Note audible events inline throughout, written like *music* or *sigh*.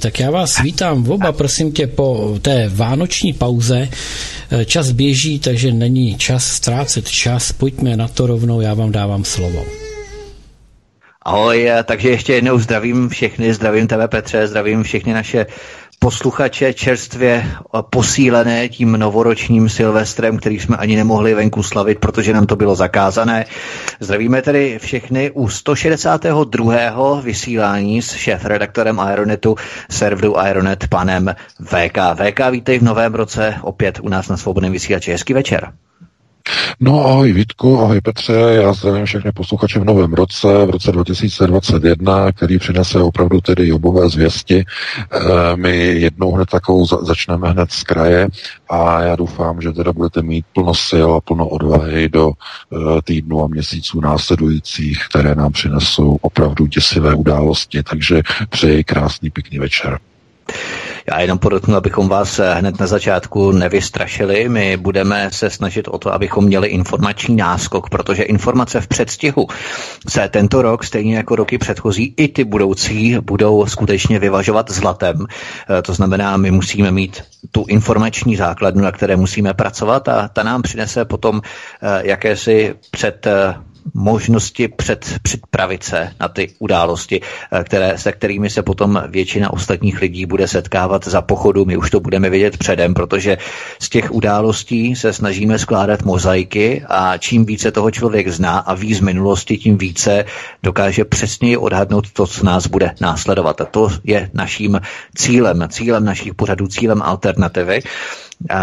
Tak já vás vítám oba, prosím tě, po té vánoční pauze. Čas běží, takže není čas ztrácet čas. Pojďme na to rovnou, já vám dávám slovo. Ahoj, takže ještě jednou zdravím všechny, zdravím tebe Petře, zdravím všechny naše posluchače čerstvě posílené tím novoročním Silvestrem, který jsme ani nemohli venku slavit, protože nám to bylo zakázané. Zdravíme tedy všechny u 162. vysílání s šéf-redaktorem Aeronetu, serveru Aeronet, panem VK. VK, vítej v novém roce opět u nás na Svobodném vysílači. Hezký večer. No ahoj Vítku, ahoj Petře, já zdravím všechny posluchače v novém roce, v roce 2021, který přinese opravdu tedy obové zvěsti. E, my jednou hned takovou za, začneme hned z kraje a já doufám, že teda budete mít plno sil a plno odvahy do e, týdnu a měsíců následujících, které nám přinesou opravdu děsivé události, takže přeji krásný pěkný večer. Já jenom podotknu, abychom vás eh, hned na začátku nevystrašili. My budeme se snažit o to, abychom měli informační náskok, protože informace v předstihu se tento rok, stejně jako roky předchozí, i ty budoucí, budou skutečně vyvažovat zlatem. Eh, to znamená, my musíme mít tu informační základnu, na které musíme pracovat a ta nám přinese potom eh, jakési před možnosti před, připravit se na ty události, eh, které, se kterými se potom většina ostatních lidí bude setkávat za pochodu. My už to budeme vědět předem, protože z těch událostí se snažíme skládat mozaiky a čím více toho člověk zná a ví z minulosti, tím více dokáže přesněji odhadnout to, co nás bude následovat. A to je naším cílem, cílem našich pořadů, cílem alternativy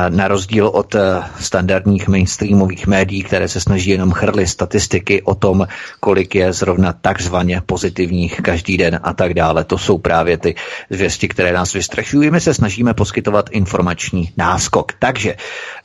na rozdíl od eh, standardních mainstreamových médií, které se snaží jenom chrlit statistiky o tom, kolik je zrovna takzvaně pozitivních každý den a tak dále. To jsou právě ty zvěsti, které nás vystrašují. My se snažíme poskytovat informační náskok. Takže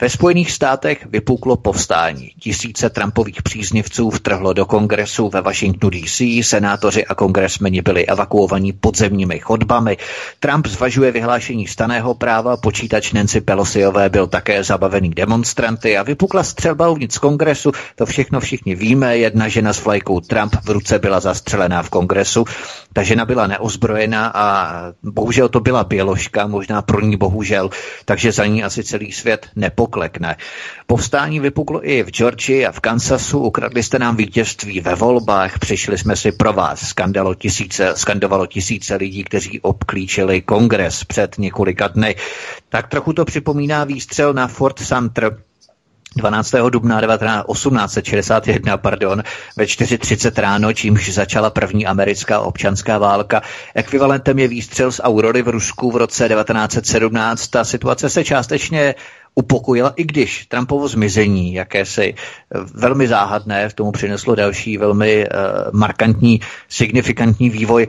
ve Spojených státech vypuklo povstání. Tisíce Trumpových příznivců vtrhlo do kongresu ve Washingtonu DC, senátoři a kongresmeni byli evakuovaní podzemními chodbami. Trump zvažuje vyhlášení staného práva, počítač Nancy Pelosi Pelosiové byl také zabavený demonstranty a vypukla střelba uvnitř kongresu. To všechno všichni víme. Jedna žena s vlajkou Trump v ruce byla zastřelená v kongresu. Ta žena byla neozbrojená a bohužel to byla běložka, možná pro ní bohužel, takže za ní asi celý svět nepoklekne. Povstání vypuklo i v Georgii a v Kansasu, ukradli jste nám vítězství ve volbách, přišli jsme si pro vás, skandalo tisíce, skandovalo tisíce lidí, kteří obklíčili kongres před několika dny. Tak trochu to připomíná výstřel na Fort Sumter, 12. dubna 1861 pardon, ve 4.30 ráno, čímž začala první americká občanská válka. Ekvivalentem je výstřel z Aurory v Rusku v roce 1917. Ta situace se částečně upokojila, i když Trumpovo zmizení, jakési eh, velmi záhadné, v tomu přineslo další velmi uh, markantní, signifikantní vývoj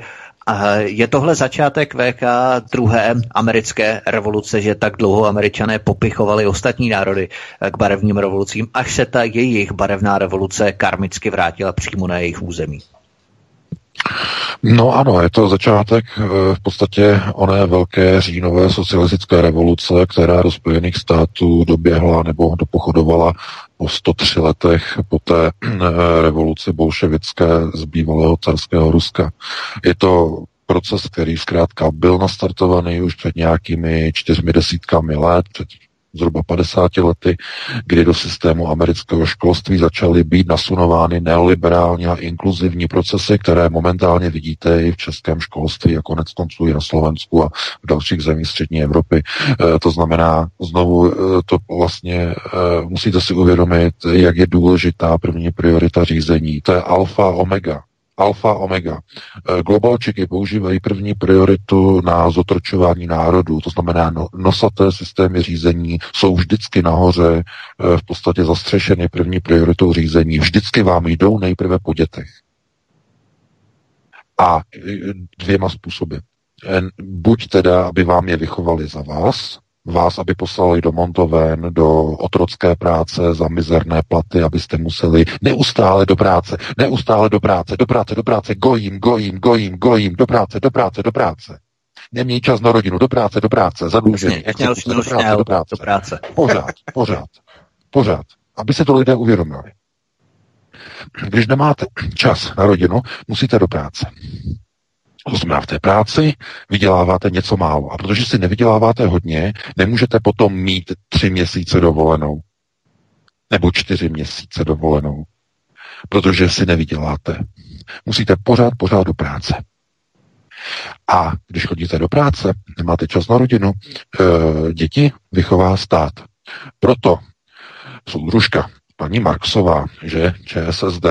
je tohle začátek VK druhé americké revoluce, že tak dlouho američané popichovali ostatní národy k barevným revolucím, až se ta jejich barevná revoluce karmicky vrátila přímo na jejich území? No ano, je to začátek eh, v podstatě oné velké říjnové socialistické revoluce, která do Spojených států doběhla nebo dopochodovala po 103 letech po té eh, revoluci bolševické z bývalého carského Ruska. Je to proces, který zkrátka byl nastartovaný už před nějakými čtyřmi desítkami let, před zhruba 50 lety, kdy do systému amerického školství začaly být nasunovány neoliberální a inkluzivní procesy, které momentálně vidíte i v českém školství a konec konců i na Slovensku a v dalších zemích střední Evropy. E, to znamená, znovu e, to vlastně e, musíte si uvědomit, jak je důležitá první priorita řízení. To je alfa omega alfa omega. Eh, globalčiky používají první prioritu na zotročování národů, to znamená no, nosaté systémy řízení jsou vždycky nahoře eh, v podstatě zastřešeny první prioritou řízení. Vždycky vám jdou nejprve po dětech. A eh, dvěma způsoby. buď teda, aby vám je vychovali za vás, vás, aby poslali do montoven, do otrocké práce za mizerné platy, abyste museli neustále do práce, neustále do práce, do práce, do práce, gojím, gojím, gojím, gojím, do práce, do práce, do práce. Nemějí čas na rodinu, do práce, do práce, zadlužení, do práce, do práce. Do práce. Pořád, pořád, pořád. Aby se to lidé uvědomili. Když nemáte čas na rodinu, musíte do práce. To znamená, v té práci vyděláváte něco málo. A protože si nevyděláváte hodně, nemůžete potom mít tři měsíce dovolenou. Nebo čtyři měsíce dovolenou. Protože si nevyděláte. Musíte pořád, pořád do práce. A když chodíte do práce, nemáte čas na rodinu, e, děti vychová stát. Proto soudružka paní Marksová, že ČSSD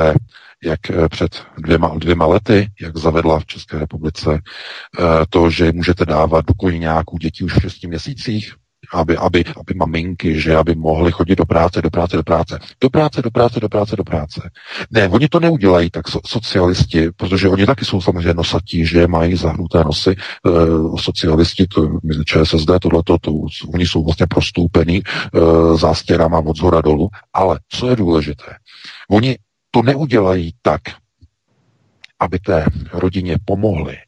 jak eh, před dvěma, dvěma lety, jak zavedla v České republice eh, to, že můžete dávat do nějakou děti už v 6 měsících, aby, aby, aby maminky, že aby mohly chodit do práce, do práce, do práce, do práce, do práce, do práce, do práce. Ne, oni to neudělají tak so, socialisti, protože oni taky jsou samozřejmě nosatí, že mají zahnuté nosy. E, socialisti, to, ČSSD, tohleto, to, oni jsou vlastně prostoupený e, zástěrama od zhora dolů. Ale co je důležité? Oni to neudělají tak, aby té rodině pomohli,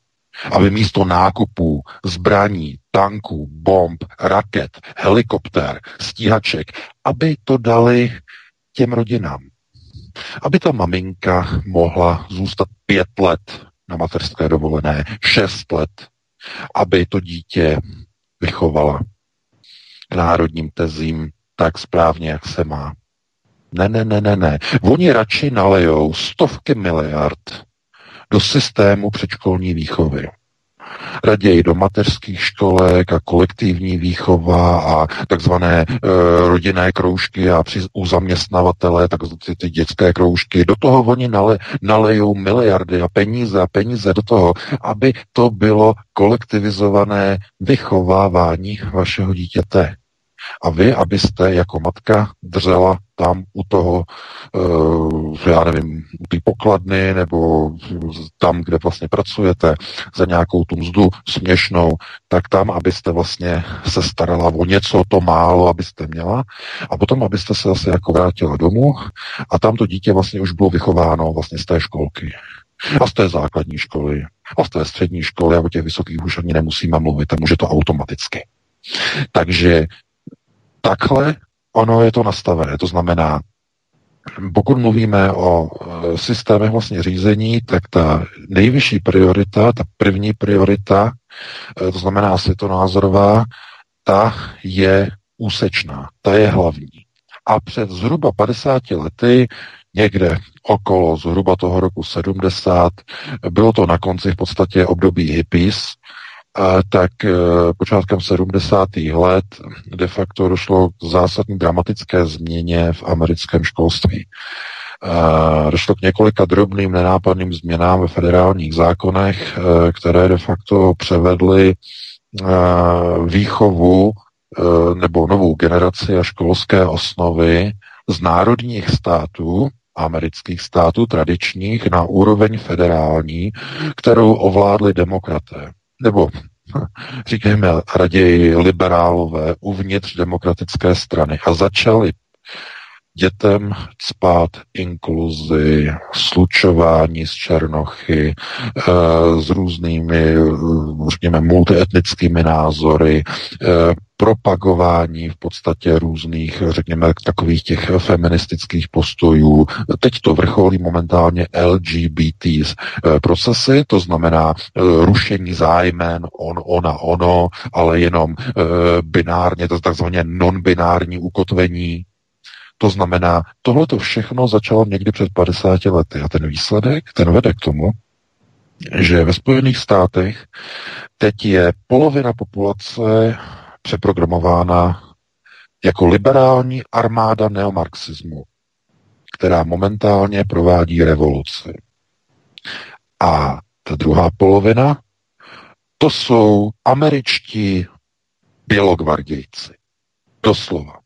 aby místo nákupů zbraní, tanků, bomb, raket, helikoptér, stíhaček, aby to dali těm rodinám. Aby ta maminka mohla zůstat pět let na materské dovolené, šest let, aby to dítě vychovala k národním tezím tak správně, jak se má. Ne, ne, ne, ne, ne. Oni radši nalejou stovky miliard do systému předškolní výchovy. Raději do mateřských školek a kolektivní výchova a takzvané e, rodinné kroužky a při, u zaměstnavatele, tak ty, ty dětské kroužky. Do toho oni nale, nalejou miliardy a peníze a peníze do toho, aby to bylo kolektivizované vychovávání vašeho dítěte. A vy, abyste jako matka dřela tam u toho, uh, já nevím, u té pokladny nebo tam, kde vlastně pracujete za nějakou tu mzdu směšnou, tak tam, abyste vlastně se starala o něco, to málo, abyste měla a potom, abyste se zase jako vrátila domů a tam to dítě vlastně už bylo vychováno vlastně z té školky. A z té základní školy, a z té střední školy a o těch vysokých už ani nemusíme mluvit, a může to automaticky. Takže takhle ono je to nastavené. To znamená, pokud mluvíme o e, systémech vlastně řízení, tak ta nejvyšší priorita, ta první priorita, e, to znamená světonázorová, ta je úsečná, ta je hlavní. A před zhruba 50 lety, někde okolo zhruba toho roku 70, bylo to na konci v podstatě období hippies, tak e, počátkem 70. let de facto došlo k zásadní dramatické změně v americkém školství. Došlo k několika drobným nenápadným změnám ve federálních zákonech, e, které de facto převedly e, výchovu nebo novou generaci a školské osnovy z národních států, amerických států tradičních na úroveň federální, kterou ovládli demokraté nebo *laughs* říkejme raději liberálové uvnitř demokratické strany. A začali dětem spát inkluzi, slučování z černochy, eh, s různými, řekněme, multietnickými názory, eh, propagování v podstatě různých, řekněme, takových těch feministických postojů. Teď to vrcholí momentálně LGBT eh, procesy, to znamená rušení zájmen on, ona, ono, ale jenom binárně, to takzvaně non-binární ukotvení to znamená, tohle to všechno začalo někdy před 50 lety a ten výsledek, ten vede k tomu, že ve Spojených státech teď je polovina populace přeprogramována jako liberální armáda neomarxismu, která momentálně provádí revoluci. A ta druhá polovina, to jsou američtí bělogvardějci. Doslova.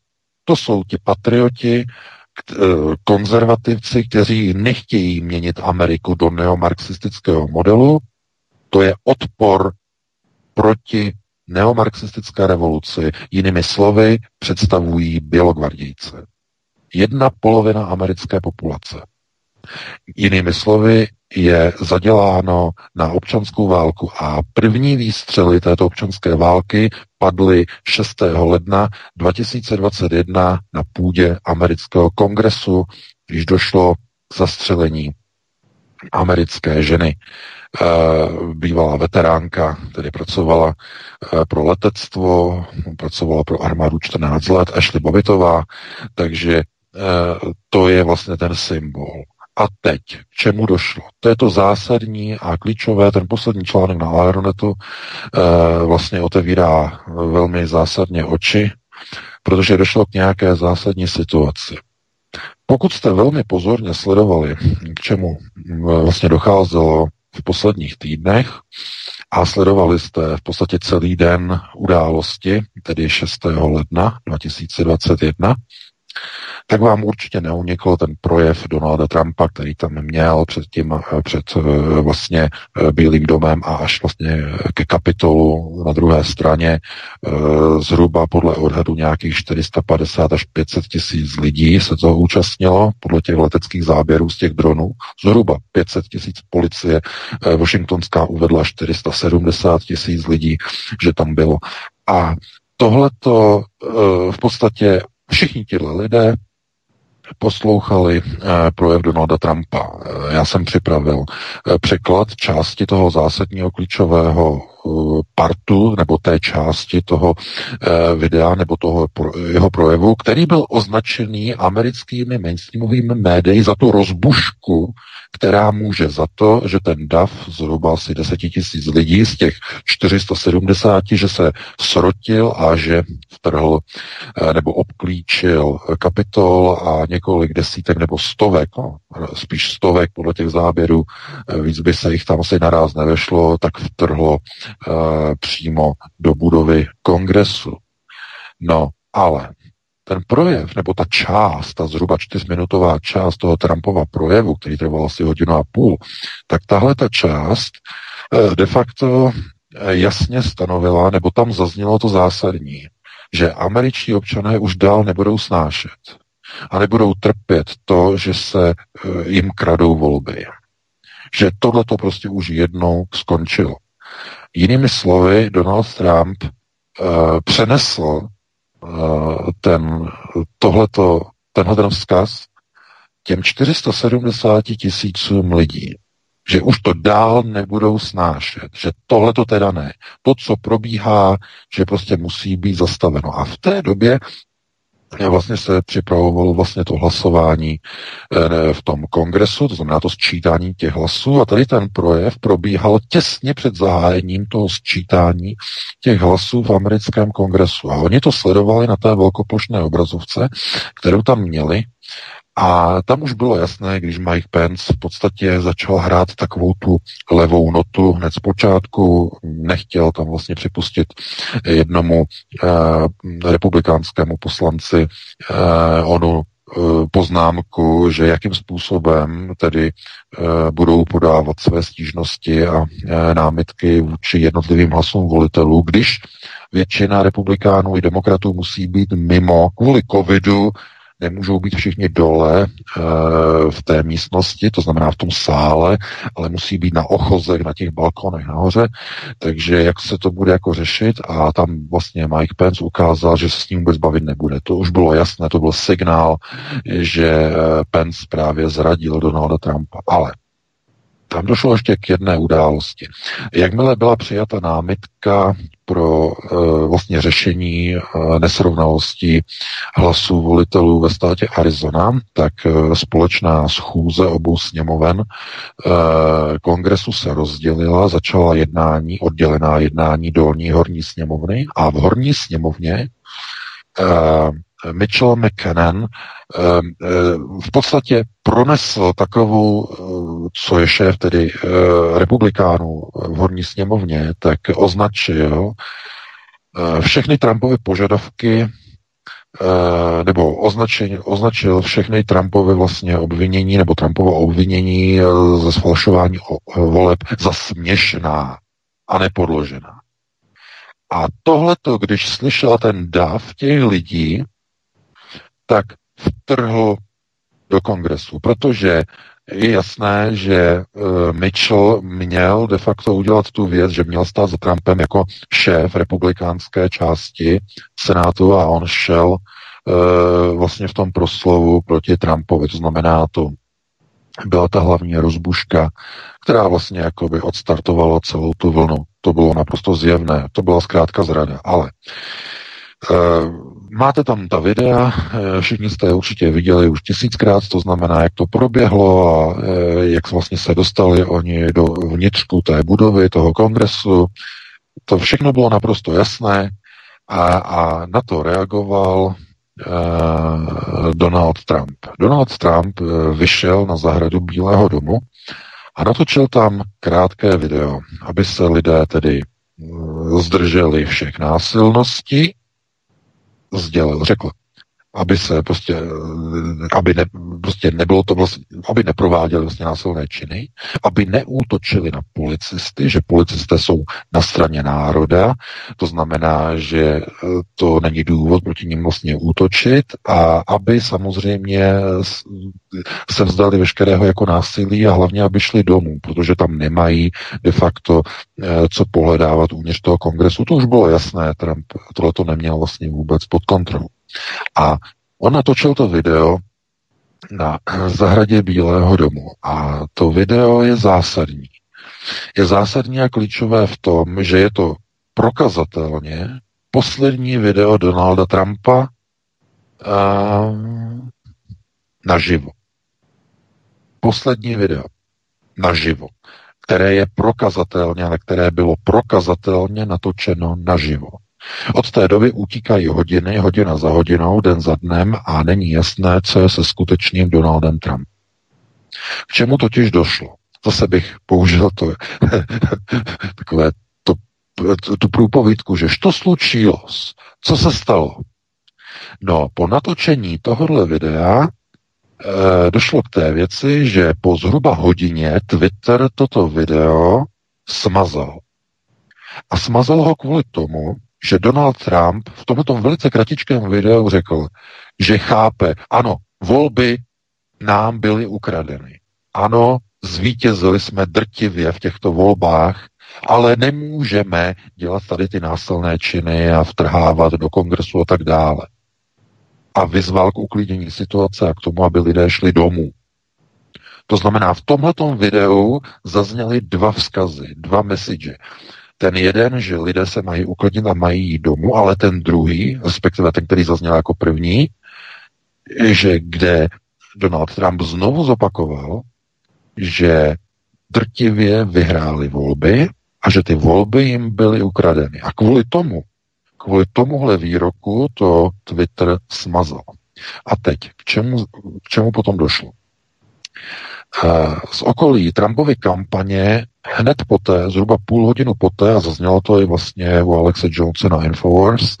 To jsou ti patrioti, eh, konzervativci, kteří nechtějí měnit Ameriku do neomarxistického modelu. To je odpor proti neomarxistické revoluci, jinými slovy, představují bělogvardějce. Jedna polovina americké populace. Jinými slovy, je zaděláno na občanskou válku a první výstřely této občanské války padly 6. ledna 2021 na půdě amerického kongresu, když došlo k zastřelení americké ženy. Eh, bývalá veteránka, tedy pracovala eh, pro letectvo, pracovala pro armádu 14 let, Ashley Bobitová, takže eh, to je vlastně ten symbol. A teď, k čemu došlo? To je to zásadní a klíčové, ten poslední článek na Aeronetu e, vlastně otevírá velmi zásadně oči, protože došlo k nějaké zásadní situaci. Pokud jste velmi pozorně sledovali, k čemu vlastně docházelo v posledních týdnech a sledovali jste v podstatě celý den události, tedy 6. ledna 2021, tak vám určitě neunikl ten projev Donalda Trumpa, který tam měl před tím, eh, před eh, vlastně eh, Bílým domem a až vlastně ke kapitolu na druhé straně zhruba podle odhadu nějakých 450 až 500 tisíc lidí se toho účastnilo, podle těch leteckých záběrů z těch dronů, zhruba 500 tisíc policie, Washingtonská uvedla 470 tisíc lidí, že tam bylo. A tohleto v podstatě všichni tihle lidé poslouchali eh, projev Donalda Trumpa. Eh, já jsem připravil eh, překlad části toho zásadního klíčového partu nebo té části toho videa nebo toho jeho projevu, který byl označený americkými mainstreamovými médii za tu rozbušku, která může za to, že ten DAF, zhruba asi 10 tisíc lidí z těch 470, že se srotil a že vtrhl nebo obklíčil kapitol a několik desítek nebo stovek, no, spíš stovek podle těch záběrů, víc by se jich tam asi naraz nevešlo, tak vtrhlo přímo do budovy kongresu. No, ale ten projev, nebo ta část, ta zhruba čtyřminutová část toho Trumpova projevu, který trval asi hodinu a půl, tak tahle ta část uh, de facto jasně stanovila, nebo tam zaznělo to zásadní, že američtí občané už dál nebudou snášet a nebudou trpět to, že se eh, jim kradou volby. Že tohle to prostě už jednou skončilo. Jinými slovy, Donald Trump uh, přenesl uh, ten, tohleto, tenhle ten vzkaz těm 470 tisícům lidí, že už to dál nebudou snášet, že tohle to teda ne. To, co probíhá, že prostě musí být zastaveno. A v té době vlastně se připravovalo vlastně to hlasování eh, v tom kongresu, to znamená to sčítání těch hlasů a tady ten projev probíhal těsně před zahájením toho sčítání těch hlasů v americkém kongresu. A oni to sledovali na té velkoplošné obrazovce, kterou tam měli a tam už bylo jasné, když Mike Pence v podstatě začal hrát takovou tu levou notu hned z počátku, nechtěl tam vlastně připustit jednomu eh, republikánskému poslanci eh, onu eh, poznámku, že jakým způsobem tedy eh, budou podávat své stížnosti a eh, námitky vůči jednotlivým hlasům volitelů, když většina republikánů i demokratů musí být mimo kvůli covidu nemůžou být všichni dole e, v té místnosti, to znamená v tom sále, ale musí být na ochozech, na těch balkonech nahoře, takže jak se to bude jako řešit a tam vlastně Mike Pence ukázal, že se s ním vůbec bavit nebude. To už bylo jasné, to byl signál, že eh, Pence právě zradil Donalda Trumpa. Ale tam došlo ještě k jedné události. Jakmile byla přijata námitka pro e, vlastně řešení e, nesrovnalosti hlasů volitelů ve státě Arizona, tak e, společná schůze obou sněmoven e, kongresu se rozdělila, začala jednání, oddělená jednání dolní horní sněmovny a v horní sněmovně e, Mitchell McKinnon Ehm, ehm, v podstatě pronesl takovou, eh, co je šéf tedy eh, republikánů v horní sněmovně, tak označil eh, všechny Trumpovy požadavky nebo označil, označil všechny Trumpovy vlastně obvinění nebo Trumpovo obvinění ze sfalšování voleb za směšná a nepodložená. A tohleto, když slyšel ten dáv těch lidí, tak vtrhl do kongresu, protože je jasné, že uh, Mitchell měl de facto udělat tu věc, že měl stát za Trumpem jako šéf republikánské části Senátu a on šel uh, vlastně v tom proslovu proti Trumpovi. To znamená, to byla ta hlavní rozbuška, která vlastně jakoby odstartovala celou tu vlnu. To bylo naprosto zjevné. To byla zkrátka zrada. Ale uh, Máte tam ta videa, eh, všichni jste je určitě viděli už tisíckrát, to znamená, jak to proběhlo a eh, jak vlastně se dostali oni do vnitřku té budovy, toho kongresu. To všechno bylo naprosto jasné a, a na to reagoval uh, Donald Trump. Donald Trump vyšel na zahradu Bílého domu a natočil tam krátké video, aby se lidé tedy zdrželi všech násilností sdělil, řekl, aby se prostě, aby ne, prostě nebylo to vlastně, aby neprováděli vlastně násilné činy, aby neútočili na policisty, že policisté jsou na straně národa, to znamená, že eh, to není důvod proti ním vlastně útočit a aby samozřejmě se vzdali veškerého jako násilí a hlavně, aby šli domů, protože tam nemají de facto eh, co pohledávat uvnitř toho kongresu. To už bylo jasné, Trump tohle to neměl vlastně vůbec pod kontrolou. A on natočil to video na zahradě Bílého domu. A to video je zásadní. Je zásadní a klíčové v tom, že je to prokazatelně poslední video Donalda Trumpa uh, naživo. Poslední video naživo, které je prokazatelně, ale které bylo prokazatelně natočeno naživo. Od té doby utíkají hodiny, hodina za hodinou, den za dnem a není jasné, co je se skutečným Donaldem Trump. K čemu totiž došlo? Zase bych použil to, *laughs* takové to, tu průpovídku, že to slučilo, co se stalo? No, po natočení tohohle videa e, došlo k té věci, že po zhruba hodině Twitter toto video smazal. A smazal ho kvůli tomu, že Donald Trump v tomto velice kratičkém videu řekl, že chápe, ano, volby nám byly ukradeny. Ano, zvítězili jsme drtivě v těchto volbách, ale nemůžeme dělat tady ty násilné činy a vtrhávat do kongresu a tak dále. A vyzval k uklidnění situace a k tomu, aby lidé šli domů. To znamená, v tomhletom videu zazněly dva vzkazy, dva message. Ten jeden, že lidé se mají uklidnit a mají jít domů, ale ten druhý, respektive ten, který zazněl jako první, že kde Donald Trump znovu zopakoval, že drtivě vyhráli volby a že ty volby jim byly ukradeny. A kvůli tomu, kvůli tomuhle výroku to Twitter smazal. A teď, k čemu, k čemu potom došlo? Eh, z okolí Trumpovy kampaně hned poté, zhruba půl hodinu poté, a zaznělo to i vlastně u Alexe Jonesa na Infowars,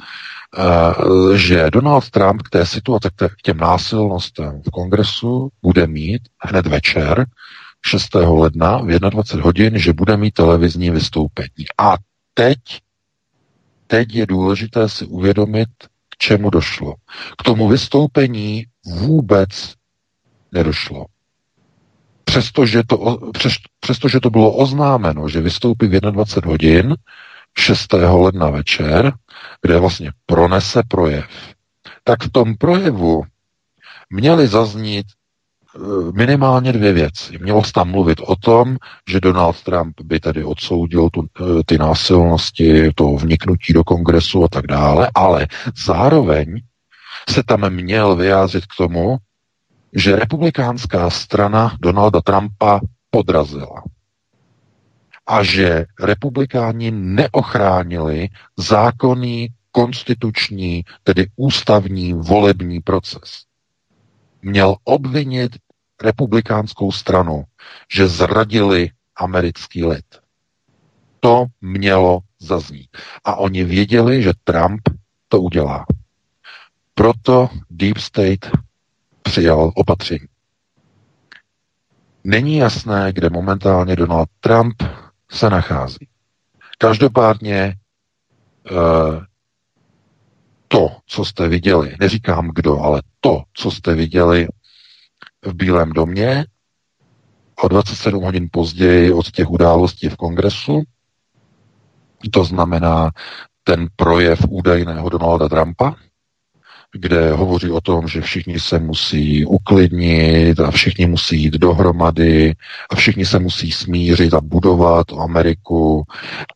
eh, že Donald Trump k té situaci, k těm násilnostem v kongresu bude mít hned večer 6. ledna v 21 hodin, že bude mít televizní vystoupení. A teď, teď je důležité si uvědomit, k čemu došlo. K tomu vystoupení vůbec nedošlo přestože to, přes, přestože to bylo oznámeno, že vystoupí v 21 hodin 6. ledna večer, kde vlastně pronese projev, tak v tom projevu měly zaznít eh, minimálně dvě věci. Mělo se tam mluvit o tom, že Donald Trump by tedy odsoudil tu, eh, ty násilnosti, to vniknutí do kongresu a tak dále, ale zároveň se tam měl vyjádřit k tomu, že republikánská strana Donalda Trumpa podrazila a že republikáni neochránili zákonný, konstituční, tedy ústavní volební proces. Měl obvinit republikánskou stranu, že zradili americký lid. To mělo zaznít. A oni věděli, že Trump to udělá. Proto Deep State přijal opatření. Není jasné, kde momentálně Donald Trump se nachází. Každopádně to, co jste viděli, neříkám kdo, ale to, co jste viděli v Bílém domě, o 27 hodin později od těch událostí v kongresu, to znamená ten projev údajného Donalda Trumpa, kde hovoří o tom, že všichni se musí uklidnit a všichni musí jít dohromady a všichni se musí smířit a budovat Ameriku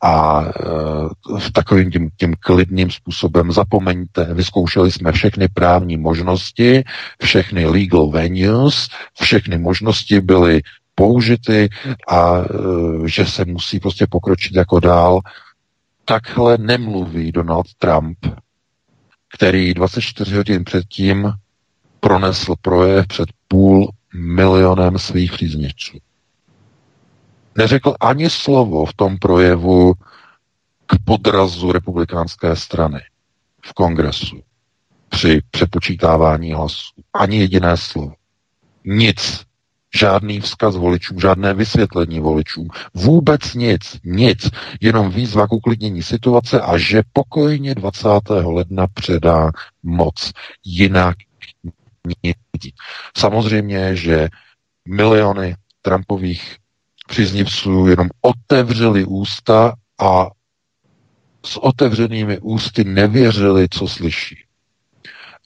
a e, v takovým tím, tím klidným způsobem zapomeňte, vyzkoušeli jsme všechny právní možnosti, všechny legal venues, všechny možnosti byly použity a e, že se musí prostě pokročit jako dál. Takhle nemluví Donald Trump který 24 hodin předtím pronesl projev před půl milionem svých příznivců. Neřekl ani slovo v tom projevu k podrazu republikánské strany v kongresu při přepočítávání hlasů. Ani jediné slovo. Nic žádný vzkaz voličům, žádné vysvětlení voličům, vůbec nic, nic, jenom výzva k uklidnění situace a že pokojně 20. ledna předá moc. Jinak nic. Samozřejmě, že miliony Trumpových příznivců jenom otevřeli ústa a s otevřenými ústy nevěřili, co slyší.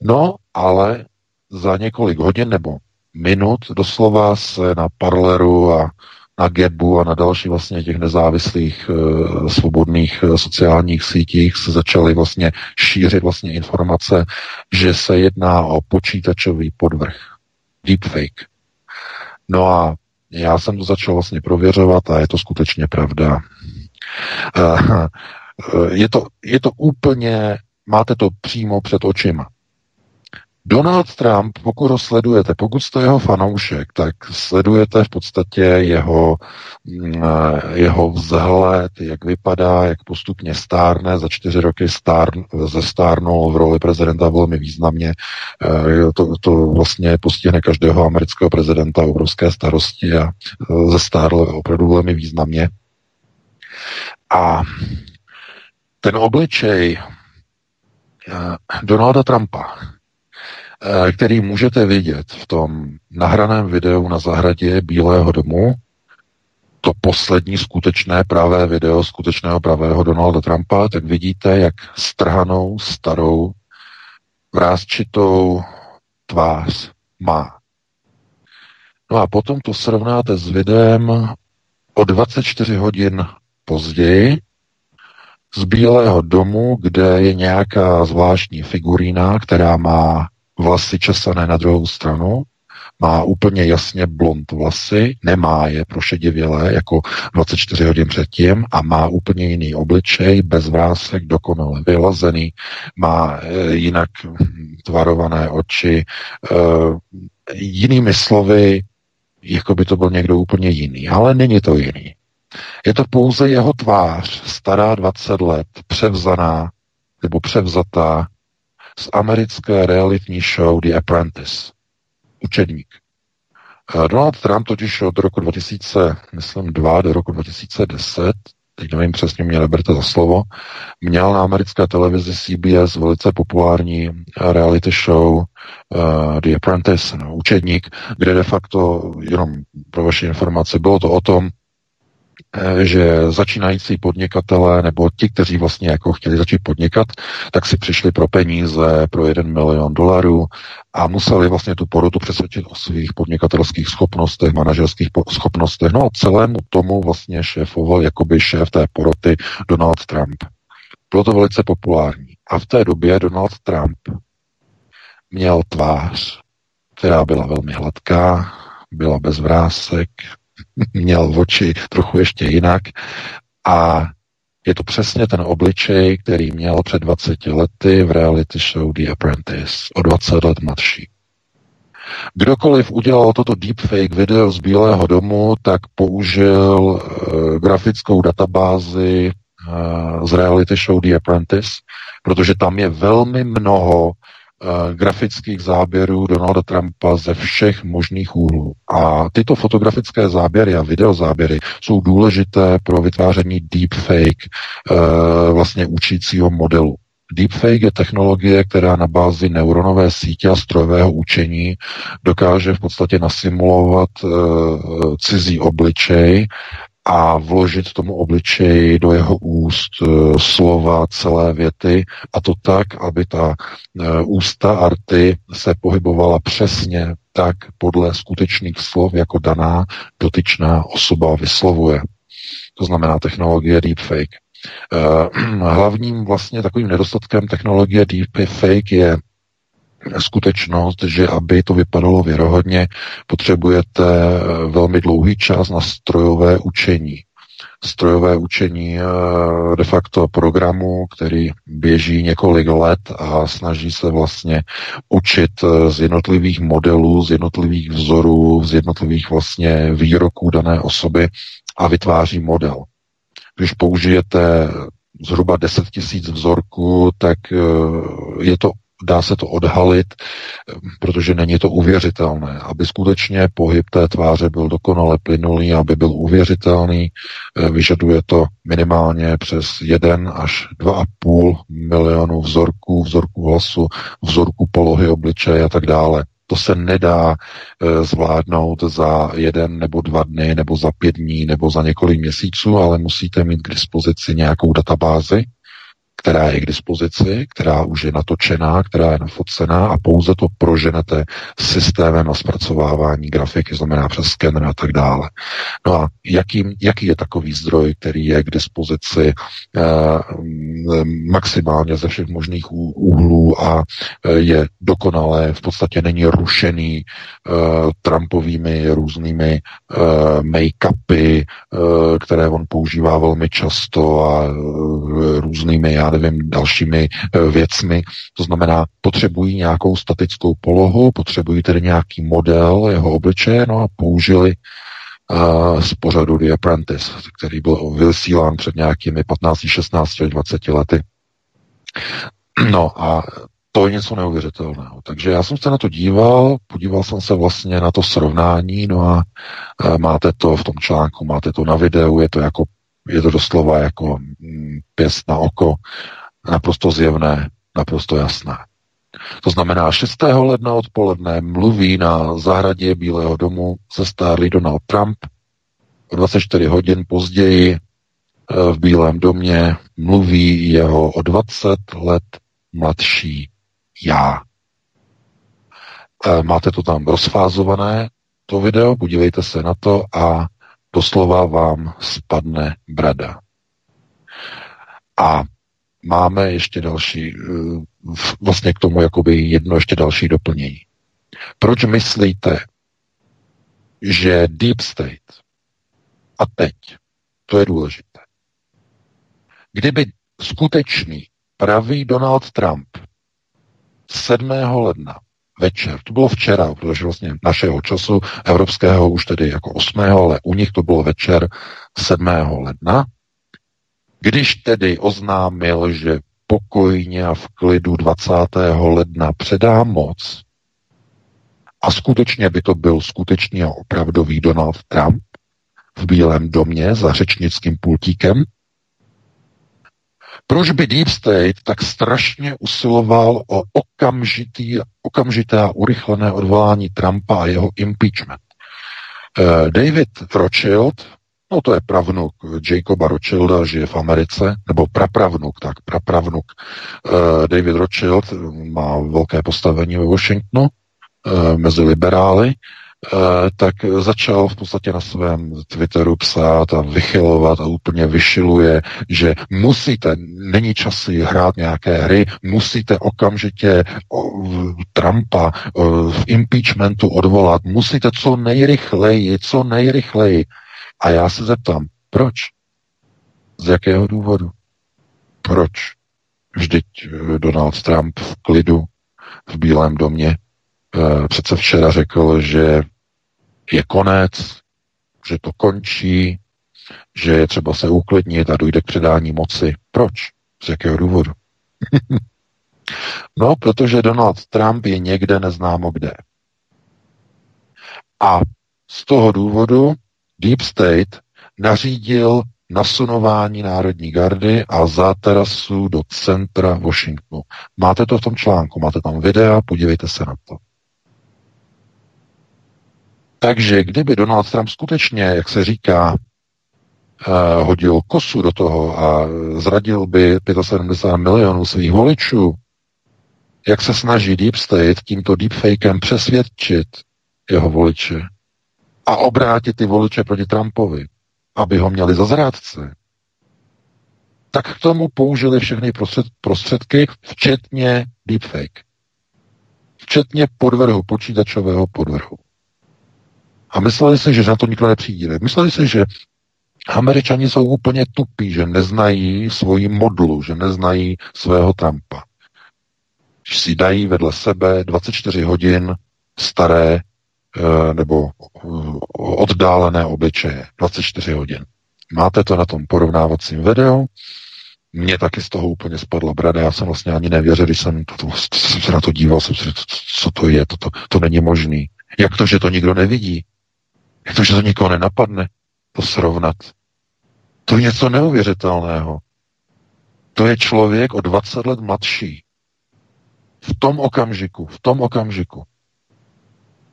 No, ale za několik hodin nebo minut doslova se na Parleru a na Gebu a na další vlastně těch nezávislých e, svobodných e, sociálních sítích se začaly vlastně šířit vlastně informace, že se jedná o počítačový podvrh, deepfake. No a já jsem to začal vlastně prověřovat a je to skutečně pravda. E, je to, je to úplně, máte to přímo před očima. Donald Trump, pokud ho sledujete, pokud jste jeho fanoušek, tak sledujete v podstatě jeho, mm, jeho vzhled, jak vypadá, jak postupně stárne, za čtyři roky stárn, zestárnul v roli prezidenta velmi významně. Eh, to, to vlastně postihne každého amerického prezidenta obrovské starosti a eh, zestárl opravdu velmi významně. A ten obličej eh, Donalda Trumpa, Eh, který můžete vidět v tom nahraném videu na zahradě Bílého domu, to poslední skutečné pravé video skutečného pravého Donalda Trumpa, tak vidíte, jak strhanou, starou, vrázčitou tvář má. No a potom to srovnáte s videem o 24 hodin později z Bílého domu, kde je nějaká zvláštní figurína, která má vlasy česané na druhou stranu, má úplně jasně blond vlasy, nemá je prošedivělé jako 24 hodin předtím a má úplně jiný obličej, bez vrásek, dokonale vylazený, má e, jinak tvarované oči, e, jinými slovy, jako by to byl někdo úplně jiný, ale není to jiný. Je to pouze jeho tvář, stará 20 let, převzaná nebo převzatá z americké realitní show The Apprentice. Učedník. Eh, Donald Trump totiž od roku 2002 do roku 2010, teď nevím přesně, mě neberte za slovo, měl na americké televizi CBS velice populární reality show uh, The Apprentice, no, učedník, kde de facto, jenom pro vaši informace, bylo to o tom, Eh, že začínající podnikatelé nebo ti, kteří vlastně jako chtěli začít podnikat, tak si přišli pro peníze, pro jeden milion dolarů a museli vlastně tu porotu přesvědčit o svých podnikatelských schopnostech, manažerských schopnostech. No a celému tomu vlastně šéfoval jakoby šéf té poroty Donald Trump. Bylo to velice populární. A v té době Donald Trump měl tvář, která byla velmi hladká, byla bez vrásek, měl oči trochu ještě jinak a je to přesně ten obličej, který měl před 20 lety v reality show The Apprentice, o 20 let mladší. Kdokoliv udělal toto deepfake video z Bílého domu, tak použil uh, grafickou databázi uh, z reality show The Apprentice, protože tam je velmi mnoho grafických záběrů Donalda Trumpa ze všech možných úhlů. A tyto fotografické záběry a videozáběry jsou důležité pro vytváření deepfake, uh, vlastně učícího modelu. Deepfake je technologie, která na bázi neuronové sítě a strojového učení dokáže v podstatě nasimulovat uh, cizí obličej a vložit tomu obličeji do jeho úst uh, slova, celé věty a to tak, aby ta uh, ústa arty se pohybovala přesně tak podle skutečných slov, jako daná dotyčná osoba vyslovuje. To znamená technologie deepfake. Uh, *clears throat* hlavním vlastně takovým nedostatkem technologie deepfake je skutečnost, že aby to vypadalo věrohodně, potřebujete eh, velmi dlouhý čas na strojové učení. Strojové učení eh, de facto programu, který běží několik let a snaží se vlastně učit eh, z jednotlivých modelů, z jednotlivých vzorů, z jednotlivých vlastně výroků dané osoby a vytváří model. Když použijete zhruba 10 tisíc vzorků, tak je to dá se to odhalit, protože není to uvěřitelné. Aby skutečně pohyb té tváře byl dokonale plynulý, aby byl uvěřitelný, eh, vyžaduje to minimálně přes 1 až 2,5 milionu vzorků, vzorků hlasu, vzorků polohy obličeje a tak dále. To se nedá e, zvládnout za jeden nebo dva dny, nebo za pět dní, nebo za několik měsíců, ale musíte mít k dispozici nějakou databázi, která je k dispozici, která už je natočená, která je nafocená a pouze to proženete systémem na zpracovávání grafiky, znamená přes skener a tak dále. No a jaký, jaký je takový zdroj, který je k dispozici eh, maximálně ze všech možných úhlů a eh, je dokonalé, v podstatě není rušený eh, Trumpovými různými eh, make-upy, eh, které on používá velmi často a eh, různými, já nevím, dalšími eh, věcmi. To znamená, potřebují nějakou statickou polohu, potřebují tedy nějaký model jeho obličeje, no a použili uh, z pořadu The Apprentice, který byl vysílán před nějakými 15, 16, 20 lety. No a to je něco neuvěřitelného. Takže já jsem se na to díval, podíval jsem se vlastně na to srovnání, no a e, máte to v tom článku, máte to na videu, je to jako je to doslova jako mm, pěst na oko, naprosto zjevné, naprosto jasné. To znamená, 6. ledna odpoledne mluví na zahradě Bílého domu se stárlý Donald Trump. 24 hodin později eh, v Bílém domě mluví jeho o 20 let mladší já. Eh, máte to tam rozfázované, to video, podívejte se na to a doslova vám spadne brada. A máme ještě další, eh, vlastně k tomu jakoby jedno ještě další doplnění. Proč myslíte, že Deep State a teď, to je důležité, kdyby skutečný pravý Donald Trump 7. ledna večer. To bylo včera, protože vlastně našeho času evropského už tedy jako 8. ale u nich to bylo večer 7. ledna. Když tedy oznámil, že pokojně a v klidu 20. ledna předá moc, a skutečně by to byl skutečně opravdový Donald Trump v Bílém domě za řečnickým pultíkem, proč by Deep State tak strašně usiloval o okamžitý, okamžité a urychlené odvolání Trumpa a jeho impeachment? Uh, David Rothschild, no to je pravnuk Jacoba Rothschilda, žije v Americe, nebo prapravnuk, tak prapravnuk. Uh, David Rothschild má velké postavení ve Washingtonu uh, mezi liberály Eh, tak začal v podstatě na svém Twitteru psát a vychylovat a úplně vyšiluje, že musíte, není čas si hrát nějaké hry, musíte okamžitě Trumpa v impeachmentu odvolat, musíte co nejrychleji, co nejrychleji. A já se zeptám, proč? Z jakého důvodu? Proč? Vždyť eh, Donald Trump v klidu v Bílém domě Eh, přece včera řekl, že je konec, že to končí, že je třeba se uklidnit a dojde k předání moci. Proč? Z jakého důvodu? *laughs* No, protože Donald Trump je někde neznámo kde. A z toho důvodu Deep State nařídil nasunování Národní gardy a záterasu do centra Washingtonu. Máte to v tom článku, máte tam videa, podívejte se na to. Takže kdyby Donald Trump skutečně, jak se říká, eh, hodil kosu do toho a zradil by 75 milionů svých voličů, jak se snaží Deep State tímto deepfakem přesvědčit jeho voliče a obrátit ty voliče proti Trumpovi, aby ho měli za zrádce, tak k tomu použili všechny prostředky, včetně deepfake. Včetně podvrhu, počítačového podvrhu. A mysleli si, že na to nikdo nepřijde. Mysleli si, že Američani jsou úplně tupí, že neznají svoji modlu, že neznají svého Trumpa. Když si dají vedle sebe 24 hodin staré eh, nebo eh, oddálené obličeje. 24 hodin. Máte to na tom porovnávacím videu. Mně taky z toho úplně spadla brada. Já jsem vlastně ani nevěřil, když jsem, to, to, jsem se na to díval, jsem si co to je, to, to, to není možný. Jak to, že to nikdo nevidí? Jak to, že to nikoho nenapadne to srovnat? To je něco neuvěřitelného. To je člověk o 20 let mladší. V tom okamžiku, v tom okamžiku.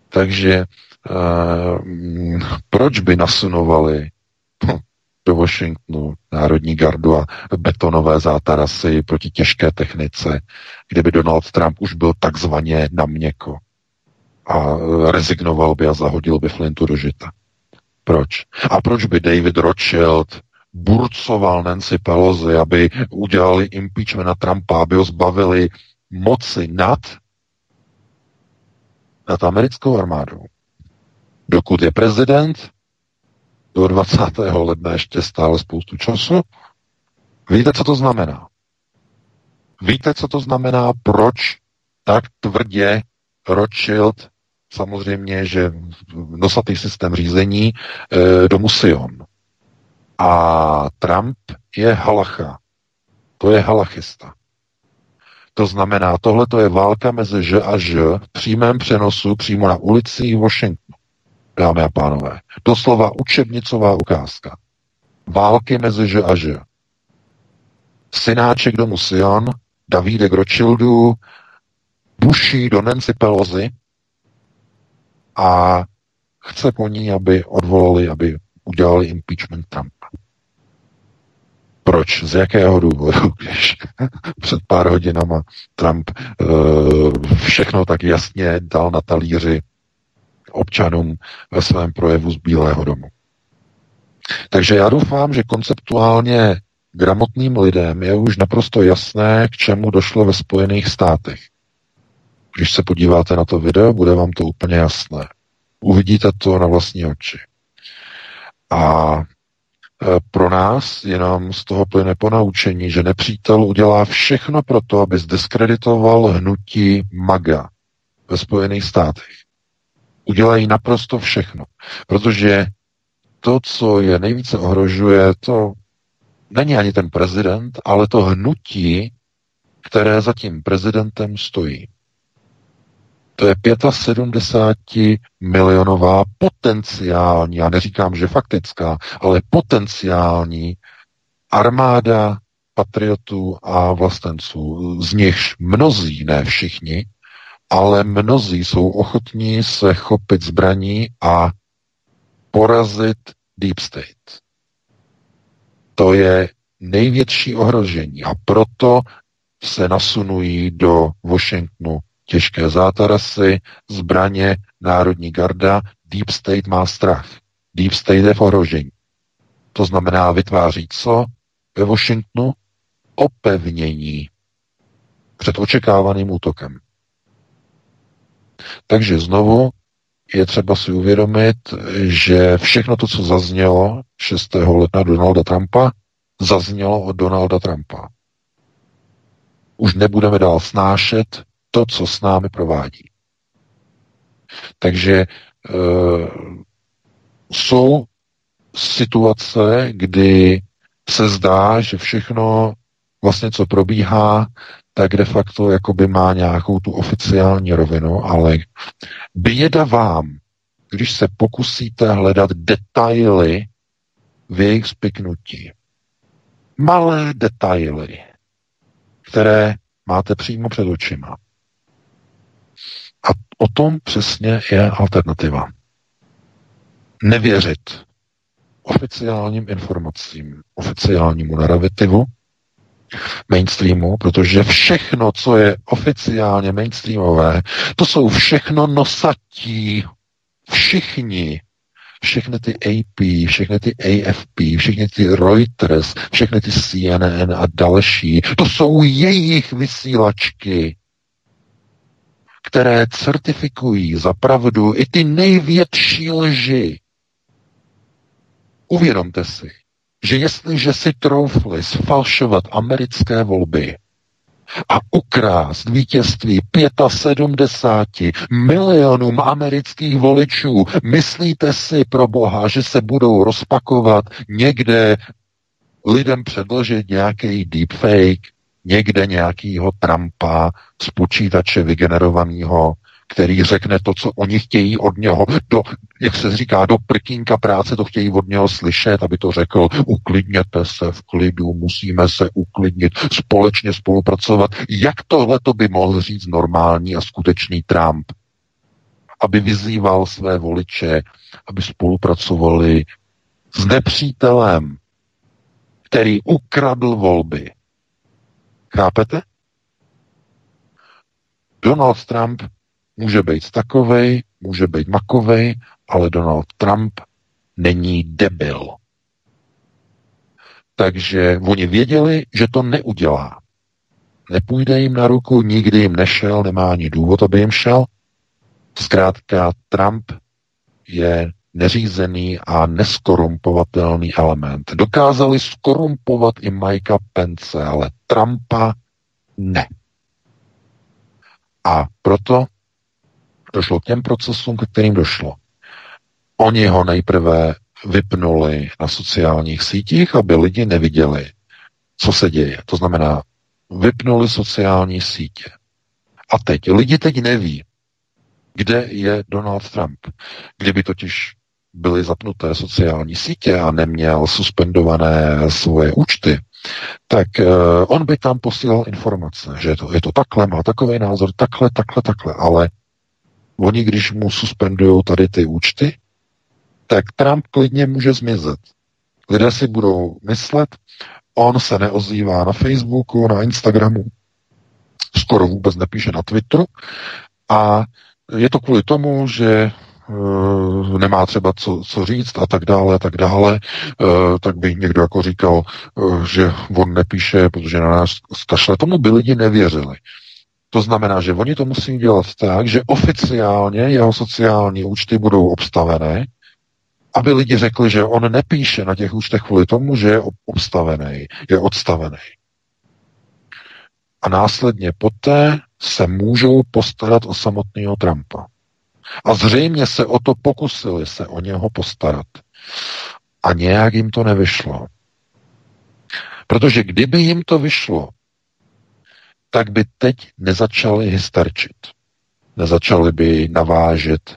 Takže uh, proč by nasunovali *laughs* do Washingtonu Národní gardu a betonové zátarasy proti těžké technice, kdyby Donald Trump už byl takzvaně na měko a rezignoval by a zahodil by Flintu do žita. Proč? A proč by David Rothschild burcoval Nancy Pelosi, aby udělali impeachment na Trumpa, aby ho zbavili moci nad, nad americkou armádou. Dokud je prezident, do 20. ledna ještě stále spoustu času, víte, co to znamená? Víte, co to znamená, proč tak tvrdě Rothschild samozřejmě, že nosatý systém řízení e, do Musion. A Trump je halacha. To je halachista. To znamená, tohle je válka mezi Ž a Ž v přímém přenosu přímo na ulici Washingtonu. Dámy a pánové. Doslova učebnicová ukázka. Války mezi Ž a Ž. Synáček do Musion, Davídek Rothschildu, buší do Nancy Pelosi, a chce po ní, aby odvolali, aby udělali impeachment Trumpa. Proč? Z jakého důvodu? *laughs* Když před pár hodinama Trump uh, všechno tak jasně dal na talíři občanům ve svém projevu z Bílého domu. Takže já doufám, že konceptuálně gramotným lidem je už naprosto jasné, k čemu došlo ve Spojených státech. Když se podíváte na to video, bude vám to úplně jasné. Uvidíte to na vlastní oči. A e, pro nás je nám z toho plyne ponaučení, že nepřítel udělá všechno pro to, aby zdiskreditoval hnutí MAGA ve Spojených státech. Udělají naprosto všechno, protože to, co je nejvíce ohrožuje, to není ani ten prezident, ale to hnutí, které za tím prezidentem stojí. To je 75 milionová potenciální, já neříkám, že faktická, ale potenciální armáda patriotů a vlastenců. Z nichž mnozí, ne všichni, ale mnozí jsou ochotní se chopit zbraní a porazit Deep State. To je největší ohrožení a proto se nasunují do Washingtonu těžké zátarasy, zbraně, národní garda, Deep State má strach. Deep State je v ohrožení. To znamená vytváří co ve Washingtonu? Opevnění před očekávaným útokem. Takže znovu je třeba si uvědomit, že všechno to, co zaznělo 6. ledna Donalda Trumpa, zaznělo od Donalda Trumpa. Už nebudeme dál snášet to, co s námi provádí. Takže e, jsou situace, kdy se zdá, že všechno vlastně, co probíhá, tak de facto jakoby má nějakou tu oficiální rovinu, ale běda vám, když se pokusíte hledat detaily v jejich spiknutí. Malé detaily, které máte přímo před očima. A o tom přesně je alternativa. Nevěřit oficiálním informacím, oficiálnímu narrativu, mainstreamu, protože všechno, co je oficiálně mainstreamové, to jsou všechno nosatí. Všichni všechny ty AP, všechny ty AFP, všechny ty Reuters, všechny ty CNN a další, to jsou jejich vysílačky, které certifikují za pravdu i ty největší lži. Uvědomte si, že jestliže si troufli sfalšovat americké volby, a ukrást vítězství 75 milionům amerických voličů. Myslíte si pro boha, že se budou rozpakovat někde lidem předložit nějaký deepfake, někde nějakýho Trumpa z počítače vygenerovaného, který řekne to, co oni chtějí od něho, do, jak se říká, do prkínka práce to chtějí od něho slyšet, aby to řekl, uklidněte se v klidu, musíme se uklidnit, společně spolupracovat. Jak tohle to by mohl říct normální a skutečný Trump? Aby vyzýval své voliče, aby spolupracovali s nepřítelem, který ukradl volby. Chápete? Donald Trump Může být takovej, může být makovej, ale Donald Trump není debil. Takže oni věděli, že to neudělá. Nepůjde jim na ruku, nikdy jim nešel, nemá ani důvod, aby jim šel. Zkrátka Trump je neřízený a neskorumpovatelný element. Dokázali skorumpovat i Mikea Pence, ale Trumpa ne. A proto došlo k těm procesům, ke kterým došlo. Oni ho nejprve vypnuli na sociálních sítích, aby lidi neviděli, co se děje. To znamená, vypnuli sociální sítě. A teď, lidi teď neví, kde je Donald Trump. Kdyby totiž byly zapnuté sociální sítě a neměl suspendované svoje účty, tak uh, on by tam posílal informace, že je to, je to takhle, má takový názor, takhle, takhle, takhle, ale Oni, když mu suspendují tady ty účty, tak Trump klidně může zmizet. Lidé si budou myslet, on se neozývá na Facebooku, na Instagramu, skoro vůbec nepíše na Twitteru a je to kvůli tomu, že nemá třeba co, co říct a tak dále a tak dále, uh, tak by někdo jako říkal, uh, že on nepíše, protože na nás kašle. Tomu by lidi nevěřili. To znamená, že oni to musí dělat tak, že oficiálně jeho sociální účty budou obstavené, aby lidi řekli, že on nepíše na těch účtech kvůli tomu, že je obstavený, je odstavený. A následně poté se můžou postarat o samotného Trumpa. A zřejmě se o to pokusili se o něho postarat. A nějak jim to nevyšlo. Protože kdyby jim to vyšlo, tak by teď nezačali hysterčit. Nezačali by navážet e,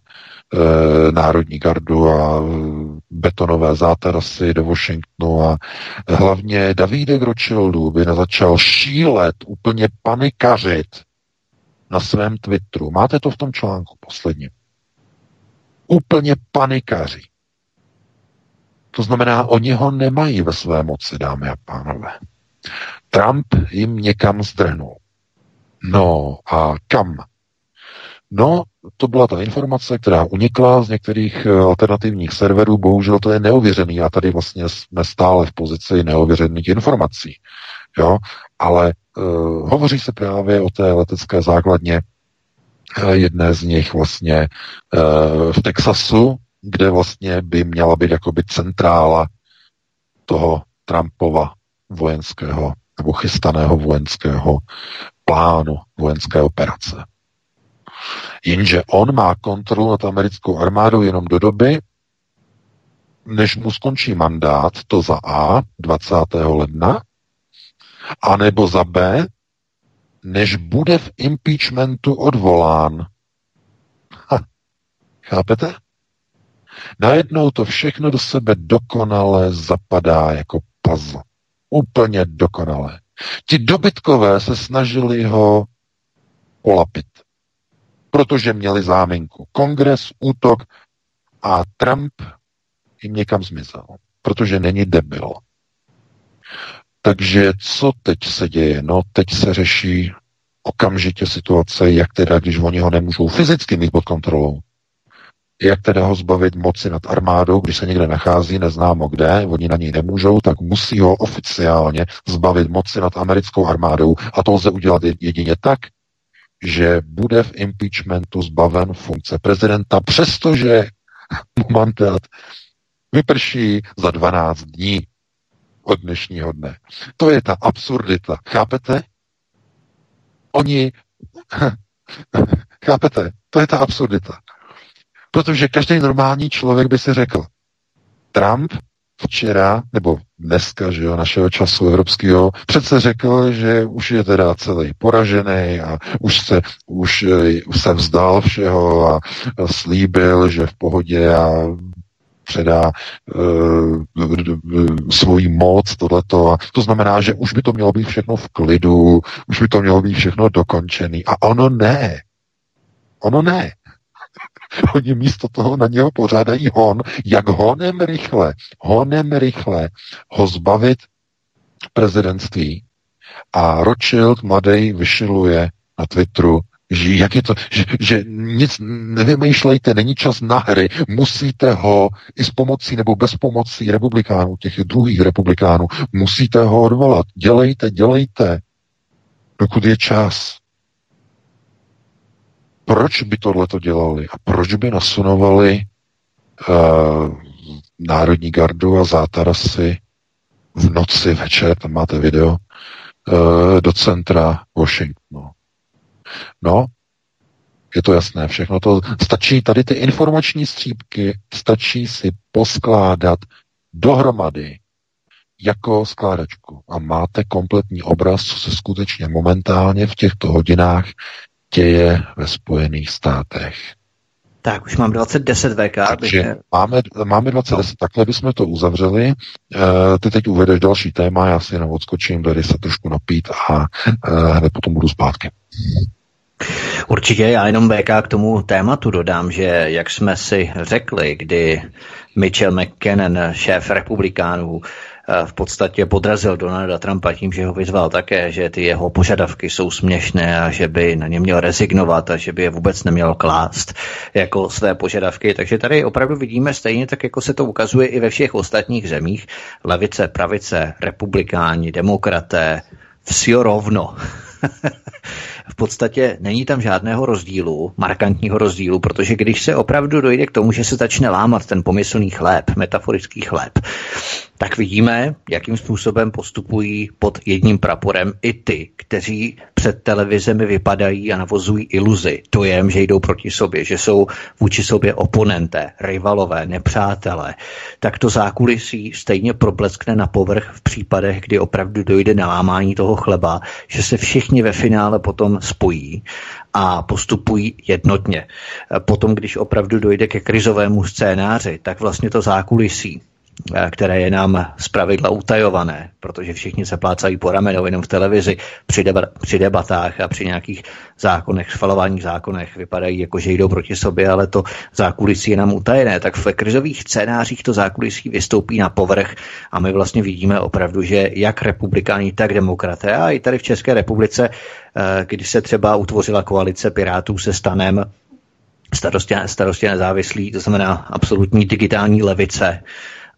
Národní gardu a betonové zátarasy do Washingtonu a hlavně Davide Gročildu by nezačal šílet, úplně panikařit na svém Twitteru. Máte to v tom článku posledním. Úplně panikaři. To znamená, oni ho nemají ve své moci, dámy a pánové. Trump jim někam zdrhnul. No a kam? No, to byla ta informace, která unikla z některých eh, alternativních serverů, bohužel to je neověřený a tady vlastně jsme stále v pozici neověřených informací. Jo? Ale uh, hovoří se právě o té letecké základně, jedné z nich vlastně uh, v Texasu, kde vlastně by měla být jakoby centrála toho Trumpova vojenského nebo chystaného vojenského plánu vojenské operace. Jenže on má kontrolu nad americkou armádou jenom do doby, než mu skončí mandát, to za A 20. ledna, anebo za B, než bude v impeachmentu odvolán. Ha, chápete? Najednou to všechno do sebe dokonale zapadá jako puzzle. Úplně dokonale. Ti dobytkové se snažili ho polapit, protože měli záminku. Kongres, útok a Trump jim někam zmizel, protože není debil. Takže co teď se děje? No, teď se řeší okamžitě situace, jak teda, když oni ho nemůžou fyzicky mít pod kontrolou, jak teda ho zbavit moci nad armádou, když se někde nachází, neznámo kde, oni na něj nemůžou, tak musí ho oficiálně zbavit moci nad americkou armádou. A to lze udělat jedině tak, že bude v impeachmentu zbaven funkce prezidenta, přestože *laughs* mandát vyprší za 12 dní od dnešního dne. To je ta absurdita. Chápete? Oni, *laughs* chápete? To je ta absurdita. Protože každý normální člověk by si řekl, Trump včera, nebo dneska, že jo, našeho času evropského, přece řekl, že už je teda celý poražený a už se, už, už se vzdal všeho a slíbil, že v pohodě a předá uh, svoji moc, tohleto. A to znamená, že už by to mělo být všechno v klidu, už by to mělo být všechno dokončený. A ono ne. Ono ne. *laughs* Oni místo toho na něho pořádají hon, jak honem rychle, honem rychle ho zbavit prezidentství. A Rothschild mladý vyšiluje na Twitteru, že jak je to, že, že nic nevymýšlejte, není čas na hry, musíte ho i s pomocí nebo bez pomocí republikánů, těch druhých republikánů, musíte ho odvolat. Dělejte, dělejte, dokud je čas. Proč by tohle to dělali a proč by nasunovali uh, Národní gardu a zátarasy v noci večer, tam máte video, uh, do centra Washingtonu. No, je to jasné, všechno to stačí, tady ty informační střípky stačí si poskládat dohromady jako skládačku a máte kompletní obraz, co se skutečně momentálně v těchto hodinách děje ve Spojených státech. Tak, už mám 2010 VK. Takže bych... máme, máme 2010, no. takhle bychom to uzavřeli. E, ty teď uvedeš další téma, já si jenom odskočím, tady se trošku napít a e, hned potom budu zpátky. Určitě, já jenom BK k tomu tématu dodám, že jak jsme si řekli, kdy Mitchell McKinnon, šéf republikánů, eh, v podstatě podrazil Donalda Trumpa tím, že ho vyzval také, že ty jeho požadavky jsou směšné a že by na ně měl rezignovat a že by je vůbec neměl klást jako své požadavky. Takže tady opravdu vidíme stejně tak, jako se to ukazuje i ve všech ostatních zemích. Levice, pravice, republikáni, demokraté, vsi rovno. *laughs* v podstatě není tam žádného rozdílu, markantního rozdílu, protože když se opravdu dojde k tomu, že se začne lámat ten pomyslný chléb, metaforický chléb, tak vidíme, jakým způsobem postupují pod jedním praporem i ty, kteří před televizemi vypadají a navozují iluzi, dojem, že jdou proti sobě, že jsou vůči sobě oponenté, rivalové, nepřátelé, tak to zákulisí stejně probleskne na povrch v případech, kdy opravdu dojde na lámání toho chleba, že se všichni ve finále potom spojí a postupují jednotně. Potom, když opravdu dojde ke krizovému scénáři, tak vlastně to zákulisí které je nám zpravidla utajované, protože všichni se plácají po ramenou jenom v televizi při, deba- při debatách a při nějakých zákonech, schvalovaných zákonech vypadají jako, že jdou proti sobě, ale to zákulisí je nám utajené. Tak v krizových scénářích to zákulisí vystoupí na povrch a my vlastně vidíme opravdu, že jak republikáni, tak demokraté a i tady v České republice, eh, když se třeba utvořila koalice Pirátů se stanem, starostě, starostě nezávislí, to znamená absolutní digitální levice,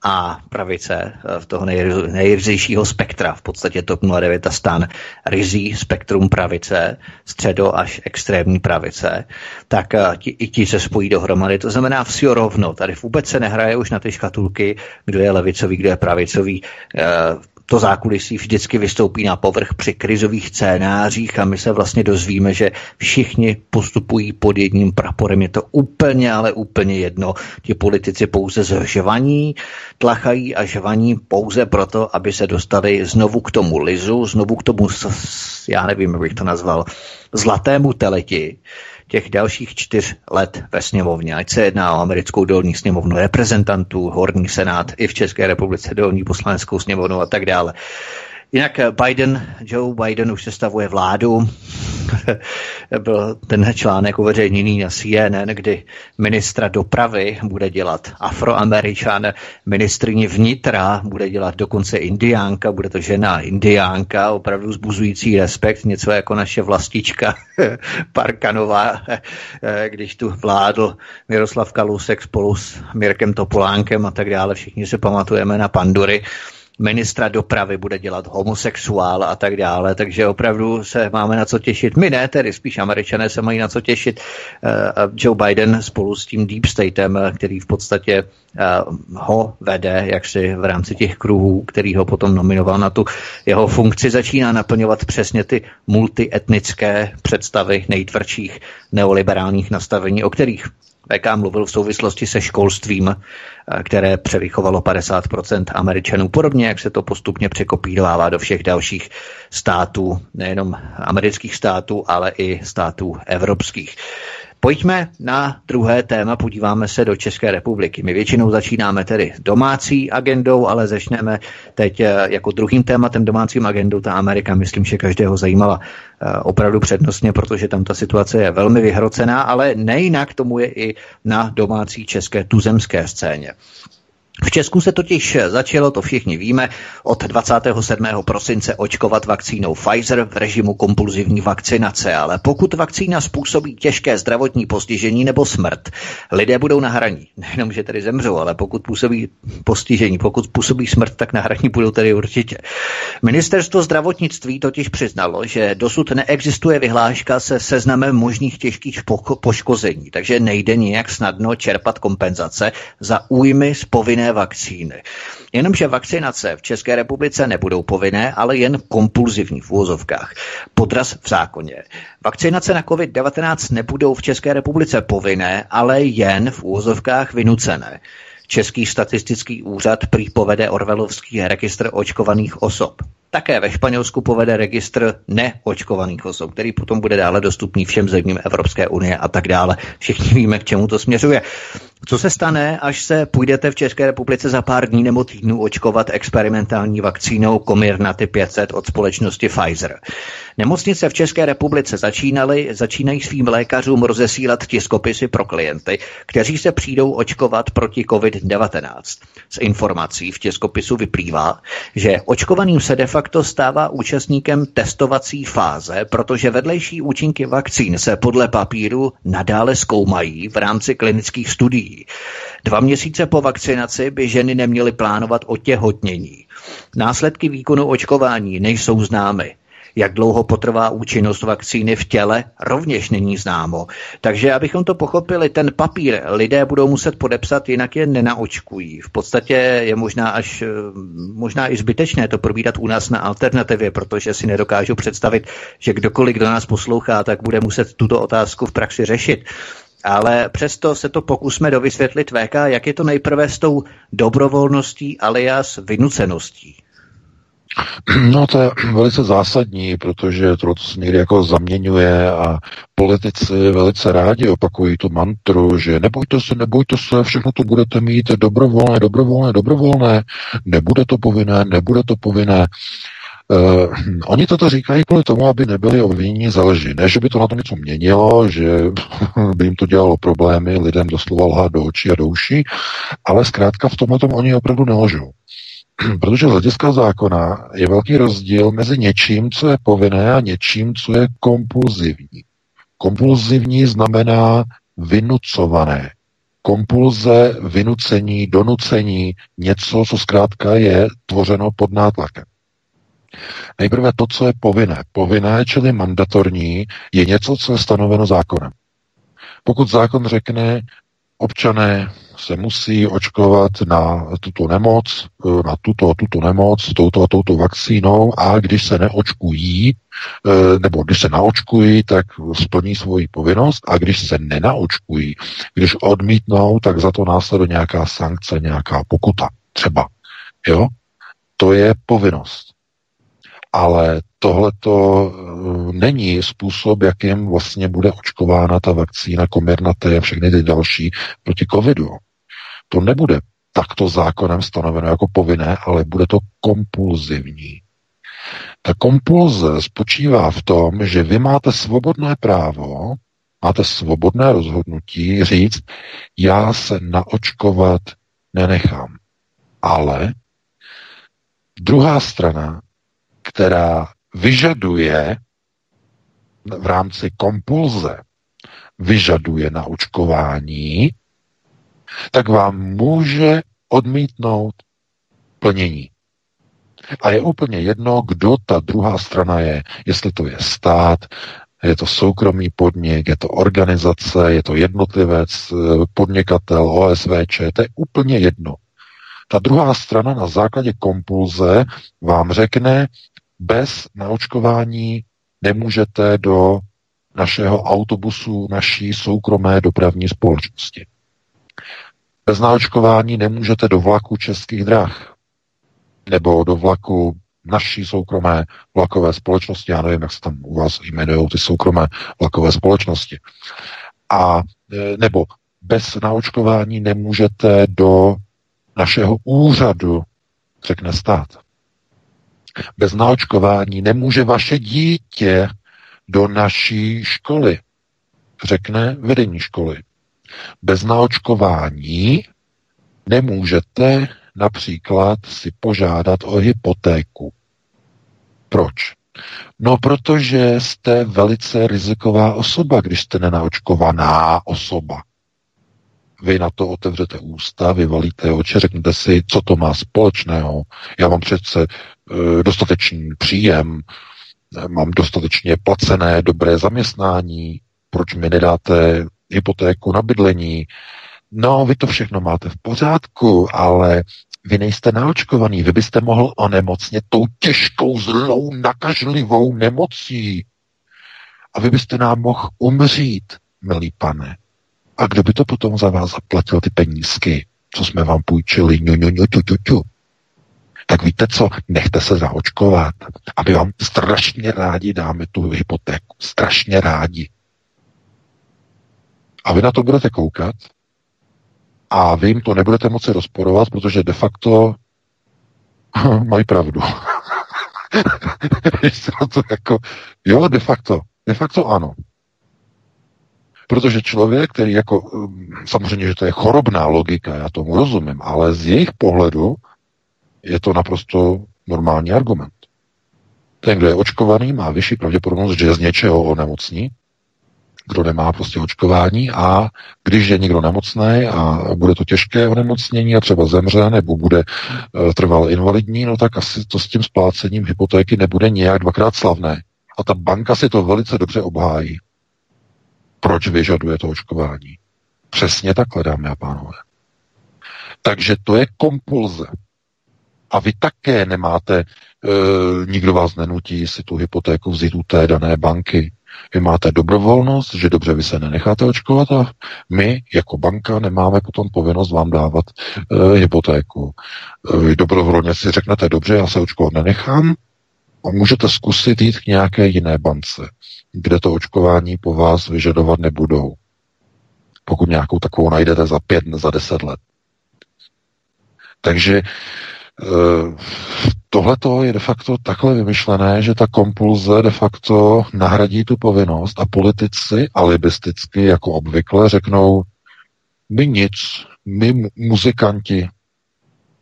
a pravice v eh, toho nejryzejšího spektra, v podstatě TOP 09 a stan, rizí spektrum pravice, středo až extrémní pravice, tak eh, ti, i ti se spojí dohromady. To znamená vsi rovno. Tady vůbec se nehraje už na ty škatulky, kdo je levicový, kdo je pravicový. To zákulisí vždycky vystoupí na povrch při krizových scénářích a my se vlastně dozvíme, že všichni postupují pod jedním praporem. Je to úplně, ale úplně jedno. Ti politici pouze zžvaní, tlachají a žvaní pouze proto, aby se dostali znovu k tomu lizu, znovu k tomu, já nevím, jak bych to nazval, zlatému teleti, těch dalších čtyř let ve sněmovně, ať se jedná o americkou dolní sněmovnu reprezentantů, horní senát i v České republice dolní poslaneckou sněmovnu a tak dále. Jinak Biden, Joe Biden už sestavuje vládu. *laughs* Byl ten článek uveřejněný na CNN, kdy ministra dopravy bude dělat afroameričan, ministrině vnitra bude dělat dokonce indiánka, bude to žena indiánka, opravdu zbuzující respekt, něco jako naše vlastička *laughs* Parkanová, když tu vládl Miroslav Kalusek spolu s Mirkem Topolánkem a tak dále. Všichni se pamatujeme na Pandury ministra dopravy bude dělat homosexuál a tak dále, takže opravdu se máme na co těšit. My ne, tedy spíš američané se mají na co těšit. Eh, Joe Biden spolu s tím Deep Statem, který v podstatě eh, ho vede, jak si v rámci těch kruhů, který ho potom nominoval na tu jeho funkci, začíná naplňovat přesně ty multietnické představy nejtvrdších neoliberálních nastavení, o kterých VK mluvil v souvislosti se školstvím, eh, které převychovalo 50% Američanů, podobně jak se to postupně překopírovává do všech dalších států, nejenom amerických států, ale i států evropských. Pojďme na druhé téma, podíváme se do České republiky. My většinou začínáme tedy domácí agendou, ale začneme teď eh, jako druhým tématem domácím agendou. Ta Amerika, myslím, že každého zajímala eh, opravdu přednostně, protože tam ta situace je velmi vyhrocená, ale nejinak tomu je i na domácí české tuzemské scéně. V Česku se totiž začalo, to všichni víme, od 27. prosince očkovat vakcínou Pfizer v režimu kompulzivní vakcinace, ale pokud vakcína způsobí těžké zdravotní postižení nebo smrt, lidé budou na hraní. Nejenom, že tedy zemřou, ale pokud působí postižení, pokud působí smrt, tak na hraní budou tedy určitě. Ministerstvo zdravotnictví totiž přiznalo, že dosud neexistuje vyhláška se seznamem možných těžkých poškození, takže nejde nijak snadno čerpat kompenzace za újmy z povinné vakcíny. Jenomže vakcinace v České republice nebudou povinné, ale jen kompulzivní v úvozovkách. Podraz v zákoně. Vakcinace na COVID-19 nebudou v České republice povinné, ale jen v úvozovkách vynucené. Český statistický úřad prý povede Orvelovský registr očkovaných osob. Také ve Španělsku povede registr neočkovaných osob, který potom bude dále dostupný všem zemím Evropské unie a tak dále. Všichni víme, k čemu to směřuje. Co se stane, až se půjdete v České republice za pár dní nebo týdnů očkovat experimentální vakcínou Comirnaty 500 od společnosti Pfizer? Nemocnice v České republice začínaly, začínají svým lékařům rozesílat tiskopisy pro klienty, kteří se přijdou očkovat proti COVID-19. Z informací v tiskopisu vyplývá, že očkovaným se de facto stává účastníkem testovací fáze, protože vedlejší účinky vakcín se podle papíru nadále zkoumají v rámci klinických studií. Dva měsíce po vakcinaci by ženy neměly plánovat otěhotnění. Následky výkonu očkování nejsou známy. Jak dlouho potrvá účinnost vakcíny v těle, rovněž není známo. Takže abychom to pochopili, ten papír lidé budou muset podepsat, jinak je nenaočkují. V podstatě je možná až možná i zbytečné to probírat u nás na alternativě, protože si nedokážu představit, že kdokoliv, kdo nás poslouchá, tak bude muset tuto otázku v praxi řešit. Ale přesto se to pokusme dovysvětlit VK, jak je to nejprve s tou dobrovolností alias vynuceností. No to je velice zásadní, protože to se někdy jako zaměňuje a politici velice rádi opakují tu mantru, že nebojte se, nebojte se, všechno to budete mít dobrovolné, dobrovolné, dobrovolné, nebude to povinné, nebude to povinné. Uh, oni toto říkají kvůli tomu, aby nebyli obviněni za lži. Ne, že by to na to něco měnilo, že *laughs* by jim to dělalo problémy, lidem doslova lhát do očí a do uší, ale zkrátka v tomhle tomu oni opravdu neložou. *clears throat* Protože z hlediska zákona je velký rozdíl mezi něčím, co je povinné a něčím, co je kompulzivní. Kompulzivní znamená vynucované. Kompulze, vynucení, donucení, něco, co zkrátka je tvořeno pod nátlakem. Nejprve to, co je povinné. Povinné, čili mandatorní, je něco, co je stanoveno zákonem. Pokud zákon řekne, občané se musí očkovat na tuto nemoc, na tuto tuto nemoc, touto a touto vakcínou a když se neočkují, eh, nebo když se naočkují, tak splní svoji povinnost a když se nenaočkují, když odmítnou, tak za to následuje nějaká sankce, nějaká pokuta třeba. Jo? To je povinnost. Ale tohle to eh, není způsob, jakým vlastně bude očkována ta vakcína Comirnaty a všechny ty další proti covidu. To nebude takto zákonem stanoveno jako povinné, ale bude to kompulzivní. Ta kompulze spočívá v tom, že vy máte svobodné právo, máte svobodné rozhodnutí říct, já se naočkovat nenechám. Ale druhá strana, která vyžaduje v rámci kompulze, vyžaduje naočkování, tak vám může odmítnout plnění. A je úplně jedno, kdo ta druhá strana je. Jestli to je stát, je to soukromý podnik, je to organizace, je to jednotlivec, podnikatel, OSVČ, to je úplně jedno. Ta druhá strana na základě kompulze vám řekne, bez naočkování nemůžete do našeho autobusu, naší soukromé dopravní společnosti. Bez naočkování nemůžete do vlaku českých drah nebo do vlaku naší soukromé vlakové společnosti. Já nevím, jak se tam u vás jmenují ty soukromé vlakové společnosti. A e, nebo bez naočkování nemůžete do našeho úřadu, řekne stát. Bez naočkování nemůže vaše dítě do naší školy, řekne vedení školy. Bez naočkování nemůžete například si požádat o hypotéku. Proč? No, protože jste velice riziková osoba, když jste nenaočkovaná osoba. Vy na to otevřete ústa, vyvalíte oči, řeknete si, co to má společného. Já mám přece dostatečný příjem, mám dostatečně placené, dobré zaměstnání, proč mi nedáte hypotéku na bydlení? No, vy to všechno máte v pořádku, ale vy nejste naočkovaný, vy byste mohl onemocnit tou těžkou, zlou, nakažlivou nemocí. A vy byste nám mohl umřít, milý pane. A kdo by to potom za vás zaplatil ty penízky, co jsme vám půjčili, ňu, ňu, ňu, ťu, ťu, ťu. Tak víte co, nechte se zaočkovat, aby vám strašně rádi dáme tu hypotéku. Strašně rádi. A vy na to budete koukat a vy jim to nebudete moci rozporovat, protože de facto *laughs* mají pravdu. *laughs* to jako, jo, de facto, de facto ano. Protože člověk, který jako, um, samozřejmě, že to je chorobná logika, já tomu rozumím, ale z jejich pohledu je to naprosto normální argument. Ten, kdo je očkovaný, má vyšší pravděpodobnost, že z něčeho onemocní, kdo nemá prostě očkování a když je někdo nemocný a bude to těžké onemocnění a třeba zemře nebo bude uh, trval invalidní, no tak asi to s tím splácením hypotéky nebude nějak dvakrát slavné. A ta banka si to velice dobře obhájí. Proč vyžaduje to očkování? Přesně takhle, dámy a pánové. Takže to je kompulze. A vy také nemáte, e, nikdo vás nenutí si tu hypotéku vzít u té dané banky. Vy máte dobrovolnost, že dobře, vy se nenecháte očkovat a my jako banka nemáme potom povinnost vám dávat e, hypotéku. E, vy dobrovolně si řeknete, dobře, já se očkovat nenechám a můžete zkusit jít k nějaké jiné bance, kde to očkování po vás vyžadovat nebudou. Pokud nějakou takovou najdete za pět, za deset let. Takže Tohle je de facto takhle vymyšlené, že ta kompulze de facto nahradí tu povinnost a politici alibisticky, jako obvykle, řeknou, my nic, my muzikanti,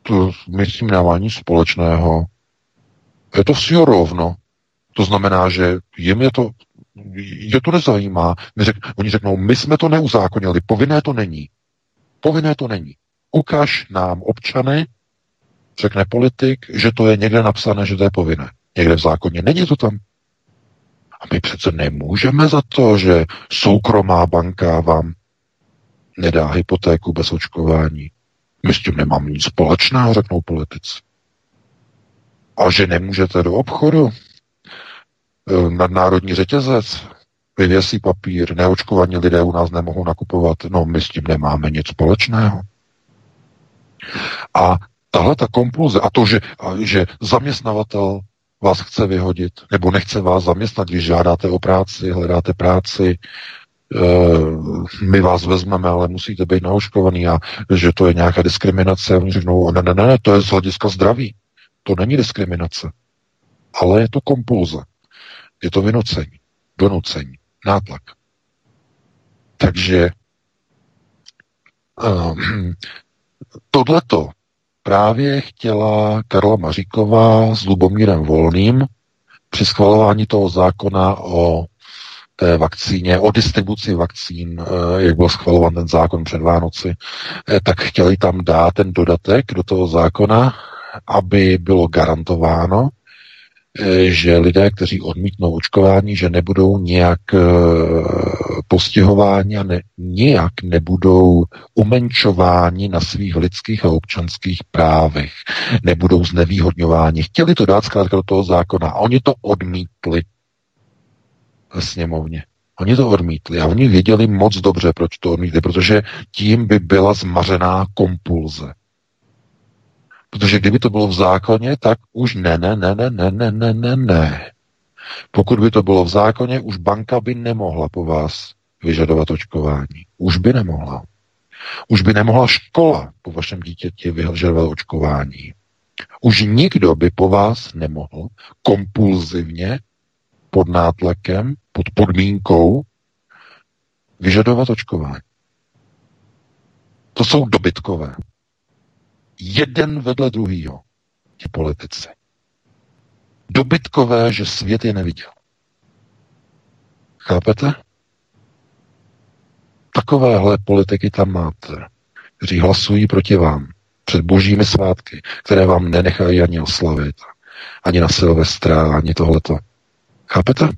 to my s tím nemá nic společného. Je to vše rovno. To znamená, že jim je to, je to nezajímá. My řek, oni řeknou, my jsme to neuzákonili, povinné to není. Povinné to není. Ukaž nám občany, řekne politik, že to je někde napsané, že to je povinné. Někde v zákoně. Není to tam. A my přece nemůžeme za to, že soukromá banka vám nedá hypotéku bez očkování. My s tím nemám nic společného, řeknou politici. A že nemůžete do obchodu, e, nadnárodní řetězec, vyvěsí papír, neočkovaní lidé u nás nemohou nakupovat, no my s tím nemáme nic společného. A tahle ta kompulze a to, že, že zaměstnavatel vás chce vyhodit, nebo nechce vás zaměstnat, když žádáte o práci, hledáte práci, e, my vás vezmeme, ale musíte být naočkovaný a že to je nějaká diskriminace. Oni řeknou, ne, ne, ne, to je z hlediska zdraví. To není diskriminace, ale je to kompulze. Je to vynucení, donucení, nátlak. Takže um, *clears throat* tohleto právě chtěla Karla Maříková s Lubomírem Volným při schvalování toho zákona o té vakcíně, o distribuci vakcín, eh, jak byl schvalovan ten zákon před Vánoci, eh, tak chtěli tam dát ten dodatek do toho zákona, aby bylo garantováno, že lidé, kteří odmítnou očkování, že nebudou nějak eh, postihováni a ne, nějak nebudou umenčováni na svých lidských a občanských právech, nebudou znevýhodňováni. Chtěli to dát zkrátka do toho zákona a oni to odmítli ve sněmovně. Oni to odmítli a oni věděli moc dobře, proč to odmítli, protože tím by byla zmařená kompulze. Protože kdyby to bylo v zákoně, tak už ne, ne, ne, ne, ne, ne, ne, ne, ne. Pokud by to bylo v zákoně, už banka by nemohla po vás vyžadovat očkování. Už by nemohla. Už by nemohla škola po vašem dítěti vyžadovat očkování. Už nikdo by po vás nemohl kompulzivně, pod nátlakem, pod podmínkou vyžadovat očkování. To jsou dobytkové jeden vedle druhýho, ti politici. Dobytkové, že svět je neviděl. Chápete? Takovéhle politiky tam máte, kteří hlasují proti vám před božími svátky, které vám nenechají ani oslavit, ani na Silvestra, ani tohleto. Chápete?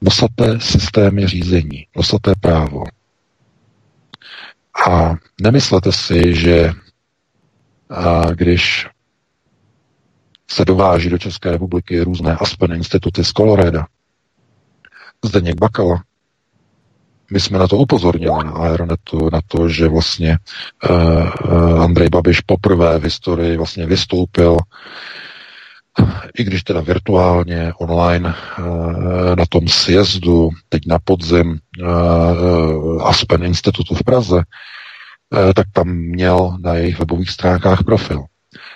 Nosaté systémy řízení, nosaté právo. A nemyslete si, že a když se dováží do České republiky různé Aspen instituty z Coloreda, Zdeněk Bakala, my jsme na to upozornili na Aeronetu, na to, že vlastně uh, Andrej Babiš poprvé v historii vlastně vystoupil, i když teda virtuálně, online, uh, na tom sjezdu, teď na podzim Aspen institutu v Praze, Eh, tak tam měl na jejich webových stránkách profil.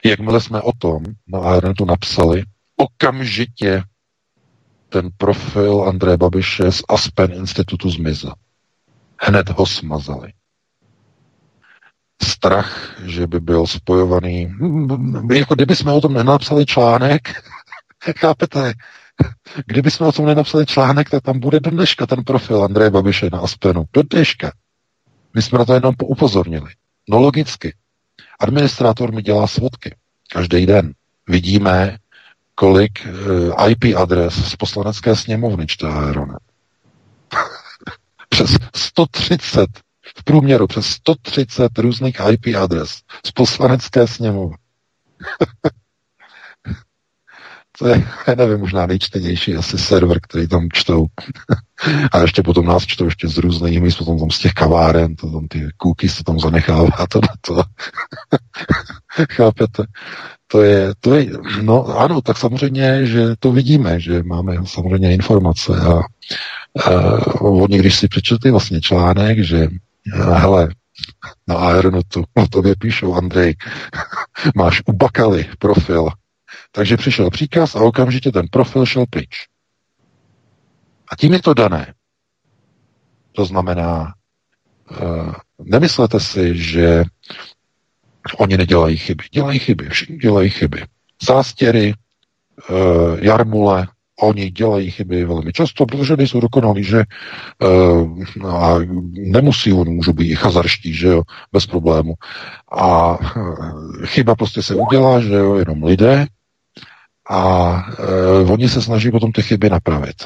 Jakmile jsme o tom na Aeronetu napsali, okamžitě ten profil Andreje Babiše z Aspen institutu zmizel. Hned ho smazali. Strach, že by byl spojovaný, jako kdyby jsme o tom nenapsali článek, *laughs* chápete, kdyby jsme o tom nenapsali článek, tak tam bude do dneška ten profil Andreje Babiše na Aspenu. Do dneška. My jsme na to jenom upozornili. No logicky. Administrátor mi dělá svodky. Každý den. Vidíme, kolik eh, IP adres z poslanecké sněmovny čte Aeronet. *laughs* přes 130, v průměru přes 130 různých IP adres z poslanecké sněmovny. *laughs* To je, nevím, možná nejčtenější asi server, který tam čtou. *laughs* A ještě potom nás čtou ještě z různých míst, potom tam z těch kaváren, to tam ty cookies se tam zanechává, *laughs* to na to. *laughs* Chápete? To je, to je, no ano, tak samozřejmě, že to vidíme, že máme samozřejmě informace a, a oni, když si přečetli vlastně článek, že hele, na Aeronotu, o tobě píšou, Andrej, *laughs* máš u Bakaly profil, takže přišel příkaz a okamžitě ten profil šel pryč. A tím je to dané. To znamená, uh, nemyslete si, že oni nedělají chyby. Dělají chyby, všichni dělají chyby. Zástěry, uh, jarmule, oni dělají chyby velmi často, protože nejsou dokonalí, že uh, a nemusí, oni můžou být i chazarští, že jo, bez problému. A chyba prostě se udělá, že jo, jenom lidé, a e, oni se snaží potom ty chyby napravit.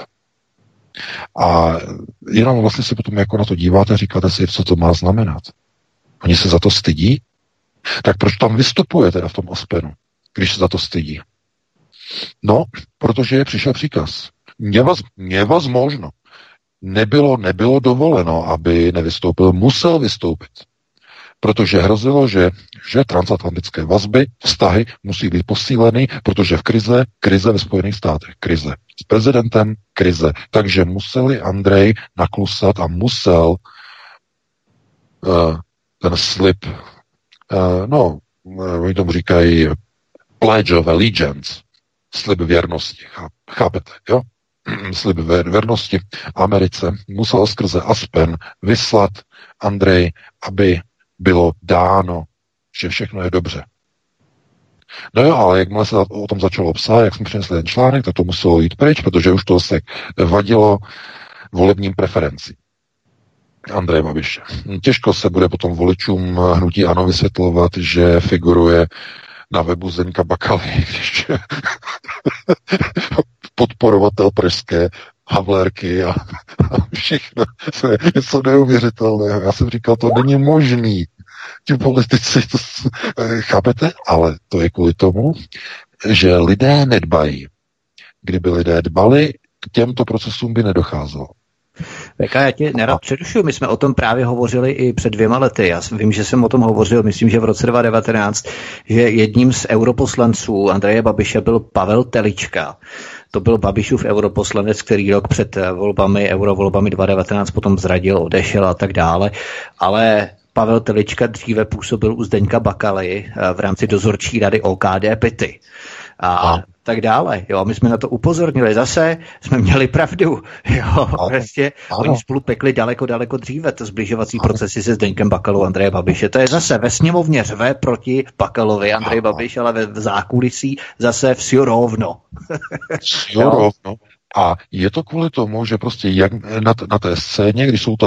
A jenom vlastně se potom jako na to díváte a říkáte si, co to má znamenat. Oni se za to stydí? Tak proč tam vystupuje teda v tom Aspenu, když se za to stydí? No, protože přišel příkaz. Nevaz, možno. Nebylo, nebylo dovoleno, aby nevystoupil, musel vystoupit. Protože hrozilo, že, že transatlantické vazby, vztahy musí být posíleny, protože v krize, krize ve Spojených státech, krize. S prezidentem krize. Takže museli Andrej naklusat a musel uh, ten slib, uh, no, uh, oni tomu říkají pledge of allegiance, slib věrnosti. Chápete, jo? *clears throat* slib věrnosti Americe musel skrze Aspen vyslat Andrej, aby bylo dáno, že všechno je dobře. No jo, ale jakmile se o tom začalo psát, jak jsme přinesli ten článek, tak to muselo jít pryč, protože už to se vadilo volebním preferenci. Andrej Babiše. Těžko se bude potom voličům hnutí ANO vysvětlovat, že figuruje na webu Zdeňka Bakaly, *laughs* podporovatel pražské Havlérky a, *laughs* a všechno. To je něco neuvěřitelného. Já jsem říkal, to není možný. Ti politici, to, chápete? Ale to je kvůli tomu, že lidé nedbají. Kdyby lidé dbali, k těmto procesům by nedocházelo. Veka, já tě nerad přerušuju, my jsme o tom právě hovořili i před dvěma lety. Já vím, že jsem o tom hovořil, myslím, že v roce 2019, že jedním z europoslanců Andreje Babiše byl Pavel Telička. To byl Babišův europoslanec, který rok před volbami, eurovolbami 2019 potom zradil, odešel a tak dále. Ale Pavel Telička dříve působil u Zdeňka Bakaly eh, v rámci dozorčí rady OKD Pity. A tak dále. Jo, my jsme na to upozornili. Zase jsme měli pravdu. *laughs* Jo, ano, prostě ano. oni spolu pekli daleko, daleko dříve to zbližovací ano. procesy se Zdeňkem Bakalou Andreje Babiše. To je zase ve sněmovně řve proti Bakalovi Andrej Babiš, ale ve zákulisí zase vsi rovno. Vsi rovno. A je to kvůli tomu, že prostě jak na, na té scéně, když jsou ta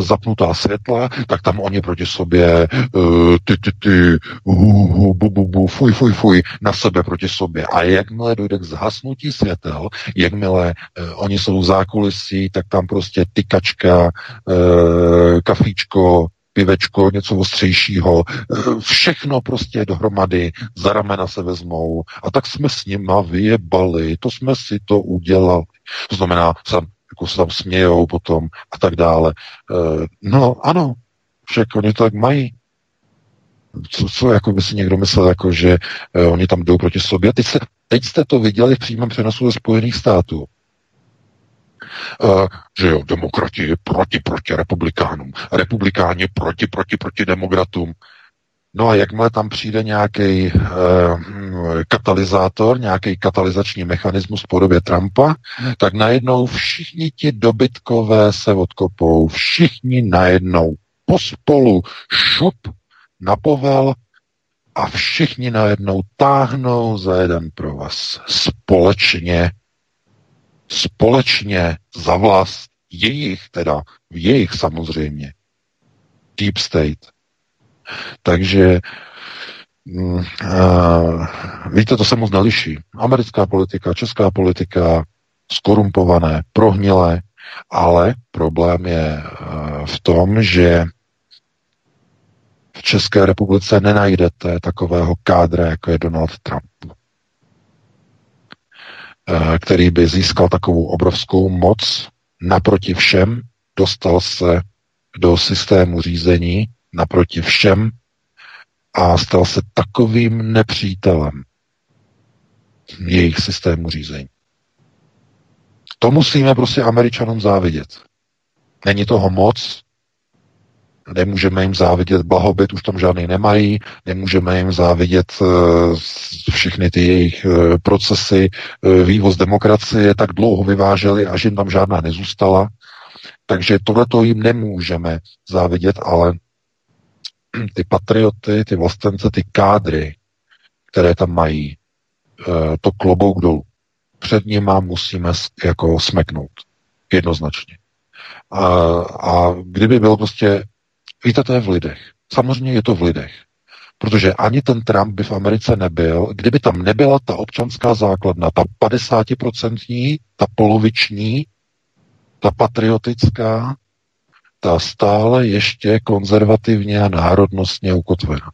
zapnutá světla, tak tam oni proti sobě uh, ty, ty, ty, uh, bu, bu, bu, fuj, fuj, fuj, na sebe proti sobě. A jakmile dojde k zhasnutí světel, jakmile uh, oni jsou v zákulisí, tak tam prostě tykačka, uh, kafíčko, pivečko, něco ostřejšího, všechno prostě dohromady, za ramena se vezmou a tak jsme s nima vyjebali, to jsme si to udělali. To znamená, se, jako se tam smějou potom a tak dále. Eh, no ano, však oni to tak mají. Co, co jako by si někdo myslel, jako, že uh, oni tam jdou proti sobě. Teď, se, teď jste to viděli v přímém přenosu ze Spojených států. Uh, že jo, demokrati proti, proti republikánům, republikáni proti, proti, proti demokratům. No a jakmile tam přijde nějaký uh, katalyzátor, nějaký katalyzační mechanismus v podobě Trumpa, tak najednou všichni ti dobytkové se odkopou, všichni najednou pospolu šup na povel a všichni najednou táhnou za jeden pro vás společně společně za vlast jejich, teda v jejich samozřejmě, deep state. Takže uh, víte, to se moc neliší. Americká politika, česká politika, skorumpované, prohnilé, ale problém je v tom, že v České republice nenajdete takového kádra, jako je Donald Trump. Eh, který by získal takovou obrovskou moc naproti všem, dostal se do systému řízení naproti všem a stal se takovým nepřítelem jejich systému řízení. To musíme prostě Američanům závidět. Není toho moc, Nemůžeme jim závidět blahobyt, už tam žádný nemají, nemůžeme jim závidět uh, všechny ty jejich uh, procesy, uh, vývoz demokracie tak dlouho vyváželi, až jim tam žádná nezůstala. Takže tohleto jim nemůžeme závidět, ale *clears throat* ty patrioty, ty vlastence, ty kádry, které tam mají, to klobouk dolů. Před nima musíme jako smeknout. Jednoznačně. A, a kdyby byl prostě Víte, to je v lidech. Samozřejmě je to v lidech. Protože ani ten Trump by v Americe nebyl, kdyby tam nebyla ta občanská základna, ta 50%, ta poloviční, ta patriotická, ta stále ještě konzervativně a národnostně ukotvena.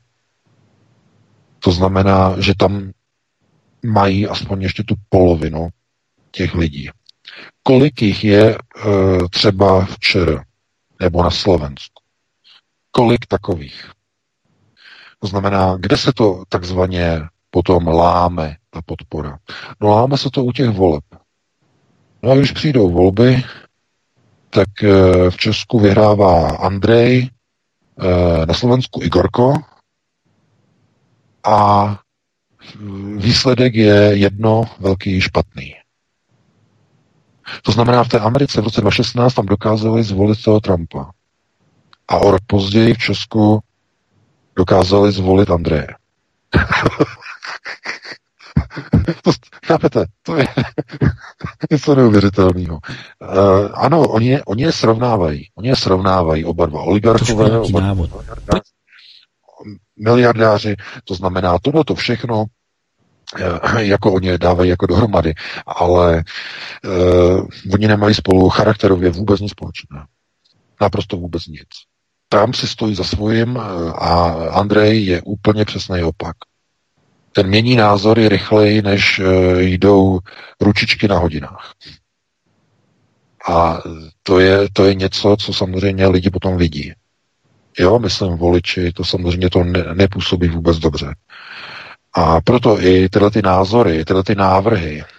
To znamená, že tam mají aspoň ještě tu polovinu těch lidí. Kolik jich je e, třeba v ČR nebo na Slovensku? Kolik takových? To znamená, kde se to takzvaně potom láme, ta podpora? No láme se to u těch voleb. No a když přijdou volby, tak e, v Česku vyhrává Andrej, e, na Slovensku Igorko a výsledek je jedno velký špatný. To znamená, v té Americe v roce 2016 tam dokázali zvolit toho Trumpa. A o rok později v Česku dokázali zvolit Andreje. to, *laughs* chápete? To je *laughs* něco neuvěřitelného. Uh, ano, oni je, oni je srovnávají. Oni je srovnávají oba dva oligarchové, oba dva miliardáři, miliardáři. To znamená, tohle to všechno Eh, jako oni je dávají jako dohromady, ale uh, oni nemají spolu charakterově vůbec nic společného. Naprosto vůbec nic. Trump si stojí za svým eh, a Andrej je úplně přesný opak. Ten mění názory rychleji, než uh, jdou ručičky na hodinách. A to je, to je něco, co samozřejmě lidi potom vidí. Jo, myslím voliči, to samozřejmě to ne, nepůsobí vůbec dobře. A proto i tyhle ty názory, tyhle ty návrhy eh,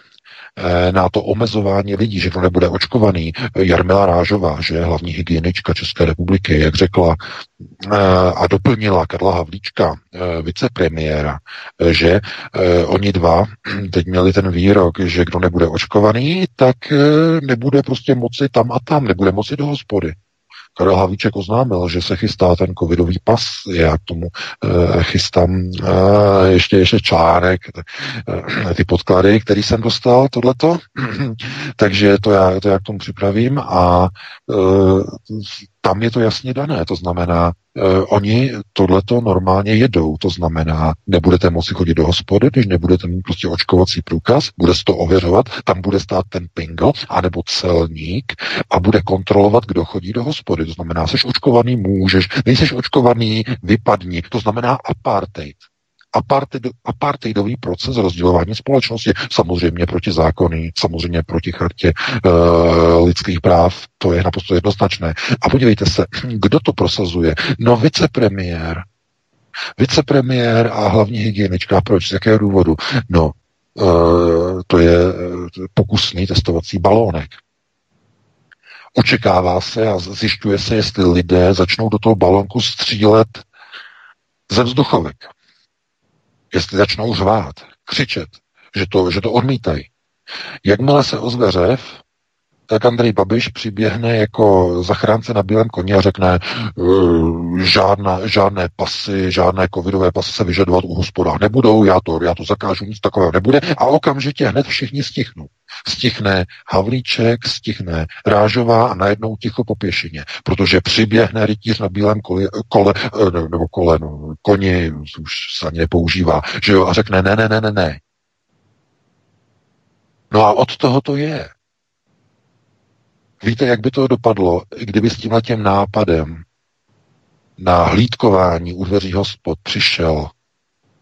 na to omezování lidí, že to nebude očkovaný. Jarmila Rážová, že je hlavní hygienička České republiky, jak řekla eh, a doplnila Karla Havlíčka, eh, vicepremiéra, že oni dva *clears throat* teď měli ten výrok, že kdo nebude očkovaný, tak nebude prostě moci tam a tam, nebude moci do hospody. Karel Havíček oznámil, že se chystá ten covidový pas. Já k tomu uh, chystám uh, ještě, ještě článek, uh, ty podklady, který jsem dostal, tohleto. *clears throat* Takže to já, to já k tomu připravím a uh, tam je to jasně dané. To znamená, Uh, oni tohleto normálně jedou, to znamená, nebudete moci chodit do hospody, když nebudete mít prostě očkovací průkaz, bude se to ověřovat, tam bude stát ten pingl, anebo celník a bude kontrolovat, kdo chodí do hospody. To znamená, jsi očkovaný, můžeš, nejseš očkovaný, vypadni. To znamená apartheid, apartheidový proces rozdělování společnosti. Samozřejmě proti zákony, samozřejmě proti chartě uh, lidských práv, to je naprosto jednoznačné. A podívejte se, kdo to prosazuje? No vicepremiér. Vicepremiér a hlavní hygienička. Proč? Z jakého důvodu? No, uh, to je pokusný testovací balónek. Očekává se a zjišťuje se, jestli lidé začnou do toho balonku střílet ze vzduchovek jestli začnou řvát, křičet, že to, že to odmítají. Jakmile se ozve řev, tak Andrej Babiš přiběhne jako zachránce na bílém koni a řekne, uh, žádná, žádné pasy, žádné covidové pasy se vyžadovat u hospodách nebudou, já to, já to zakážu, nic takového nebude a okamžitě hned všichni stichnou. Stichne Havlíček, stichne Rážová a najednou ticho po pěšině, protože přiběhne rytíř na bílém kole, kole eh, nebo kole, no, koni, už se ani nepoužívá, že jo, a řekne ne, ne, ne, ne, ne. No a od toho to je. Víte, jak by to dopadlo, kdyby s tímhle tím nápadem na hlídkování u dveří hospod přišel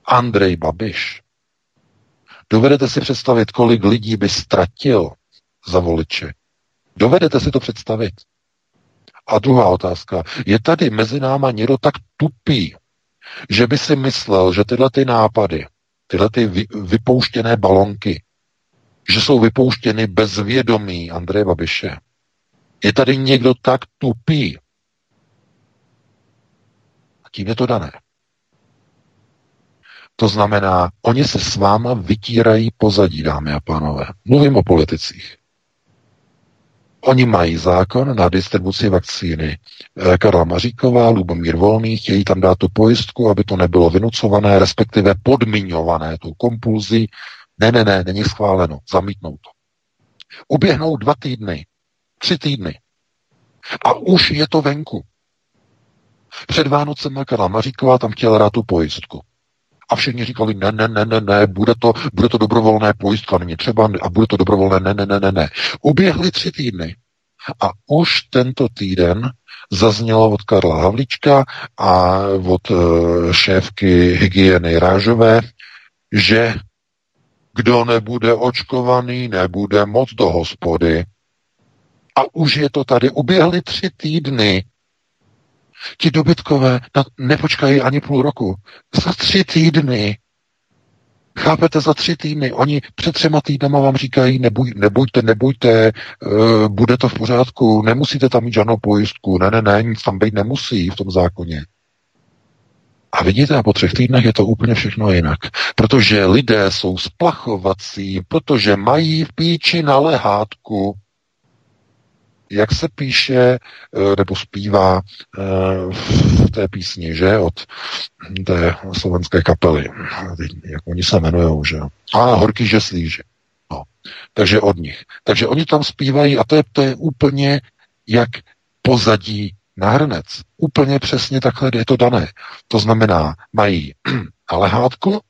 Andrej Babiš? Dovedete si představit, kolik lidí by ztratil za voliče? Dovedete si to představit? A druhá otázka. Je tady mezi náma někdo tak tupý, že by si myslel, že tyhle ty nápady, tyhle ty vypouštěné balonky, že jsou vypouštěny bez vědomí Andreje Babiše, je tady někdo tak tupý. A tím je to dané. To znamená, oni se s váma vytírají pozadí, dámy a pánové. Mluvím o politicích. Oni mají zákon na distribuci vakcíny. Eh, Karla Maříková, Lubomír Volný chtějí tam dát tu pojistku, aby to nebylo vynucované, respektive podmiňované tou kompulzí. Ne, ne, ne, není schváleno. Zamítnou to. Uběhnou dva týdny. Tři týdny. A už je to venku. Před Vánocem Karla Maříková tam chtěla dát tu pojistku. A všichni říkali, ne, ne, ne, ne, ne, bude to, bude to dobrovolné pojistka, není třeba, a bude to dobrovolné, ne, ne, ne, ne, ne. Uběhly tři týdny A už tento týden zaznělo od Karla Havlíčka a od eh, šéfky hygieny Rážové, že kdo nebude očkovaný, nebude moc do hospody. A už je to tady. Uběhly tři týdny. Ti dobytkové nepočkají ani půl roku. Za tři týdny Chápete, za tři týdny. Oni před třema týdnama vám říkají, nebuj, nebojte, nebojte, uh, bude to v pořádku, nemusíte tam mít žádnou pojistku, ne, ne, ne, nic tam být nemusí v tom zákoně. A vidíte, a po třech týdnech je to úplně všechno jinak. Protože lidé jsou splachovací, protože mají v píči na lehátku jak se píše eh, nebo zpívá eh, v té písni, že, od té slovenské kapely, jak oni se jmenují, že. A Horký že. No. Takže od nich. Takže oni tam zpívají a to je, to je úplně jak pozadí na hrnec. Úplně přesně takhle je to dané. To znamená, mají *clears throat* na lehátku,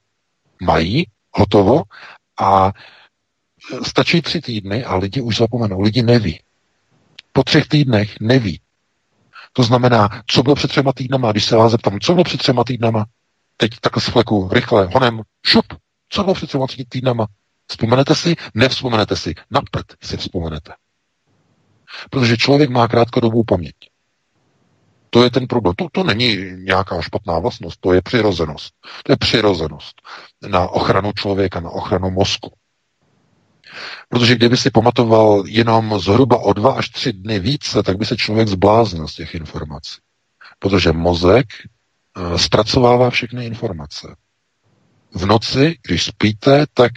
mají, hotovo a stačí tři týdny a lidi už zapomenou, lidi neví po třech týdnech neví. To znamená, co bylo před třema týdnama, když se vás zeptám, co bylo před třema týdnama, teď takhle z fleku, rychle, honem, šup, co bylo před třema týdnama, vzpomenete si, nevzpomenete si, napřed si vzpomenete. Protože člověk má krátkodobou paměť. To je ten problém. To, to není nějaká špatná vlastnost, to je přirozenost. To je přirozenost na ochranu člověka, na ochranu mozku. Protože kdyby si pamatoval jenom zhruba o dva až tři dny více, tak by se člověk zbláznil z těch informací. Protože mozek uh, zpracovává všechny informace. V noci, když spíte, tak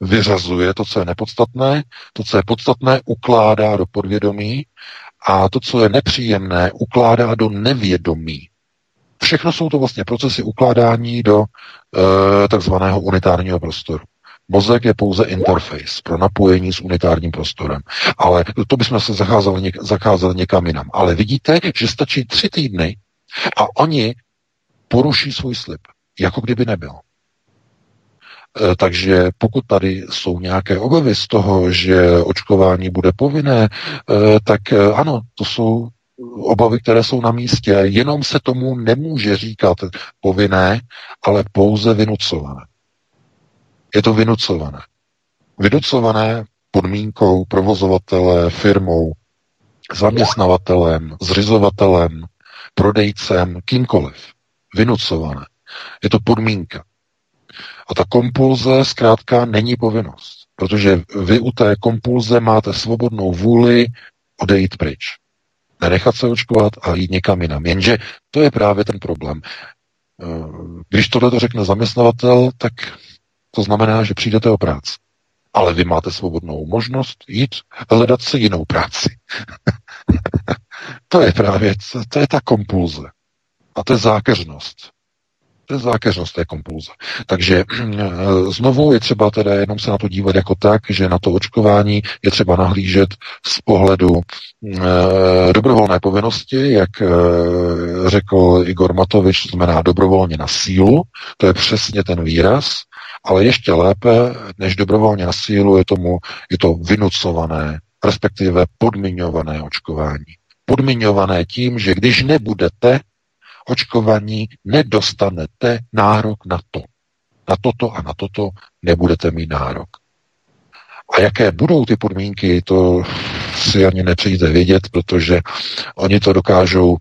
vyřazuje to, co je nepodstatné, to, co je podstatné, ukládá do podvědomí a to, co je nepříjemné, ukládá do nevědomí. Všechno jsou to vlastně procesy ukládání do e, takzvaného unitárního prostoru. Mozek je pouze interface pro napojení s unitárním prostorem. Ale to bychom se zacházeli, něk, zacházeli někam jinam. Ale vidíte, že stačí tři týdny a oni poruší svůj slib, jako kdyby nebyl. E, takže pokud tady jsou nějaké obavy z toho, že očkování bude povinné, e, tak e, ano, to jsou obavy, které jsou na místě. Jenom se tomu nemůže říkat povinné, ale pouze vynucované. Je to vynucované. Vynucované podmínkou provozovatele, firmou, zaměstnavatelem, zřizovatelem, prodejcem, kýmkoliv. Vynucované. Je to podmínka. A ta kompulze zkrátka není povinnost, protože vy u té kompulze máte svobodnou vůli odejít pryč. Nenechat se očkovat a jít někam jinam. Jenže to je právě ten problém. Když tohle to řekne zaměstnavatel, tak to znamená, že přijdete o práci. Ale vy máte svobodnou možnost jít hledat si jinou práci. *laughs* to je právě, to je ta kompulze. A to je zákeřnost. To je zákeřnost té kompulze. Takže znovu je třeba teda jenom se na to dívat jako tak, že na to očkování je třeba nahlížet z pohledu e, dobrovolné povinnosti, jak e, řekl Igor Matovič, to znamená dobrovolně na sílu, to je přesně ten výraz, ale ještě lépe, než dobrovolně na sílu, je, tomu, je to vynucované, respektive podmiňované očkování. Podmiňované tím, že když nebudete očkovaní, nedostanete nárok na to. Na toto a na toto nebudete mít nárok. A jaké budou ty podmínky, to si ani nepřijde vědět, protože oni to dokážou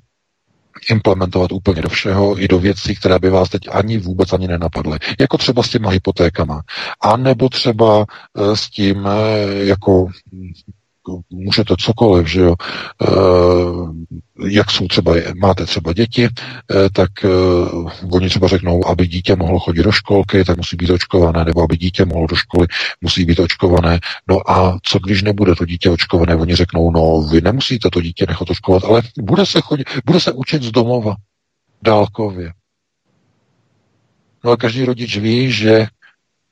implementovat úplně do všeho, i do věcí, které by vás teď ani vůbec ani nenapadly. Jako třeba s těma hypotékama. A nebo třeba eh, s tím, eh, jako můžete cokoliv, že jo, e, jak jsou třeba, máte třeba děti, e, tak e, oni třeba řeknou, aby dítě mohlo chodit do školky, tak musí být očkované, nebo aby dítě mohlo do školy, musí být očkované. No a co když nebude to dítě očkované? Oni řeknou, no vy nemusíte to dítě nechat očkovat, ale bude se, chodit, bude se učit z domova, dálkově. No a každý rodič ví, že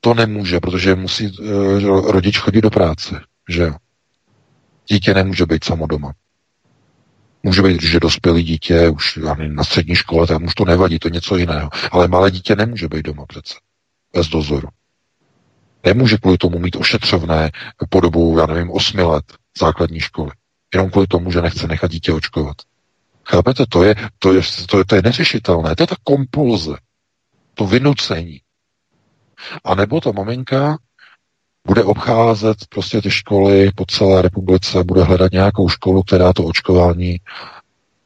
to nemůže, protože musí rodič chodit do práce, že jo. Dítě nemůže být samo doma. Může být, že dospělý dítě už na střední škole, tam už to nevadí, to něco jiného. Ale malé dítě nemůže být doma přece. Bez dozoru. Nemůže kvůli tomu mít ošetřovné po dobu, já nevím, osmi let základní školy. jenom kvůli tomu, že nechce nechat dítě očkovat. Chápete? To je, to je, to je, to je neřešitelné. To je ta kompulze. To vynucení. A nebo ta maminka bude obcházet prostě ty školy po celé republice, bude hledat nějakou školu, která to očkování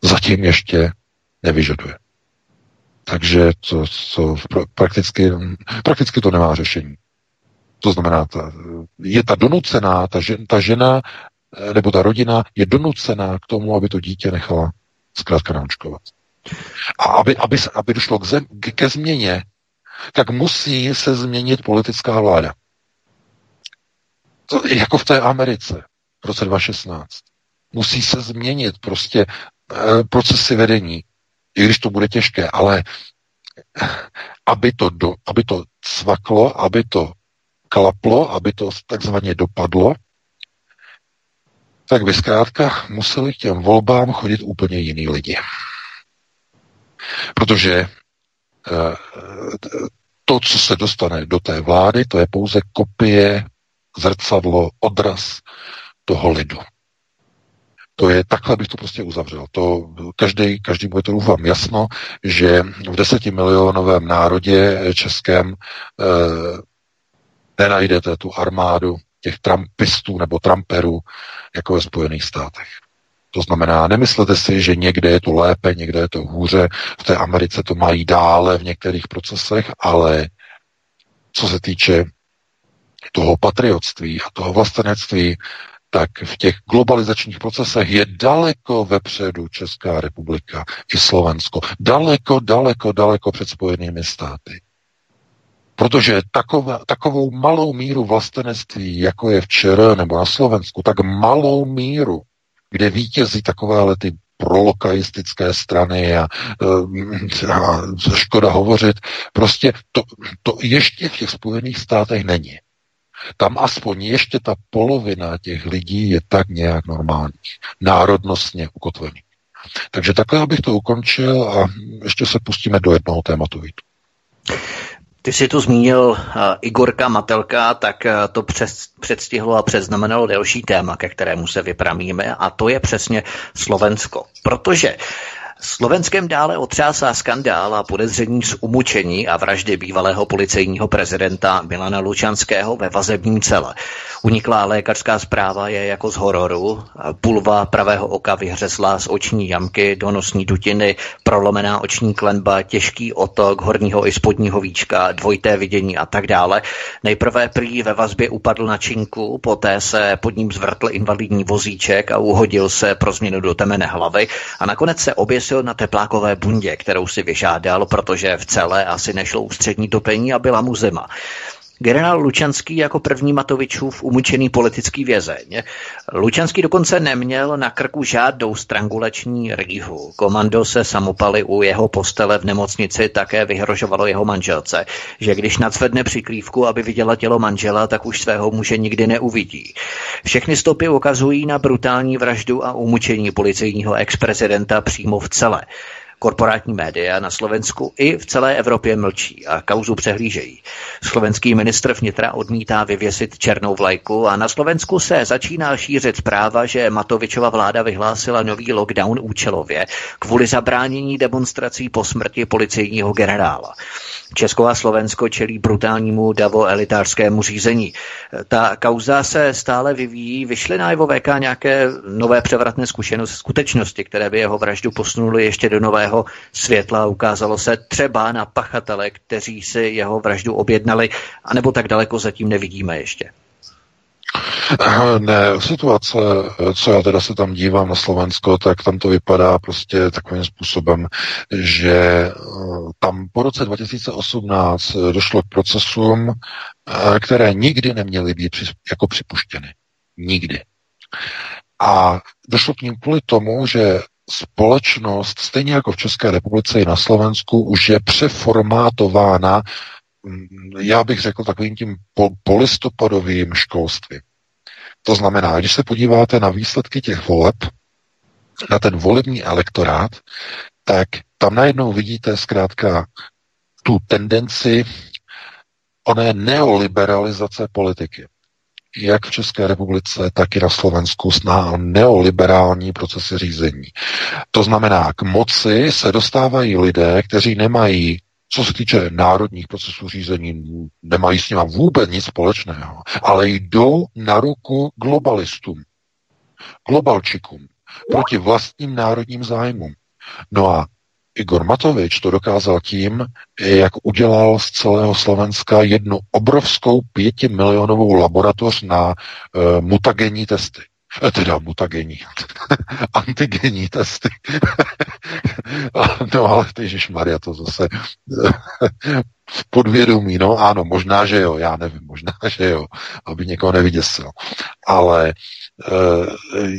zatím ještě nevyžaduje. Takže to, to prakticky, prakticky to nemá řešení. To znamená, ta, je ta donucená, ta, žen, ta žena nebo ta rodina je donucená k tomu, aby to dítě nechala zkrátka naočkovat. A aby, aby, aby došlo k zem, ke změně, tak musí se změnit politická vláda. To, jako v té Americe v roce 2016. Musí se změnit prostě e, procesy vedení, i když to bude těžké, ale aby to, do, aby to cvaklo, aby to klaplo, aby to takzvaně dopadlo, tak by zkrátka museli k těm volbám chodit úplně jiný lidi. Protože eh, to, co se dostane do té vlády, to je pouze kopie, zrcadlo, odraz toho lidu. To je, takhle bych to prostě uzavřel. To každý, každý bude to doufám jasno, že v desetimilionovém národě českém eh, nenajdete tu armádu těch trumpistů nebo trumperů jako ve Spojených státech. To znamená, nemyslete si, že někde je to lépe, někde je to hůře, v té Americe to mají dále v některých procesech, ale co se týče toho patriotství a toho vlastenectví, tak v těch globalizačních procesech je daleko vepředu Česká republika i Slovensko. Daleko, daleko, daleko před Spojenými státy. Protože taková, takovou malou míru vlastenectví, jako je včera nebo na Slovensku, tak malou míru, kde vítězí takovéhle ty prolokaistické strany a, eh, a škoda hovořit, prostě to, to ještě v těch Spojených státech není. Tam aspoň ještě ta polovina těch lidí je tak nějak normální, národnostně ukotvený. Takže takhle abych to ukončil a ještě se pustíme do jednoho tématu. Vítu. Ty jsi tu zmínil uh, Igorka Matelka, tak uh, to přes, předstihlo a předznamenalo další téma, ke kterému se vypramíme, a to je přesně Slovensko. Protože Slovenskem dále otřásá skandál a podezření z umučení a vraždy bývalého policejního prezidenta Milana Lučanského ve vazebním cele. Uniklá lékařská zpráva je jako z hororu. Pulva pravého oka vyhřesla z oční jamky do nosní dutiny, prolomená oční klenba, těžký otok horního i spodního víčka, dvojité vidění a tak dále. Nejprve prý ve vazbě upadl na činku, poté se pod ním zvrtl invalidní vozíček a uhodil se pro změnu do temene hlavy a nakonec se oběsil na teplákové bundě, kterou si vyžádal, protože v celé asi nešlo ústřední topení a byla mu zima. Generál Lučanský jako první Matovičův umučený politický vězeň. Lučanský dokonce neměl na krku žádnou strangulační rýhu. Komando se samopali u jeho postele v nemocnici také vyhrožovalo jeho manželce, že když nacvedne přikrývku, aby viděla tělo manžela, tak už svého muže nikdy neuvidí. Všechny stopy ukazují na brutální vraždu a umučení policejního ex-prezidenta přímo v celé. Korporátní média na Slovensku i v celé Evropě mlčí a kauzu přehlížejí. Slovenský ministr vnitra odmítá vyvěsit černou vlajku a na Slovensku se začíná šířit zpráva, že Matovičova vláda vyhlásila nový lockdown účelově kvůli zabránění demonstrací po smrti policejního generála. Česko a Slovensko čelí brutálnímu davo-elitářskému řízení. Ta kauza se stále vyvíjí. Vyšly na jeho VK nějaké nové převratné zkušenosti, skutečnosti, které by jeho vraždu posunuly ještě do nového světla. Ukázalo se třeba na pachatele, kteří si jeho vraždu objednali, anebo tak daleko zatím nevidíme ještě. Ne, situace, co já teda se tam dívám na Slovensko, tak tam to vypadá prostě takovým způsobem, že eh, tam po roce 2018 došlo k procesům, eh, které nikdy neměly být jako připuštěny. Nikdy. A došlo k ním kvůli tomu, že společnost, stejně jako v České republice i na Slovensku, už je přeformátována, mm, já bych řekl takovým tím polistopadovým školstvím. To znamená, když se podíváte na výsledky těch voleb, na ten volební elektorát, tak tam najednou vidíte zkrátka tu tendenci oné neoliberalizace politiky. Jak v České republice, tak i na Slovensku snaha neoliberální procesy řízení. To znamená, k moci se dostávají lidé, kteří nemají co se týče národních procesů řízení, nemají s nimi vůbec nic společného, ale jdou na ruku globalistům, globalčikům, proti vlastním národním zájmům. No a Igor Matovič to dokázal tím, jak udělal z celého Slovenska jednu obrovskou pětimilionovou laboratoř na uh, mutagenní testy. E, teda mutagenní, *laughs* antigenní testy. *laughs* no ale ty Maria to zase v *laughs* podvědomí, no ano, možná, že jo, já nevím, možná, že jo, aby někoho nevyděsil. Ale e,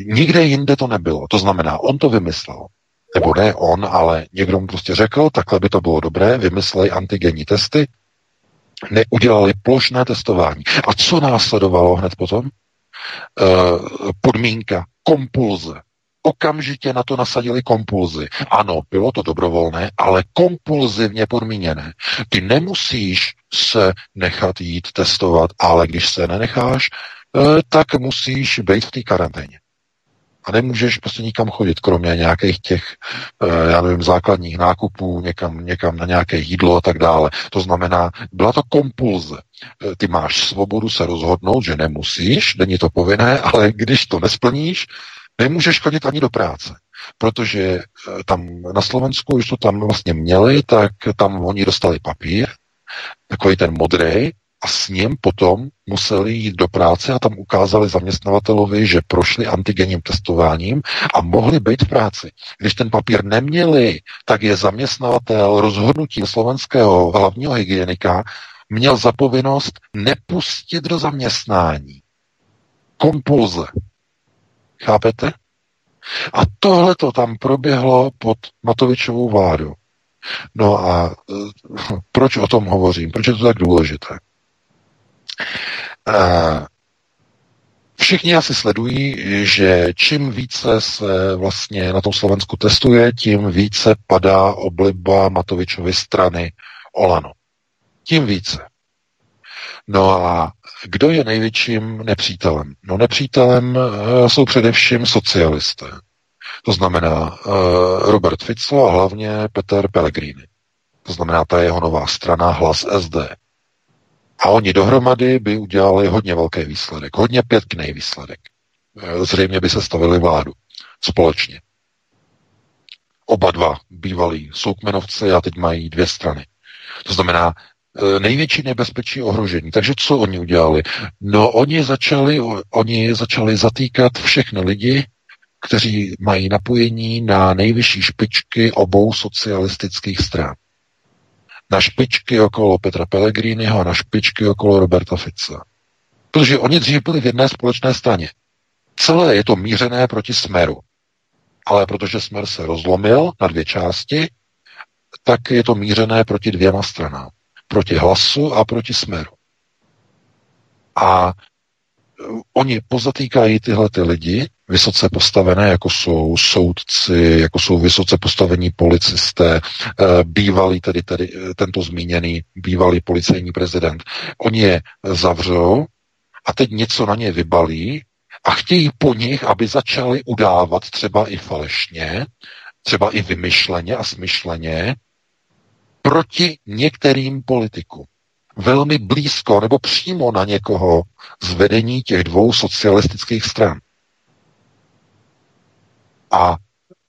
nikde jinde to nebylo. To znamená, on to vymyslel nebo ne on, ale někdo mu prostě řekl, takhle by to bylo dobré, vymysleli antigenní testy, neudělali plošné testování. A co následovalo hned potom? E, podmínka, kompulze. Okamžitě na to nasadili kompulzy. Ano, bylo to dobrovolné, ale kompulzivně podmíněné. Ty nemusíš se nechat jít testovat, ale když se nenecháš, e, tak musíš být v té karanténě a nemůžeš prostě nikam chodit, kromě nějakých těch, eh, já nevím, základních nákupů, někam, někam na nějaké jídlo a tak dále. To znamená, byla to kompulze. Eh, ty máš svobodu se rozhodnout, že nemusíš, není to povinné, *laughs* ale když to nesplníš, nemůžeš chodit ani do práce. Protože eh, tam na Slovensku, už to tam vlastně měli, tak tam oni dostali papír, takový ten modrý, a s ním potom museli jít do práce a tam ukázali zaměstnavatelovi, že prošli antigenním testováním a mohli být v práci. Když ten papír neměli, tak je zaměstnavatel rozhodnutím slovenského hlavního hygienika měl za povinnost nepustit do zaměstnání. Kompulze. Chápete? A tohle to tam proběhlo pod Matovičovou vládu. No a e, proč o tom hovořím? Proč je to tak důležité? Všichni asi sledují, že čím více se vlastně na tom Slovensku testuje, tím více padá obliba Matovičovy strany Olano. Tím více. No a kdo je největším nepřítelem? No nepřítelem eh, jsou především socialisté. To znamená uh, Robert Fico a hlavně Peter Pellegrini. To znamená ta jeho nová strana Hlas SD. A oni dohromady by udělali hodně velký výsledek, hodně pěkný výsledek. E, zřejmě by se stavili vládu společně. Oba dva bývalí soukmenovci a teď mají dvě strany. To znamená, e, největší nebezpečí ohrožení. Takže co oni udělali? No, oni začali, oni začali zatýkat všechny lidi, kteří mají napojení na nejvyšší špičky obou socialistických stran na špičky okolo Petra Pellegriniho a na špičky okolo Roberta Fica. Protože oni dřív byli v jedné společné straně. Celé je to mířené proti smeru. Ale protože smer se rozlomil na dvě části, tak je to mířené proti dvěma stranám. Proti hlasu a proti smeru. A oni pozatýkají tyhle ty lidi, vysoce postavené, jako jsou soudci, jako jsou vysoce postavení policisté, eh, bývalý tedy, tedy eh, tento zmíněný bývalý policejní prezident. Oni je zavřou a teď něco na ně vybalí a chtějí po nich, aby začali udávat třeba i falešně, třeba i vymyšleně a smyšleně proti některým politikům velmi blízko nebo přímo na někoho z vedení těch dvou socialistických stran. A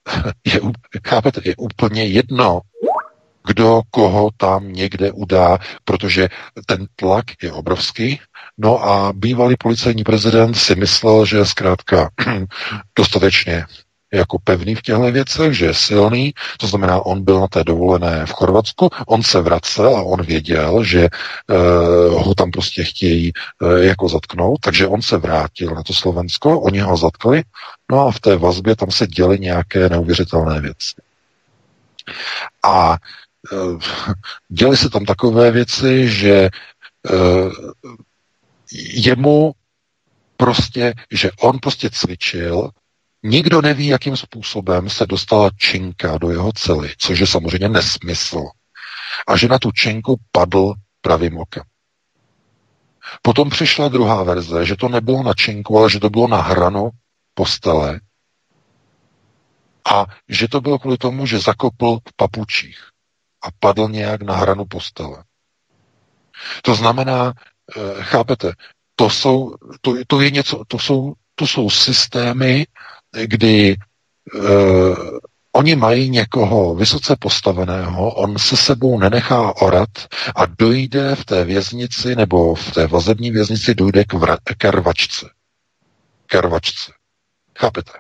*laughs* je, chápete, je úplně jedno, kdo koho tam někde udá, protože ten tlak je obrovský. No a bývalý policejní prezident si myslel, že zkrátka *clears throat* dostatečně jako pevný v těchto věcech, že je silný, to znamená, on byl na té dovolené v Chorvatsku, on se vracel a on věděl, že uh, ho tam prostě chtějí uh, jako zatknout, takže on se vrátil na to Slovensko, oni ho zatkli, no a v té vazbě tam se děly nějaké neuvěřitelné věci. A uh, děly se tam takové věci, že uh, jemu prostě, že on prostě cvičil Nikdo neví, jakým způsobem se dostala činka do jeho cely, což je samozřejmě nesmysl. A že na tu činku padl pravým okem. Potom přišla druhá verze, že to nebylo na činku, ale že to bylo na hranu postele a že to bylo kvůli tomu, že zakopl v papučích a padl nějak na hranu postele. To znamená, eh, chápete, to jsou, to, to je něco, to jsou, to jsou systémy, kdy uh, oni mají někoho vysoce postaveného, on se sebou nenechá orat a dojde v té věznici nebo v té vazební věznici dojde k, vra, k. Chápete?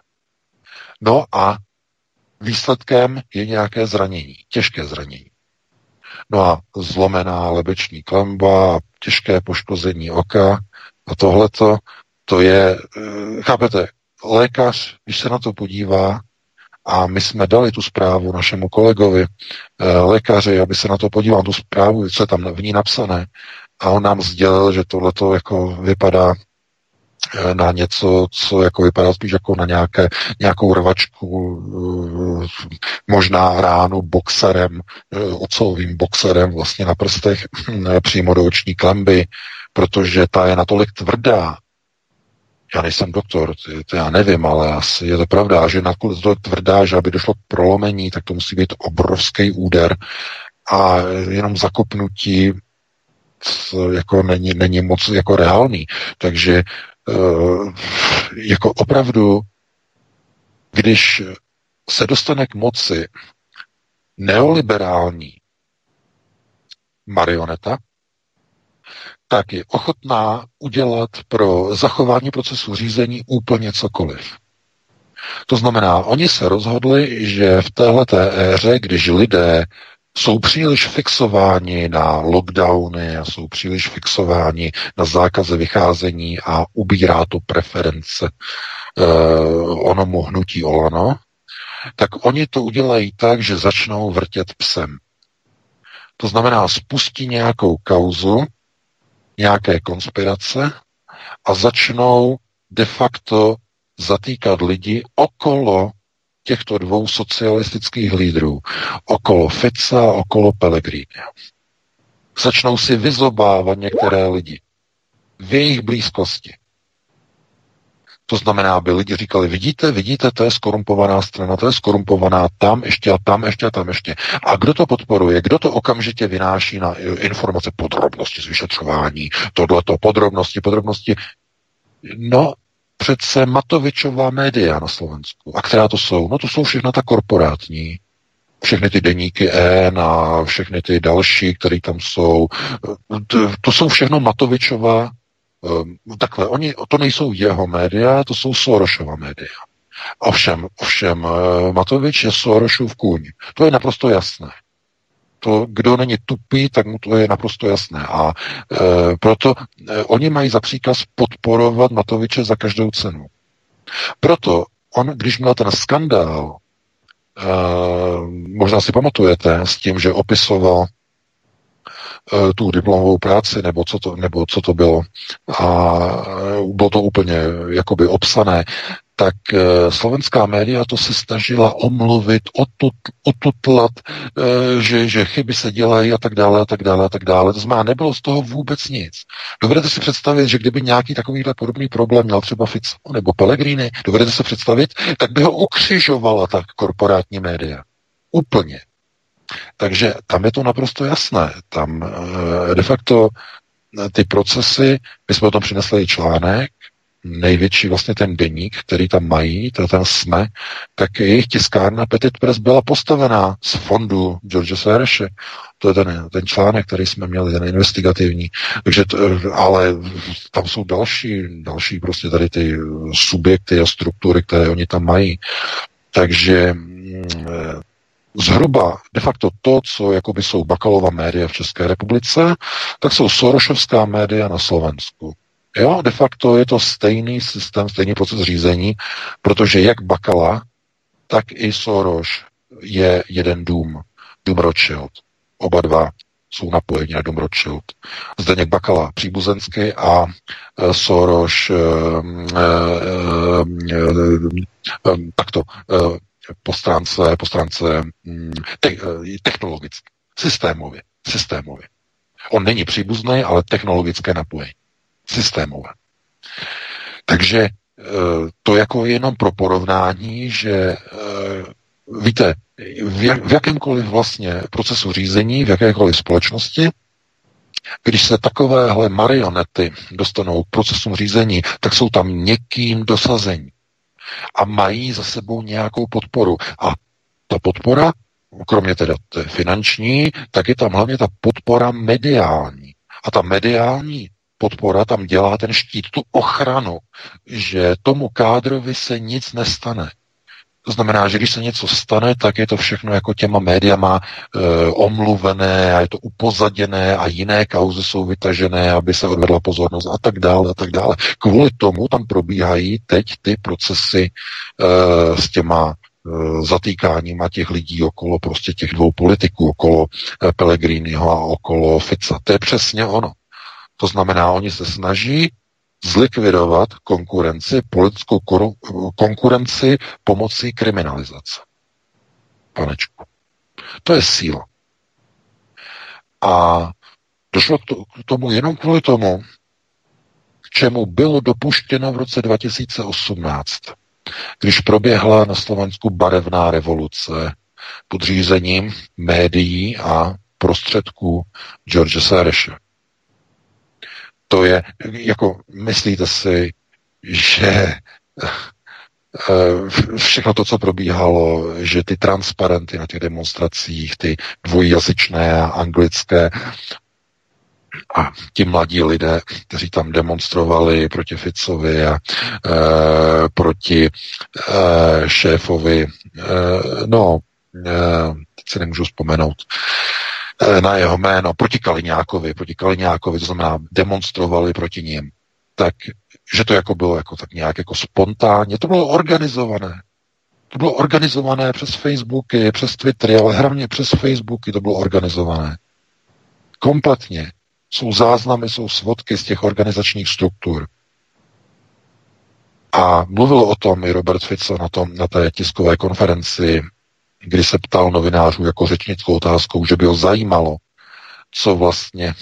No a výsledkem je nějaké zranění, těžké zranění. No a zlomená lebeční klemba, těžké poškození oka a tohleto, to je, eh, chápete, lékař, když se na to podívá, a my jsme dali tu zprávu našemu kolegovi, eh, lékaři, aby se na to podíval, tu zprávu, co je tam v ní napsané. A on nám sdělil, že tohle jako vypadá eh, na něco, co jako vypadá spíš jako na nějaké, nějakou rvačku, eh, možná ránu boxerem, ocelovým boxerem vlastně na prstech přímo do oční klemby, protože ta je natolik tvrdá, já nejsem doktor, to, já nevím, ale asi je to pravda, že nakonec to tvrdá, že aby došlo k prolomení, tak to musí být obrovský úder a jenom zakopnutí jako není, není moc jako reálný. Takže uh, jako opravdu, když se dostane k moci neoliberální marioneta, tak je ochotná udělat pro zachování procesu řízení úplně cokoliv. To znamená, oni se rozhodli, že v této éře, když lidé jsou příliš fixováni na lockdowny a jsou příliš fixováni na zákazy vycházení a ubírá to preference uh, onomu hnutí Olano, tak oni to udělají tak, že začnou vrtět psem. To znamená, spustí nějakou kauzu, nějaké konspirace a začnou de facto zatýkat lidi okolo těchto dvou socialistických lídrů, okolo Fica a okolo Pellegrini. Začnou si vyzobávat některé lidi v jejich blízkosti. To znamená, aby lidi říkali, vidíte, vidíte, to je skorumpovaná strana, to je skorumpovaná tam ještě a tam ještě a tam ještě. A kdo to podporuje? Kdo to okamžitě vynáší na informace, podrobnosti z vyšetřování, tohleto, podrobnosti, podrobnosti? No, přece Matovičová média na Slovensku. A která to jsou? No to jsou všechna ta korporátní, všechny ty deníky N a všechny ty další, které tam jsou. To, jsou všechno Matovičová takhle, oni, to nejsou jeho média, to jsou Sorošova média. Ovšem, ovšem, eh, Matovič je Sorošův kůň. To je naprosto jasné. To, kdo není tupý, tak mu to je naprosto jasné. A e, proto e, oni mají za příkaz podporovat Matoviče za každou cenu. Proto on, když měl ten skandál, e, možná si pamatujete, s tím, že opisoval tu diplomovou práci, nebo co to, nebo co to bylo. A eh, bylo to úplně jakoby obsané tak eh, slovenská média to se snažila omluvit, otut, otutlat, že, že chyby se dělají a tak dále a tak dále a tak dále. To znamená, nebylo z toho vůbec nic. Dovedete si představit, že kdyby nějaký takovýhle podobný problém měl třeba Fico nebo Pellegrini, dovedete se představit, tak by ho ukřižovala tak korporátní média. Úplně. Takže tam je to naprosto jasné. Tam eh, de facto eh, ty procesy, my jsme o tom přinesli článek, největší vlastně ten deník, který tam mají, to ten SME, tak jejich tiskárna Petit Press byla postavená z fondu George Soreše. To je ten, ten článek, který jsme měli, ten investigativní. Takže to, ale tam jsou další, další prostě tady ty subjekty a struktury, které oni tam mají. Takže mm, zhruba de facto to, co jakoby jsou Bakalova média v České republice, tak jsou Sorošovská média na Slovensku. Jo, de facto je to stejný systém, stejný proces řízení, protože jak Bakala, tak i Soros je jeden dům, dům Rothschild. Oba dva jsou napojeni na dům Rothschild. Zdeněk Bakala příbuzenský a e, Soros e, e, e, e, takto e, po stránce, po stránce mm, te, eh, technologicky, systémově, systémově. On není příbuzný, ale technologické napojení. Systémové. Takže to jako jenom pro porovnání, že víte, v jakémkoliv vlastně procesu řízení, v jakékoliv společnosti, když se takovéhle marionety dostanou k procesům řízení, tak jsou tam někým dosazení a mají za sebou nějakou podporu. A ta podpora, kromě teda finanční, tak je tam hlavně ta podpora mediální. A ta mediální podpora tam dělá ten štít, tu ochranu, že tomu kádrovi se nic nestane. To znamená, že když se něco stane, tak je to všechno jako těma médiama e, omluvené a je to upozaděné a jiné kauzy jsou vytažené, aby se odvedla pozornost a tak dále a tak dále. Kvůli tomu tam probíhají teď ty procesy e, s těma e, zatýkáním a těch lidí okolo prostě těch dvou politiků, okolo Pellegriniho a okolo Fica. To je přesně ono. To znamená, oni se snaží zlikvidovat konkurenci, politickou konkurenci pomocí kriminalizace. Panečku. To je síla. A došlo k tomu jenom kvůli tomu, k čemu bylo dopuštěno v roce 2018, když proběhla na Slovensku barevná revoluce pod řízením médií a prostředků George Soreše to je, jako myslíte si, že eh, všechno to, co probíhalo, že ty transparenty na těch demonstracích, ty dvojjazyčné a anglické a ti mladí lidé, kteří tam demonstrovali proti Ficovi a e, proti e, šéfovi, e, no, e, teď si nemůžu vzpomenout, na jeho jméno proti Kaliňákovi, proti Kaliňákovi, to znamená demonstrovali proti ním, tak že to jako bylo jako tak nějak jako spontánně, to bylo organizované. To bylo organizované přes Facebooky, přes Twittery, ale hlavně přes Facebooky to bylo organizované. Kompletně. Jsou záznamy, jsou svodky z těch organizačních struktur. A mluvil o tom i Robert Fico na, tom, na té tiskové konferenci kdy se ptal novinářů jako řečnickou otázkou, že by ho zajímalo, co vlastně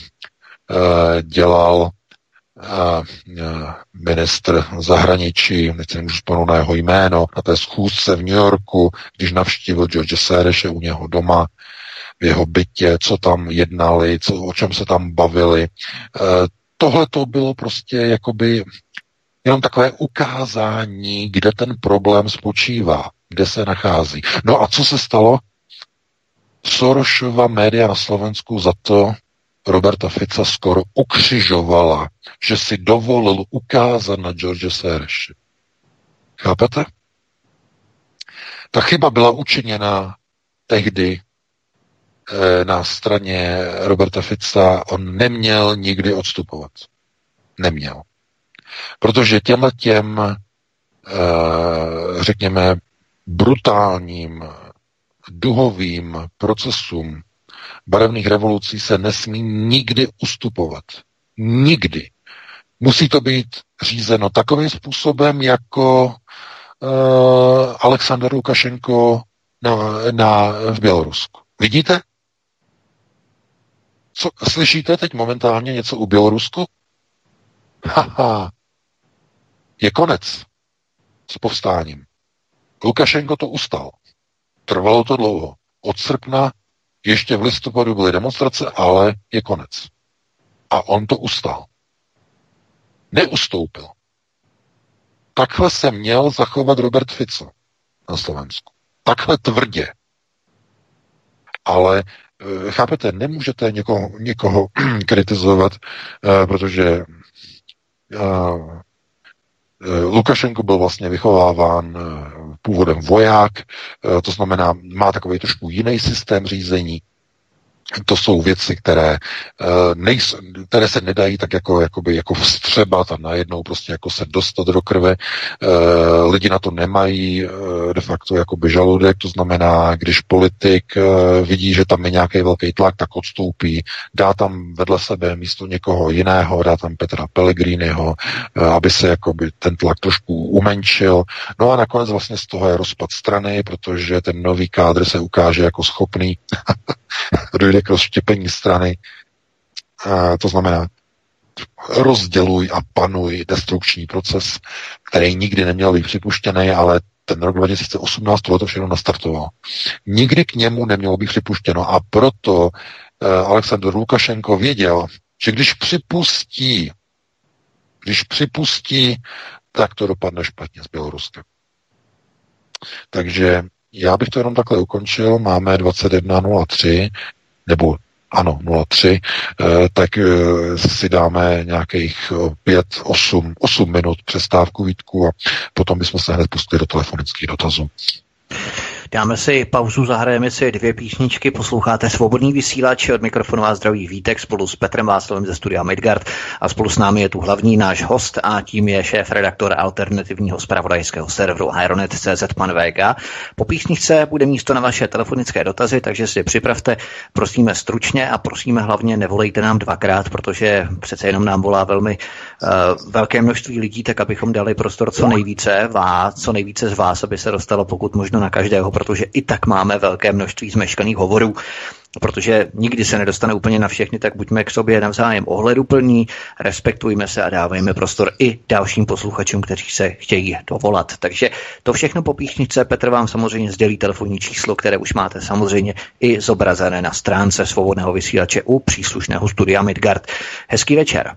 uh, dělal uh, ministr zahraničí, teď se nemůžu vzpomenout na jeho jméno, na té schůzce v New Yorku, když navštívil George Sereše u něho doma, v jeho bytě, co tam jednali, co, o čem se tam bavili. Uh, Tohle to bylo prostě jakoby jenom takové ukázání, kde ten problém spočívá kde se nachází. No a co se stalo? Sorošova média na Slovensku za to Roberta Fica skoro ukřižovala, že si dovolil ukázat na George Sereše. Chápete? Ta chyba byla učiněna tehdy e, na straně Roberta Fica. On neměl nikdy odstupovat. Neměl. Protože těmhle těm, e, řekněme, brutálním duhovým procesům barevných revolucí se nesmí nikdy ustupovat. Nikdy. Musí to být řízeno takovým způsobem, jako uh, Aleksandr Lukašenko na, na, v Bělorusku. Vidíte? Co, slyšíte teď momentálně něco u Bělorusku? Haha. Je konec s povstáním. Lukašenko to ustal. Trvalo to dlouho. Od srpna ještě v listopadu byly demonstrace, ale je konec. A on to ustal. Neustoupil. Takhle se měl zachovat Robert Fico na Slovensku. Takhle tvrdě. Ale eh, chápete, nemůžete někoho, někoho *clears throat* kritizovat, eh, protože eh, Lukašenko byl vlastně vychováván eh, původem voják, eh, to znamená, má takový trošku jiný systém řízení, to jsou věci, které, uh, nejsou, které se nedají tak jako, jakoby, jako vstřebat a najednou prostě jako se dostat do krve. Uh, lidi na to nemají uh, de facto jakoby žaludek, to znamená, když politik vidí, že tam je nějaký velký tlak, tak odstoupí, dá tam vedle sebe místo někoho jiného, dá tam Petra Pellegriniho, aby se jakoby ten tlak trošku umenšil. No a nakonec vlastně z toho je rozpad strany, protože ten nový kádr se ukáže jako schopný *laughs* *laughs* dojde k rozštěpení strany. A to znamená, rozděluj a panuj destrukční proces, který nikdy neměl být připuštěný, ale ten rok 2018 to všechno nastartoval. Nikdy k němu nemělo být připuštěno a proto eh, Aleksandr Lukašenko věděl, že když připustí, když připustí, tak to dopadne špatně s Běloruskem. Takže já bych to jenom takhle ukončil. Máme 21.03, nebo ano, 03, eh, tak eh, si dáme nějakých 5, 8, 8 minut přestávku Vítku a potom bychom se hned pustili do telefonických dotazů. Dáme si pauzu, zahrajeme si dvě písničky, posloucháte svobodný vysílač od mikrofonu a zdraví Vítek spolu s Petrem Václavem ze studia Midgard a spolu s námi je tu hlavní náš host a tím je šéf redaktor alternativního spravodajského serveru Ironet.cz pan VK. Po písničce bude místo na vaše telefonické dotazy, takže si připravte, prosíme stručně a prosíme hlavně nevolejte nám dvakrát, protože přece jenom nám volá velmi uh, velké množství lidí, tak abychom dali prostor co nejvíce vás, co nejvíce z vás, aby se dostalo pokud možno na každého protože i tak máme velké množství zmeškaných hovorů, protože nikdy se nedostane úplně na všechny, tak buďme k sobě navzájem ohleduplní, respektujme se a dávejme prostor i dalším posluchačům, kteří se chtějí dovolat. Takže to všechno po píšnice. Petr vám samozřejmě sdělí telefonní číslo, které už máte samozřejmě i zobrazené na stránce svobodného vysílače u příslušného studia Midgard. Hezký večer.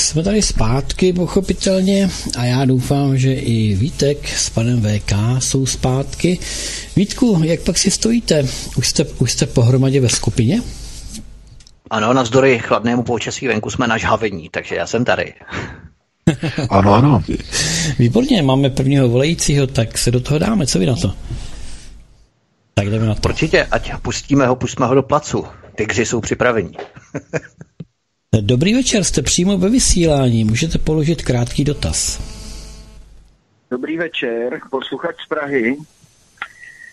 jsme tady zpátky, pochopitelně, a já doufám, že i Vítek s panem VK jsou zpátky. Vítku, jak pak si stojíte? Už jste, už jste pohromadě ve skupině? Ano, navzdory chladnému počasí venku jsme na žhavení, takže já jsem tady. *laughs* ano, ano. Výborně, máme prvního volajícího, tak se do toho dáme, co vy na to? Tak jdeme na to. Určitě, ať pustíme ho, pustíme ho do placu. Tygři jsou připraveni. *laughs* Dobrý večer, jste přímo ve vysílání, můžete položit krátký dotaz. Dobrý večer, posluchač z Prahy.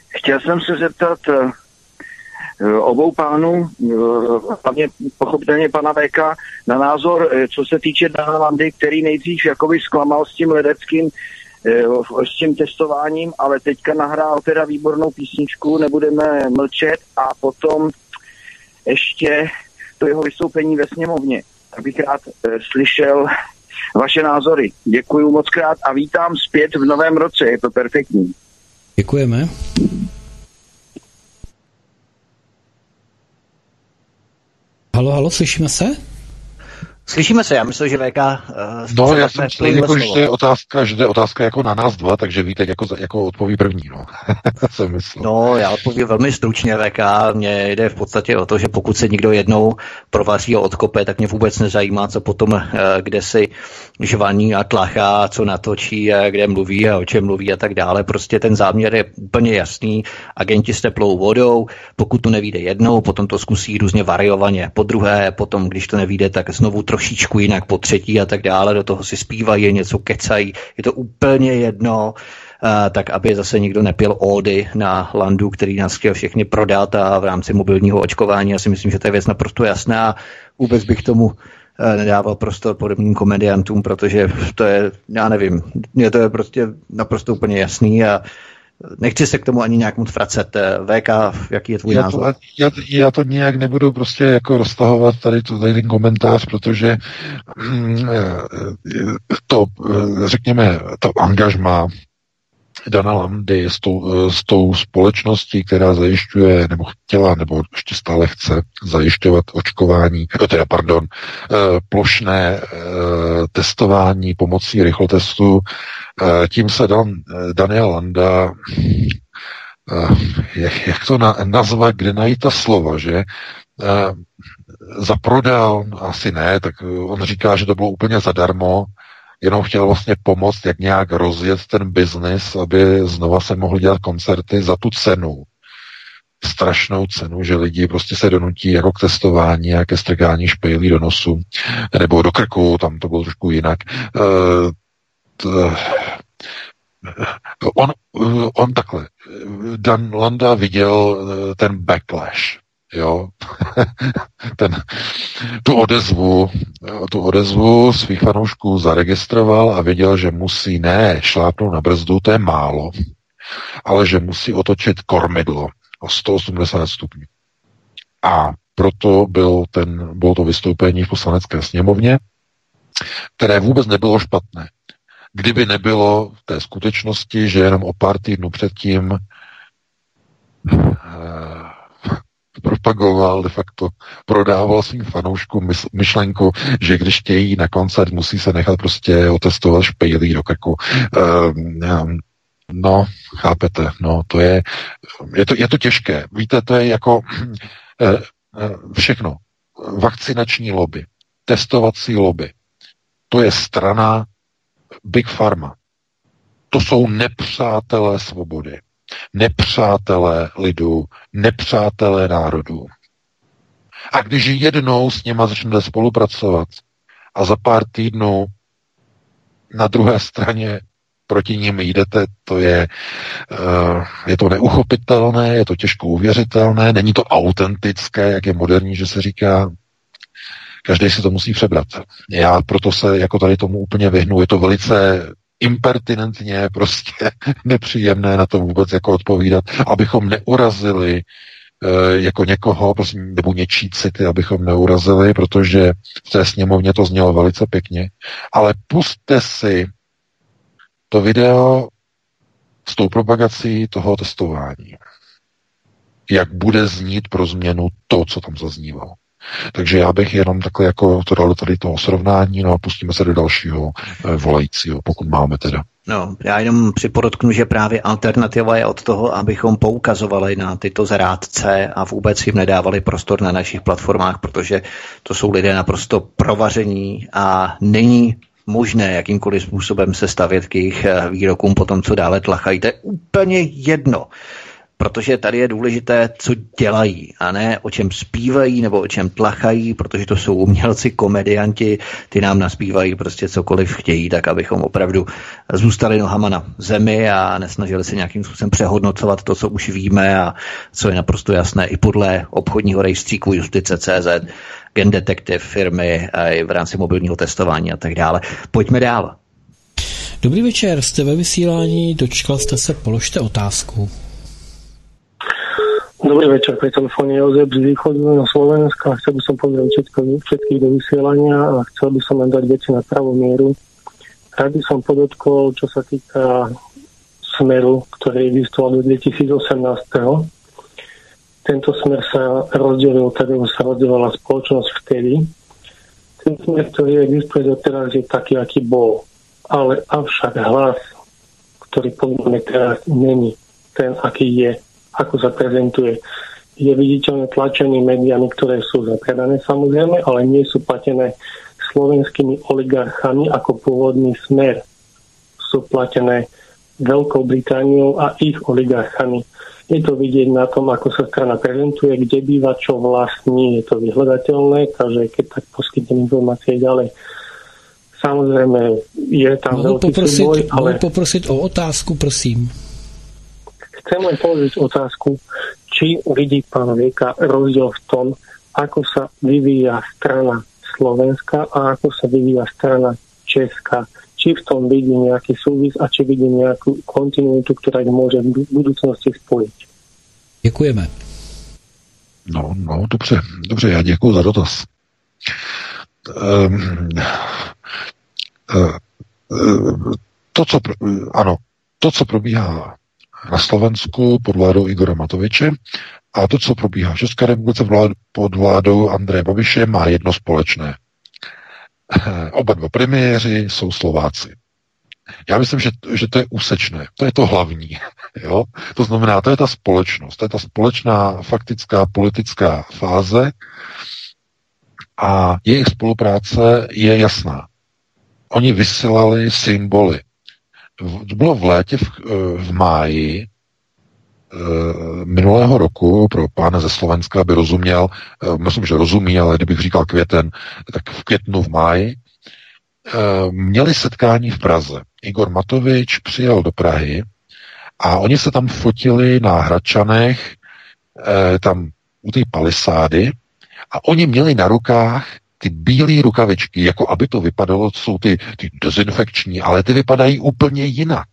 Chtěl jsem se zeptat eh, obou pánů, eh, hlavně pochopitelně pana VK, na názor, eh, co se týče Dana Landy, který nejdřív jakoby zklamal s tím ledeckým s tím testováním, ale teďka nahrál teda výbornou písničku, nebudeme mlčet a potom ještě to jeho vystoupení ve sněmovně. Tak bych rád e, slyšel vaše názory. Děkuji moc krát a vítám zpět v novém roce, je to perfektní. Děkujeme. Halo, halo, slyšíme se? Slyšíme se, já myslím, že VK... Uh, no, já jsem myslel, jako, že to je otázka, že to je otázka jako na nás dva, takže víte, jako, jako odpoví první, no. *laughs* jsem myslel. No, já odpovím velmi stručně, VK. Mně jde v podstatě o to, že pokud se někdo jednou provaří o odkope, tak mě vůbec nezajímá, co potom, uh, kde si žvaní a tlachá, co natočí, a kde mluví a o čem mluví a tak dále. Prostě ten záměr je úplně jasný. Agenti s teplou vodou, pokud to nevíde jednou, potom to zkusí různě variovaně. Po druhé, potom, když to nevíde, tak znovu trošku trošičku jinak po třetí a tak dále, do toho si zpívají, něco kecají, je to úplně jedno, tak aby zase nikdo nepil ódy na landu, který nás chtěl všechny prodat a v rámci mobilního očkování. Já si myslím, že to je věc naprosto jasná. Vůbec bych tomu uh, nedával prostor podobným komediantům, protože to je, já nevím, je to je prostě naprosto úplně jasný a Nechci se k tomu ani nějak moc vracet. Eh, VK, jaký je tvůj já názor? To, já, já to nějak nebudu prostě jako roztahovat tady, to, tady ten komentář, protože mm, eh, to, eh, řekněme, to angažma Dana Landy s tou, eh, s tou společností, která zajišťuje, nebo chtěla, nebo ještě stále chce zajišťovat očkování, eh, teda pardon, eh, plošné testování pomocí rychlotestu. Tím se Dan, Daniel Landa jak, jak to na, nazvat, kde najít ta slova, že zaprodal, asi ne, tak on říká, že to bylo úplně zadarmo, jenom chtěl vlastně pomoct, jak nějak rozjet ten biznis, aby znova se mohly dělat koncerty za tu cenu, strašnou cenu, že lidi prostě se donutí jako k testování a ke strkání špejlí do nosu nebo do krku, tam to bylo trošku jinak. Uh, t, on, on takhle, Dan Landa viděl ten backlash, jo, *laughs* ten, tu odezvu, tu odezvu svých fanoušků zaregistroval a věděl, že musí ne šlápnout na brzdu, to je málo, ale že musí otočit kormidlo o 180 stupňů. A proto byl ten, bylo to vystoupení v poslanecké sněmovně, které vůbec nebylo špatné. Kdyby nebylo té skutečnosti, že jenom o pár týdnů předtím propagoval, de facto prodával svým fanouškům myšlenku, že když chtějí na koncert, musí se nechat prostě otestovat špejlí do krku. Um, no, chápete, no, to je, je to, je to těžké. Víte, to je jako *clears throat* eh, eh, všechno. Vakcinační lobby, testovací lobby, to je strana Big Pharma. To jsou nepřátelé svobody nepřátelé lidu, nepřátelé národů. A když jednou s něma začnete spolupracovat a za pár týdnů na druhé straně proti ním jdete, to je, uh, je to neuchopitelné, je to těžko uvěřitelné, není to autentické, jak je moderní, že se říká, každý si to musí přebrat. Já proto se jako tady tomu úplně vyhnu. Je to velice impertinentně, prostě *laughs* nepříjemné na to vůbec jako odpovídat, abychom neurazili e, jako někoho, prostě, nebo něčí city, abychom neurazili, protože v té sněmovně to znělo velice pěkně, ale puste si to video s tou propagací toho testování. Jak bude znít pro změnu to, co tam zaznívalo. Takže já bych jenom takhle jako to dal tady toho srovnání, no a pustíme se do dalšího e, volajícího, pokud máme teda. No, já jenom připodotknu, že právě alternativa je od toho, abychom poukazovali na tyto zrádce a vůbec jim nedávali prostor na našich platformách, protože to jsou lidé naprosto provaření a není možné jakýmkoliv způsobem se stavět k jejich eh, výrokům po tom, co dále tlachají. To je úplně jedno protože tady je důležité, co dělají a ne o čem zpívají nebo o čem tlachají, protože to jsou umělci, komedianti, ty nám naspívají prostě cokoliv chtějí, tak abychom opravdu zůstali nohama na zemi a nesnažili se nějakým způsobem přehodnocovat to, co už víme a co je naprosto jasné i podle obchodního rejstříku Justice CZ, Gen Detective firmy a i v rámci mobilního testování a tak dále. Pojďme dál. Dobrý večer, jste ve vysílání, dočkal jste se, položte otázku. Dobrý večer, pri telefóne Jozef z východu na Slovenska. Chcel by som pozrieť všetko, všetkých do vysielania a chcel by som len dať veci na pravú mieru. Rád by som podotkol, čo sa týka smeru, ktorý existoval do 2018. Tento smer sa rozdelil, tak ako sa rozdelila spoločnosť vtedy. Ten smer, ktorý existuje doteraz, je taký, aký bol. Ale avšak hlas, ktorý podľa teraz není ten, aký je ako sa prezentuje. Je viditeľne tlačený médiami, ktoré sú zapredané samozrejme, ale nie sú platené slovenskými oligarchami ako pôvodný smer. Sú platené Veľkou Britániou a ich oligarchami. Je to vidieť na tom, ako sa strana prezentuje, kde býva, čo vlastní, je to vyhľadateľné, takže keď tak poskytnem informácie ďalej. Samozrejme, je tam mohu veľký poprosit, súboj, ale... Mohu poprosit o otázku, prosím. Chcem len položiť otázku, či vidí pán Vieka rozdiel v tom, ako sa vyvíja strana Slovenska a ako sa vyvíja strana Česká. Či v tom vidí nejaký súvis a či vidí nejakú kontinuitu, ktorá ich môže v budúcnosti spojiť. Děkujeme. No, no, dobře, dobře, já děkuji za dotaz. Um, uh, to, co, ano, to, co probíhá na Slovensku pod vládou Igora Matoviče a to, co probíhá v České republice pod vládou Andreje Babiše, má jedno společné. *laughs* Oba dva premiéři jsou Slováci. Já myslím, že, že to je úsečné, to je to hlavní. *laughs* Jo? To znamená, to je ta společnost, to je ta společná faktická politická fáze a jejich spolupráce je jasná. Oni vysílali symboly, bylo v létě, v, eh, v máji, minulého roku pro pána ze Slovenska by rozuměl, myslím, že rozumí, ale kdybych říkal květen, tak v květnu, v máji, měli setkání v Praze. Igor Matovič přijel do Prahy a oni se tam fotili na Hradčanech, tam u té palisády a oni měli na rukách ty bílé rukavičky, jako aby to vypadalo, jsou ty, ty dezinfekční, ale ty vypadají úplně jinak.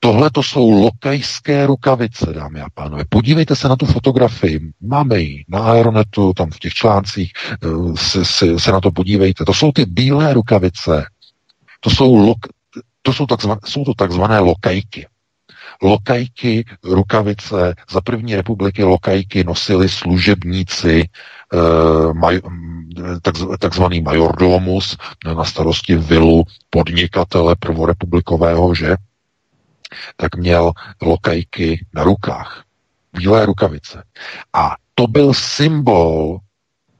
Tohle to jsou lokajské rukavice, dámy a pánové. Podívejte se na tu fotografii. Máme ji na Aeronetu, tam v těch článcích eh, se, se, se na to podívejte. To jsou ty bílé rukavice. To jsou, lok, to jsou, takzvané, jsou to takzvané lokajky. Lokajky, rukavice, za první republiky lokajky nosili služebníci, eh, maj, takzvaný majordomus na starosti vilu podnikatele prvorepublikového, že? Tak měl lokajky na rukách. Bílé rukavice. A to byl symbol,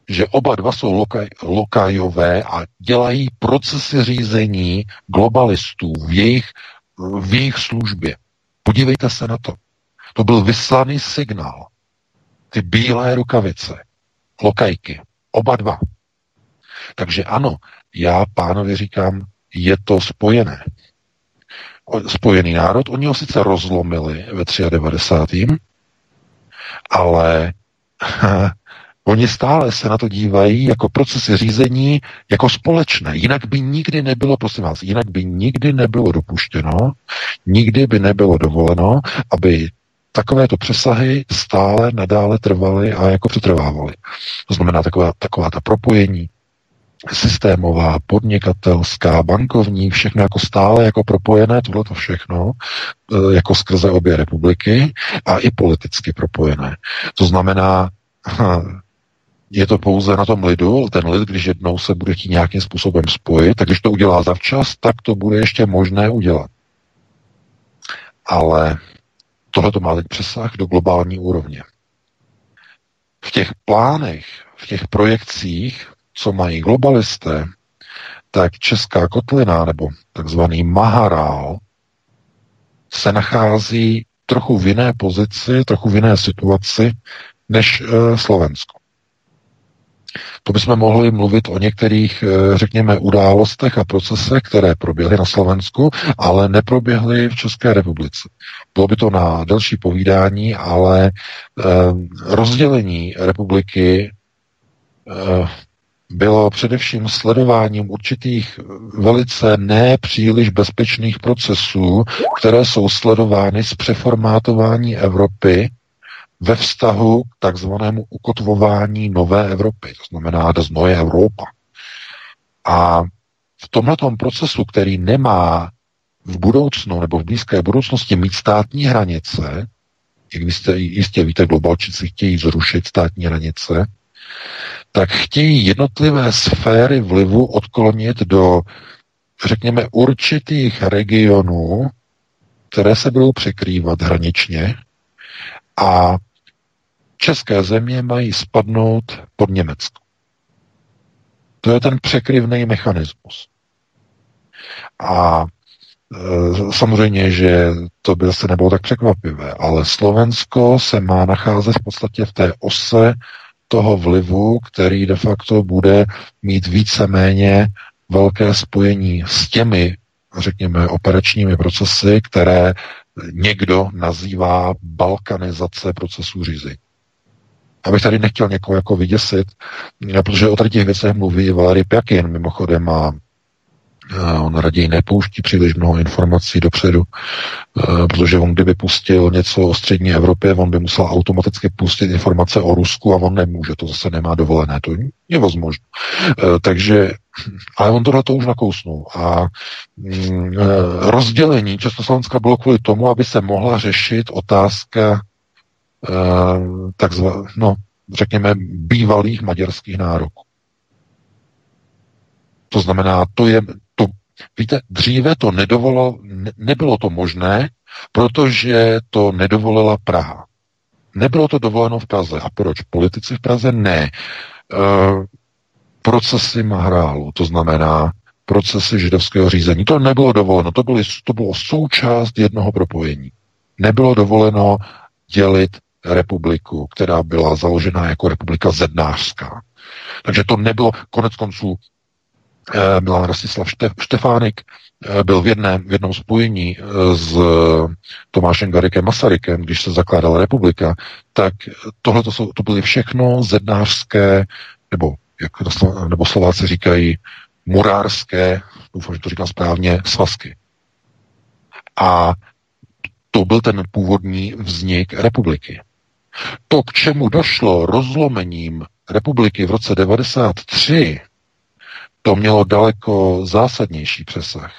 že oba dva jsou lokaj, lokajové a dělají procesy řízení globalistů v jejich, v jejich službě. Podívejte se na to. To byl vyslaný signál. Ty bílé rukavice, lokajky, oba dva. Takže ano, já pánovi říkám, je to spojené. Spojený národ, oni ho sice rozlomili ve 93. ale *laughs* Oni stále se na to dívají jako procesy řízení, jako společné. Jinak by nikdy nebylo, prosím vás, jinak by nikdy nebylo dopuštěno, nikdy by nebylo dovoleno, aby takovéto přesahy stále nadále trvaly a jako přetrvávaly. To znamená taková, taková ta propojení, systémová, podnikatelská, bankovní, všechno jako stále jako propojené, tohle to všechno, e, jako skrze obě republiky a i politicky propojené. To znamená, *laughs* je to pouze na tom lidu, ten lid, když jednou se bude chtít nějakým způsobem spojit, tak když to udělá zavčas, tak to bude ještě možné udělat. Ale tohle to má teď přesah do globální úrovně. V těch plánech, v těch projekcích, co mají globalisté, tak česká kotlina, nebo takzvaný Maharál, se nachází trochu v jiné pozici, trochu v jiné situaci než e, Slovensko. To bychom mohli mluvit o některých, eh, řekněme, událostech a procesech, které proběhly na Slovensku, ale neproběhly v České republice. Bylo by to na delší povídání, ale eh, rozdělení republiky eh, bylo především sledováním určitých velice nepříliš bezpečných procesů, které jsou sledovány z přeformátování Evropy ve vztahu k takzvanému ukotvování nové Evropy, to znamená das neue Europa. A v tomto procesu, který nemá v budoucnu nebo v blízké budoucnosti mít státní hranice, jak jste, jistě víte, globalčici chtějí zrušit státní hranice, tak chtějí jednotlivé sféry vlivu odklonit do, řekněme, určitých regionů, které se budou překrývat hraničně a české země mají spadnout pod Německo. To je ten překryvný mechanismus. A e, samozřejmě, že to by zase nebylo tak překvapivé, ale Slovensko se má nacházet v podstatě v té ose toho vlivu, který de facto bude mít více-méně velké spojení s těmi, řekněme, operačními procesy, které někdo nazývá balkanizace procesů řízení. Abych tady nechtěl někoho jako vyděsit, protože o tady těch věcech mluví Valery Pjakin mimochodem a on raději nepouští příliš mnoho informací dopředu, protože on kdyby pustil něco o střední Evropě, on by musel automaticky pustit informace o Rusku a on nemůže, to zase nemá dovolené, to je možno. Takže, ale on tohle to už nakousnul a mm, rozdělení Československa bylo kvůli tomu, aby se mohla řešit otázka Eh, takzvané, no, řekněme, bývalých maďarských nároků. To znamená, to je, to, víte, dříve to nedovolilo, ne, nebylo to možné, protože to nedovolila Praha. Nebylo to dovoleno v Praze. A proč? Politici v Praze ne. E, procesy Mahrálu, to znamená procesy židovského řízení, to nebylo dovoleno, to, byly, to bylo součást jednoho propojení. Nebylo dovoleno dělit republiku, která byla založena jako republika zednářská. Takže to nebylo konec konců eh, Milan Rastislav Štefánik eh, byl v, jedné, v jednom spojení eh, s Tomášem Garikem Masarykem, když se zakládala republika, tak tohle to, to byly všechno zednářské, nebo jak nebo Slováci říkají, murárské, doufám, že to říkám správně, svazky. A to byl ten původní vznik republiky. To, k čemu došlo rozlomením republiky v roce 93, to mělo daleko zásadnější přesah,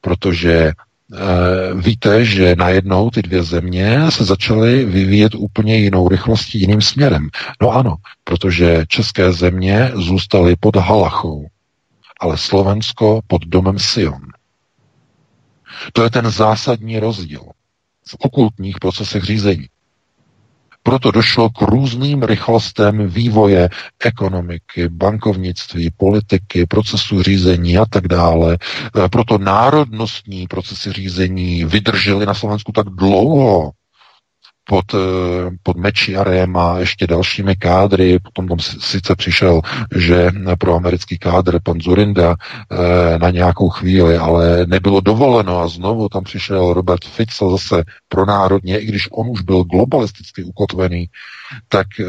protože e, víte, že najednou ty dvě země se začaly vyvíjet úplně jinou rychlostí, jiným směrem. No ano, protože české země zůstaly pod Halachou, ale Slovensko pod domem Sion. To je ten zásadní rozdíl v okultních procesech řízení. Proto došlo k různým rychlostem vývoje ekonomiky, bankovnictví, politiky, procesu řízení a tak dále. E, proto národnostní procesy řízení vydržely na Slovensku tak dlouho, pod, eh, pod Mečiarem a ještě dalšími kádry. Potom tam sice přišel, že pro americký kádr pan Zurinda eh, na nějakou chvíli, ale nebylo dovoleno a znovu tam přišel Robert Fico zase pro národně, i když on už byl globalisticky ukotvený, tak eh,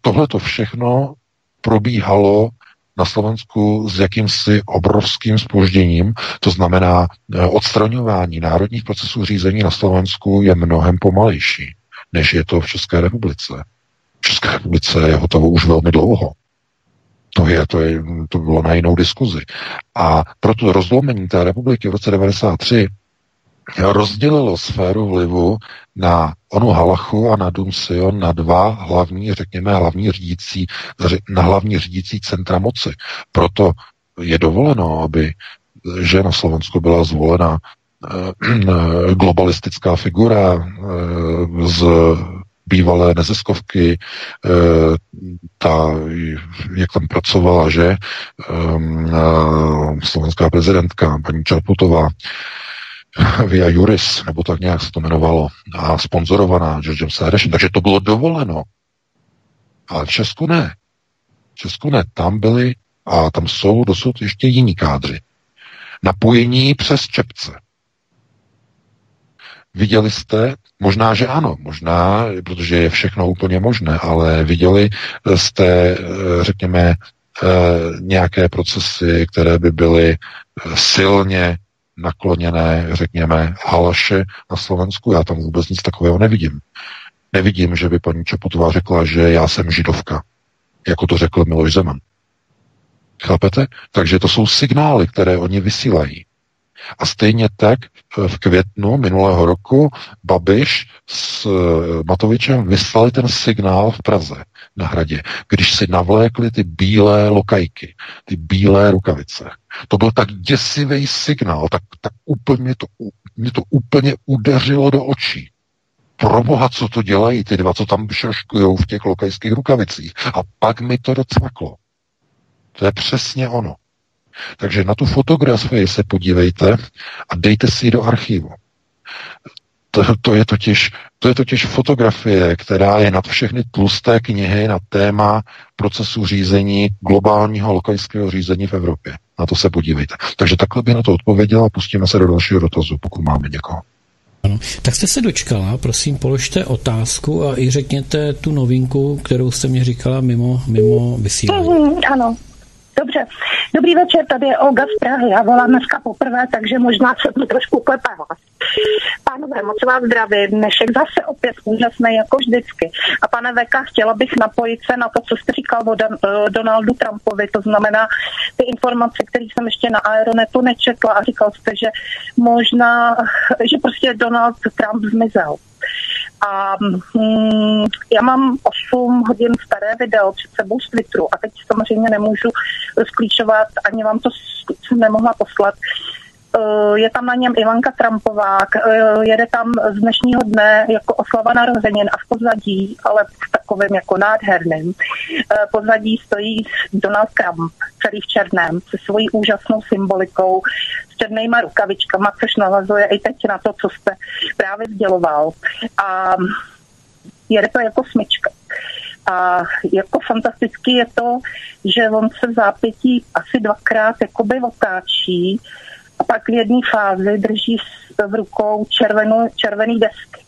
tohle to všechno probíhalo na Slovensku s jakýmsi obrovským spožděním. To znamená, odstraňování národních procesů řízení na Slovensku je mnohem pomalejší než je to v České republice. V České republice je hotovo už velmi dlouho. To, je, to, je, to bylo na jinou diskuzi. A proto rozlomení té republiky v roce 93 rozdělilo sféru vlivu na onu Halachu a na Dum Sion na dva hlavní, řekněme, hlavní řídící, na hlavní řídící centra moci. Proto je dovoleno, aby že na Slovensku byla zvolena *clears throat* globalistická figura eh, z bývalé neziskovky, eh, ta, jak tam pracovala, že slovenská prezidentka, paní Čarputová, *laughs* Via Juris, nebo tak nějak se to jmenovalo, a sponzorovaná Georgem Sérešem, takže to bylo dovoleno. Ale v Česku ne. V Česku ne. Tam byli a tam jsou dosud ještě jiní kádři. Napojení přes Čepce. Viděli jste, možná, že ano, možná, protože je všechno úplně možné, ale viděli jste, eh, řekněme, eh, nějaké procesy, které by byly eh, silně nakloněné, řekněme, halaše na Slovensku. Já tam vůbec nic takového nevidím. Nevidím, že by paní Čaputová řekla, že já jsem židovka, jako to řekl Miloš Zeman. Chápete? Takže to jsou signály, které oni vysílají. A stejně tak v květnu minulého roku Babiš s eh, Matovičem vyslali ten signál v Praze na hradě, když si navlékli ty bílé lokajky, ty bílé rukavice. To byl tak děsivý signál, tak, tak úplně to, mě to úplně udeřilo do očí. Proboha, co to dělají ty dva, co tam šoškujou v těch lokajských rukavicích. A pak mi to docvaklo. To je přesně ono. Takže na tu fotografii se podívejte a dejte si ji do archivu. To, to, je totiž, to je totiž fotografie, která je nad všechny tlusté knihy na téma procesu řízení, globálního lokajského řízení v Evropě. Na to se podívejte. Takže takhle by na to odpověděla a pustíme se do dalšího dotazu, pokud máme někoho. Ano. Tak jste se dočkala, prosím, položte otázku a i řekněte tu novinku, kterou jste mě říkala mimo, mimo vysílání. Mm, ano, Dobře. Dobrý večer, tady je Olga z Prahy. Já volám dneska poprvé, takže možná se to trošku klepe hlas. Pánové, moc vás zdravím. Dnešek zase opět úžasný, jako vždycky. A pane Veka, chtěla bych napojit se na to, co jste říkal o eh, Donaldu Trumpovi. To znamená ty informace, které jsem ještě na Aeronetu nečetla a říkal jste, že možná, že prostě Donald Trump zmizel. A mm, já mám 8 hodin staré video před sebou z Twitteru a teď samozřejmě nemůžu sklíčovat, ani vám to nemohla poslat. Uh, je tam na něm Ivanka Trumpová, uh, jede tam z dnešního dne jako oslava narozenin a v pozadí, ale v takovém jako nádherném, uh, pozadí stojí Donald Trump, celý v černém, se svojí úžasnou symbolikou, s černýma rukavičkama, což navazuje i teď na to, co jste právě sděloval. A jede to jako smyčka. A jako fantastický je to, že on se v zápětí asi dvakrát jakoby otáčí a pak v jedné fázi drží v rukou červenou, červený desky.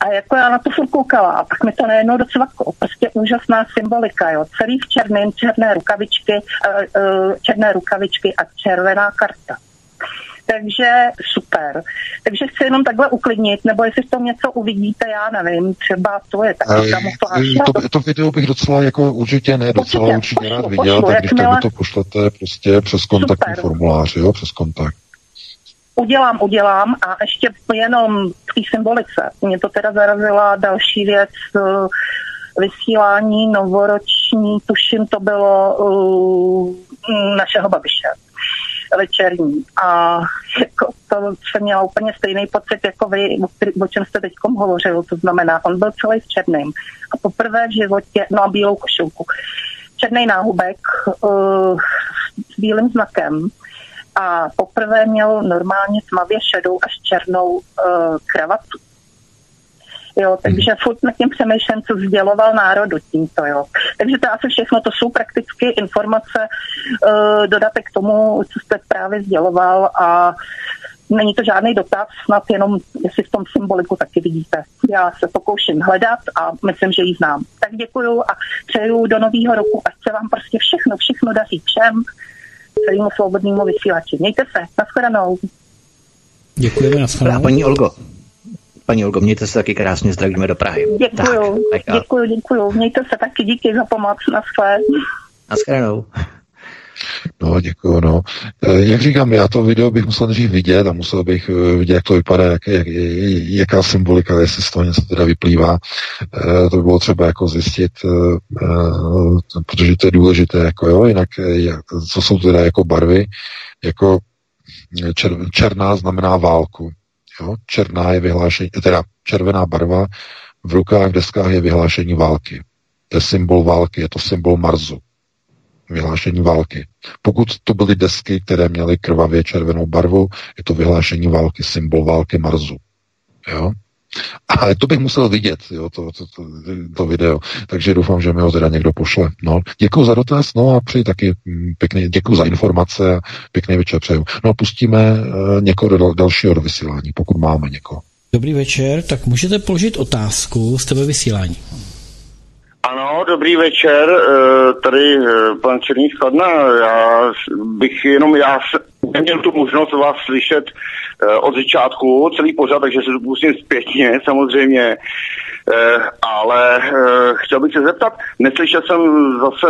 A jako já na to furt koukala a pak mi to najednou docvaklo. Prostě úžasná symbolika, jo. Celý v černém, černé rukavičky, eh, eh, černé rukavičky a červená karta. Takže super. Takže chci jenom takhle uklidnit, nebo jestli v tom něco uvidíte, já nevím, třeba to je taky kamufláž. To, to video bych docela jako určitě ne, docela určitě, určitě pošlu, rád viděl, pošlu, tak když jakmile... to pošlete prostě přes kontaktní super. formulář, jo, přes kontakt. Udělám, udělám a ještě jenom v té symbolice. Mě to teda zarazila další věc, eh, vysílání novoroční, tuším to bylo uh, našeho babiše večerní. A jako to jsem měla úplně stejný pocit jako vy, o čem jste teď hovořil. To znamená, on byl celý v černém. A poprvé v životě, no a bílou košilku. Černý náhubek uh, s bílým znakem a poprvé měl normálně tmavě šedou až černou uh, kravatu. Jo, takže hmm. furt nad tím přemýšlím, co sděloval národu tímto. Jo. Takže to asi všechno, to jsou prakticky informace, uh, dodatek k tomu, co jste právě sděloval a není to žádný dotaz, snad jenom, jestli v tom symboliku taky vidíte. Já se pokouším hledat a myslím, že ji znám. Tak děkuju a přeju do nového roku, ať se vám prostě všechno, všechno daří všem, celému svobodnému vysílači. Mějte se, nashledanou. Děkujeme, nashledanou. Paní Olgo, Paní Olgo, mějte se taky krásně, zdravíme do Prahy. Děkuju, tak, děkuju, děkuju. Mějte se taky, díky za pomoc. Naschle. Naschledanou. No, děkuju, no. E, jak říkám, já to video bych musel nejdřív vidět a musel bych e, vidět, jak to vypadá, jak, jak, jaká symbolika, jestli z toho něco teda vyplývá. E, to by bylo třeba jako zjistit, protože to je důležité, jako jo, jinak co jsou teda jako barvy, jako čer, černá znamená válku, Jo? Černá je vyhlášení, teda červená barva v rukách, deskách je vyhlášení války. To je symbol války, je to symbol Marzu. Vyhlášení války. Pokud to byly desky, které měly krvavě červenou barvu, je to vyhlášení války, symbol války Marzu. Jo? Ale to bych musel vidět, jo, to, to, to, to video. Takže doufám, že mi ho teda někdo pošle. No, děkuji za dotaz, no a přeji taky mm, pěkný, děkuji za informace a pěkný večer přeju. No a pustíme uh, někoho do dalšího do vysílání, pokud máme někoho. Dobrý večer, tak můžete položit otázku z tebe vysílání. Ano, dobrý večer, eh, tady eh, pan Černý Skladna. Já bych jenom, já neměl tu možnost vás slyšet eh, od začátku, celý pořad, takže se to pustím zpětně samozřejmě. Ale chtěl bych se zeptat, neslyšel jsem zase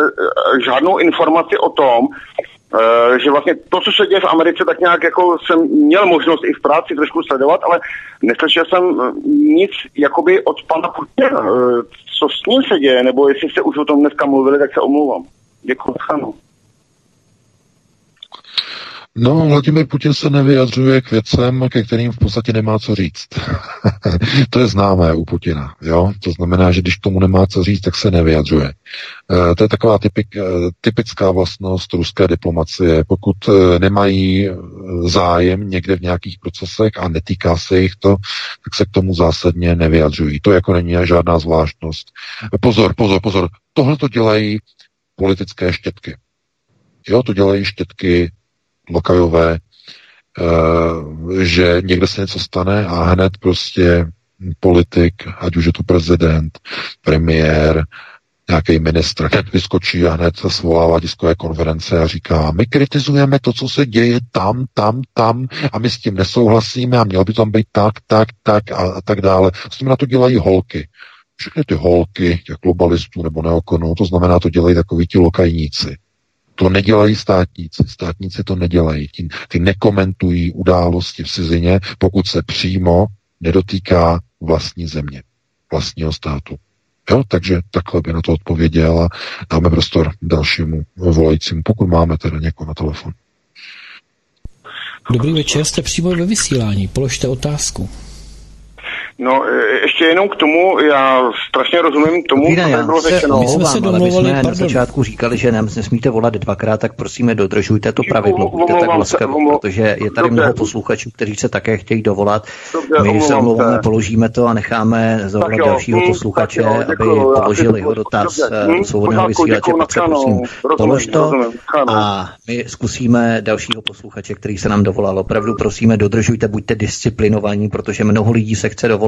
žádnou informaci o tom, že vlastně to, co se děje v Americe, tak nějak jako jsem měl možnost i v práci trošku sledovat, ale neslyšel jsem nic jakoby od pana Putina. Co s ním se děje, nebo jestli jste už o tom dneska mluvili, tak se omlouvám. Děkuji. Ano. No, Vladimir Putin se nevyjadřuje k věcem, ke kterým v podstatě nemá co říct. *laughs* to je známé u Putina, jo? To znamená, že když tomu nemá co říct, tak se nevyjadřuje. E, to je taková typik, e, typická vlastnost ruské diplomacie. Pokud e, nemají zájem někde v nějakých procesech a netýká se jich to, tak se k tomu zásadně nevyjadřují. To jako není žádná zvláštnost. Pozor, pozor, pozor. Tohle to dělají politické štětky. Jo, to dělají štětky lokajové, eh, že někde se něco stane a hned prostě politik, ať už je to prezident, premiér, nějaký ministr, vyskočí a hned se svolává tiskové konference a říká, my kritizujeme to, co se děje tam, tam, tam a my s tím nesouhlasíme a mělo by tam být tak, tak, tak a, a tak dále. S tím na to dělají holky. Všechny ty holky těch globalistů nebo neokonů, to znamená, to dělají takoví ti lokajníci. To nedělají státníci. Státníci to nedělají. Ty, ty nekomentují události v cizině, pokud se přímo nedotýká vlastní země, vlastního státu. Jo, takže takhle by na to odpověděl a dáme prostor dalšímu volajícímu, pokud máme teda někoho na telefon. Dobrý večer, jste přímo ve vysílání, položte otázku. No, e, ještě jenom k tomu, já strašně rozumím tomu, Víne, co bylo řečeno. my jsme se ale my domluvili, jsme na začátku říkali, že nám nesmíte volat dvakrát, tak prosíme dodržujte to pravidlo, buďte tak laskaví, omlou- protože je tady Dobře. mnoho posluchačů, kteří se také chtějí dovolat. Dobře, My se omlouvám omlouváme, položíme to a necháme zavolat jo, dalšího hm, posluchače, jo, aby děkuju, já položil jeho dotaz dobře, eh, hm, do svobodného vysílače. Petře, prosím, polož to a my zkusíme dalšího posluchače, který se nám dovolal. Opravdu prosíme, dodržujte, buďte disciplinovaní, protože mnoho lidí se chce dovolat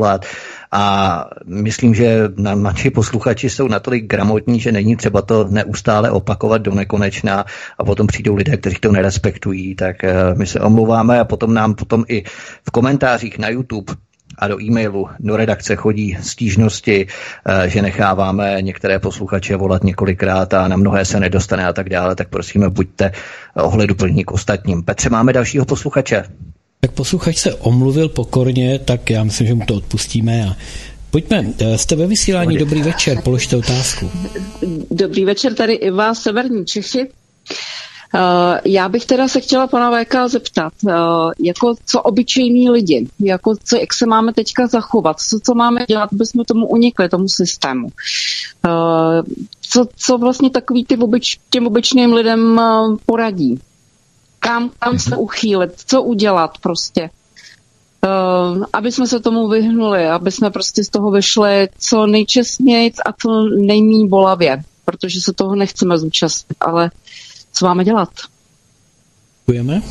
a myslím, že na, naši posluchači jsou natolik gramotní, že není třeba to neustále opakovat do nekonečna a potom přijdou lidé, kteří to nerespektují, tak eh, my se omlouváme a potom nám potom i v komentářích na YouTube a do e-mailu do redakce chodí stížnosti, eh, že necháváme některé posluchače volat několikrát a na mnohé se nedostane a tak dále, tak prosíme, buďte ohleduplní k ostatním. Petře, máme dalšího posluchače. Tak posluchač se omluvil pokorně, tak já myslím, že mu to odpustíme a Pojďme, eh, jste ve vysílání, dobrý večer, položte otázku. Dobrý večer, tady Iva, Severní Čechy. Uh, já bych teda se chtěla pana VK zeptat, uh, jako co obyčejní lidi, jako co, jak se máme teďka zachovat, co, co máme dělat, aby jsme tomu unikli, tomu systému. Co, co vlastně takový ty obyč, těm obyčným lidem poradí? Kam, kam se uchýlit, co udělat prostě? Uh, aby jsme se tomu vyhnuli, aby jsme prostě z toho vyšli co nejčestněji a co nejméně bolavě, protože se toho nechceme zúčastnit, ale co máme dělat? Děkujeme.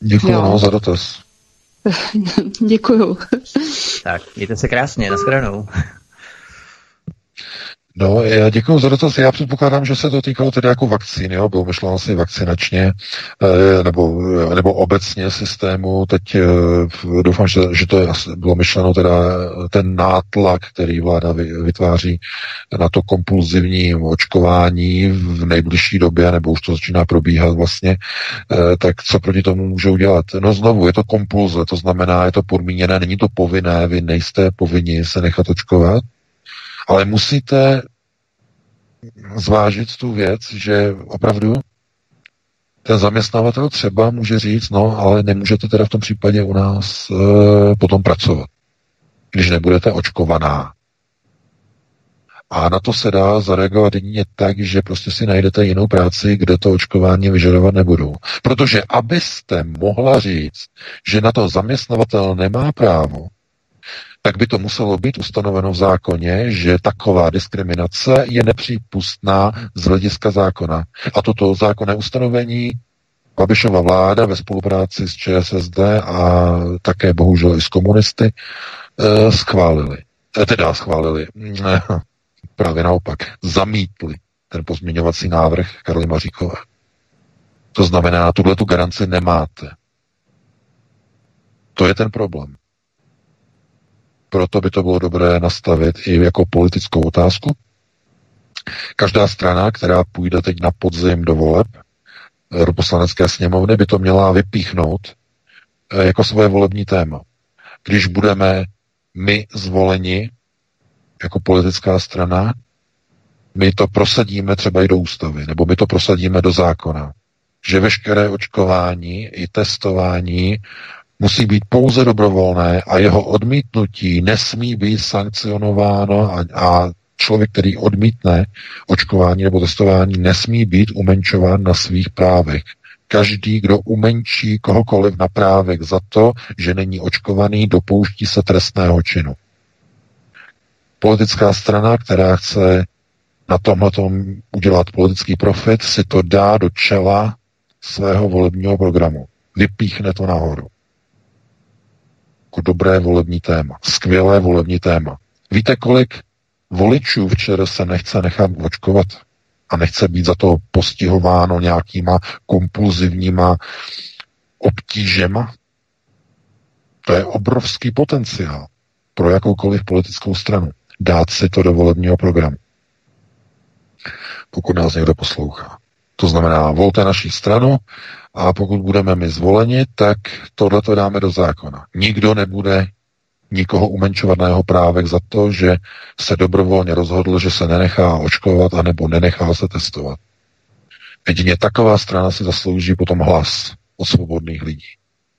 Děkuji Jo. no, za dotaz. *laughs* Děkuju. Tak, mějte se krásně, nashledanou. No, já děkuji za dotaz. Já předpokládám, že se to týkalo tedy jako vakcín, jo? Bylo myšleno asi vakcinačně, eh, nebo, nebo obecně systému. Teď eh, doufám, že, že to je, bylo myšleno teda ten nátlak, který vláda vy- vytváří na to kompulzivní očkování v nejbližší době, nebo už to začíná probíhat vlastně, eh, tak co proti tomu můžou dělat? No znovu, je to kompulze, to znamená, je to podmíněné, není to povinné, vy nejste povinni se nechat očkovat, ale musíte zvážit tu věc, že opravdu ten zaměstnavatel třeba může říct, no, ale nemůžete teda v tom případě u nás e, potom pracovat, když nebudete očkovaná. A na to se dá zareagovat jedině tak, že prostě si najdete jinou práci, kde to očkování vyžadovat nebudou. Protože abyste mohla říct, že na to zaměstnavatel nemá právo, tak by to muselo být ustanoveno v zákoně, že taková diskriminace je nepřípustná z hlediska zákona. A toto zákonné ustanovení Babišova vláda ve spolupráci s ČSSD a také bohužel i s komunisty eh, schválili. Eh, Teda schválili. eh, Právě naopak. Zamítli ten pozměňovací návrh Karly Maříkové. To znamená, tuhle tu garanci nemáte. To je ten problém. Proto by to bylo dobré nastavit i jako politickou otázku. Každá strana, která půjde teď na podzim do voleb eh, do poslanecké sněmovny, by to měla vypíchnout eh, jako svoje volební téma. Když budeme my zvoleni jako politická strana, my to prosadíme třeba i do ústavy, nebo my to prosadíme do zákona, že veškeré očkování i testování musí být pouze dobrovolné a jeho odmítnutí nesmí být sankcionováno a, a člověk, který odmítne očkování nebo testování, nesmí být umenčován na svých právech. Každý, kdo umenčí kohokoliv na právek za to, že není očkovaný, dopouští se trestného činu. Politická strana, která chce na tomhle udělat politický profit, si to dá do čela svého volebního programu. Vypíchne to nahoru jako dobré volební téma. Skvělé volební téma. Víte, kolik voličů včera se nechce nechat očkovat a nechce být za to postihováno nějakýma kompulzivníma obtížema? To je obrovský potenciál pro jakoukoliv politickou stranu. Dát si to do volebního programu. Pokud nás někdo poslouchá. To znamená, volte naší stranu a pokud budeme my zvoleni, tak tohle to dáme do zákona. Nikdo nebude nikoho umenčovat na jeho právek za to, že se dobrovolně rozhodl, že se nenechá očkovat anebo nenechá se testovat. Jedině taková strana si zaslouží potom hlas od svobodných lidí.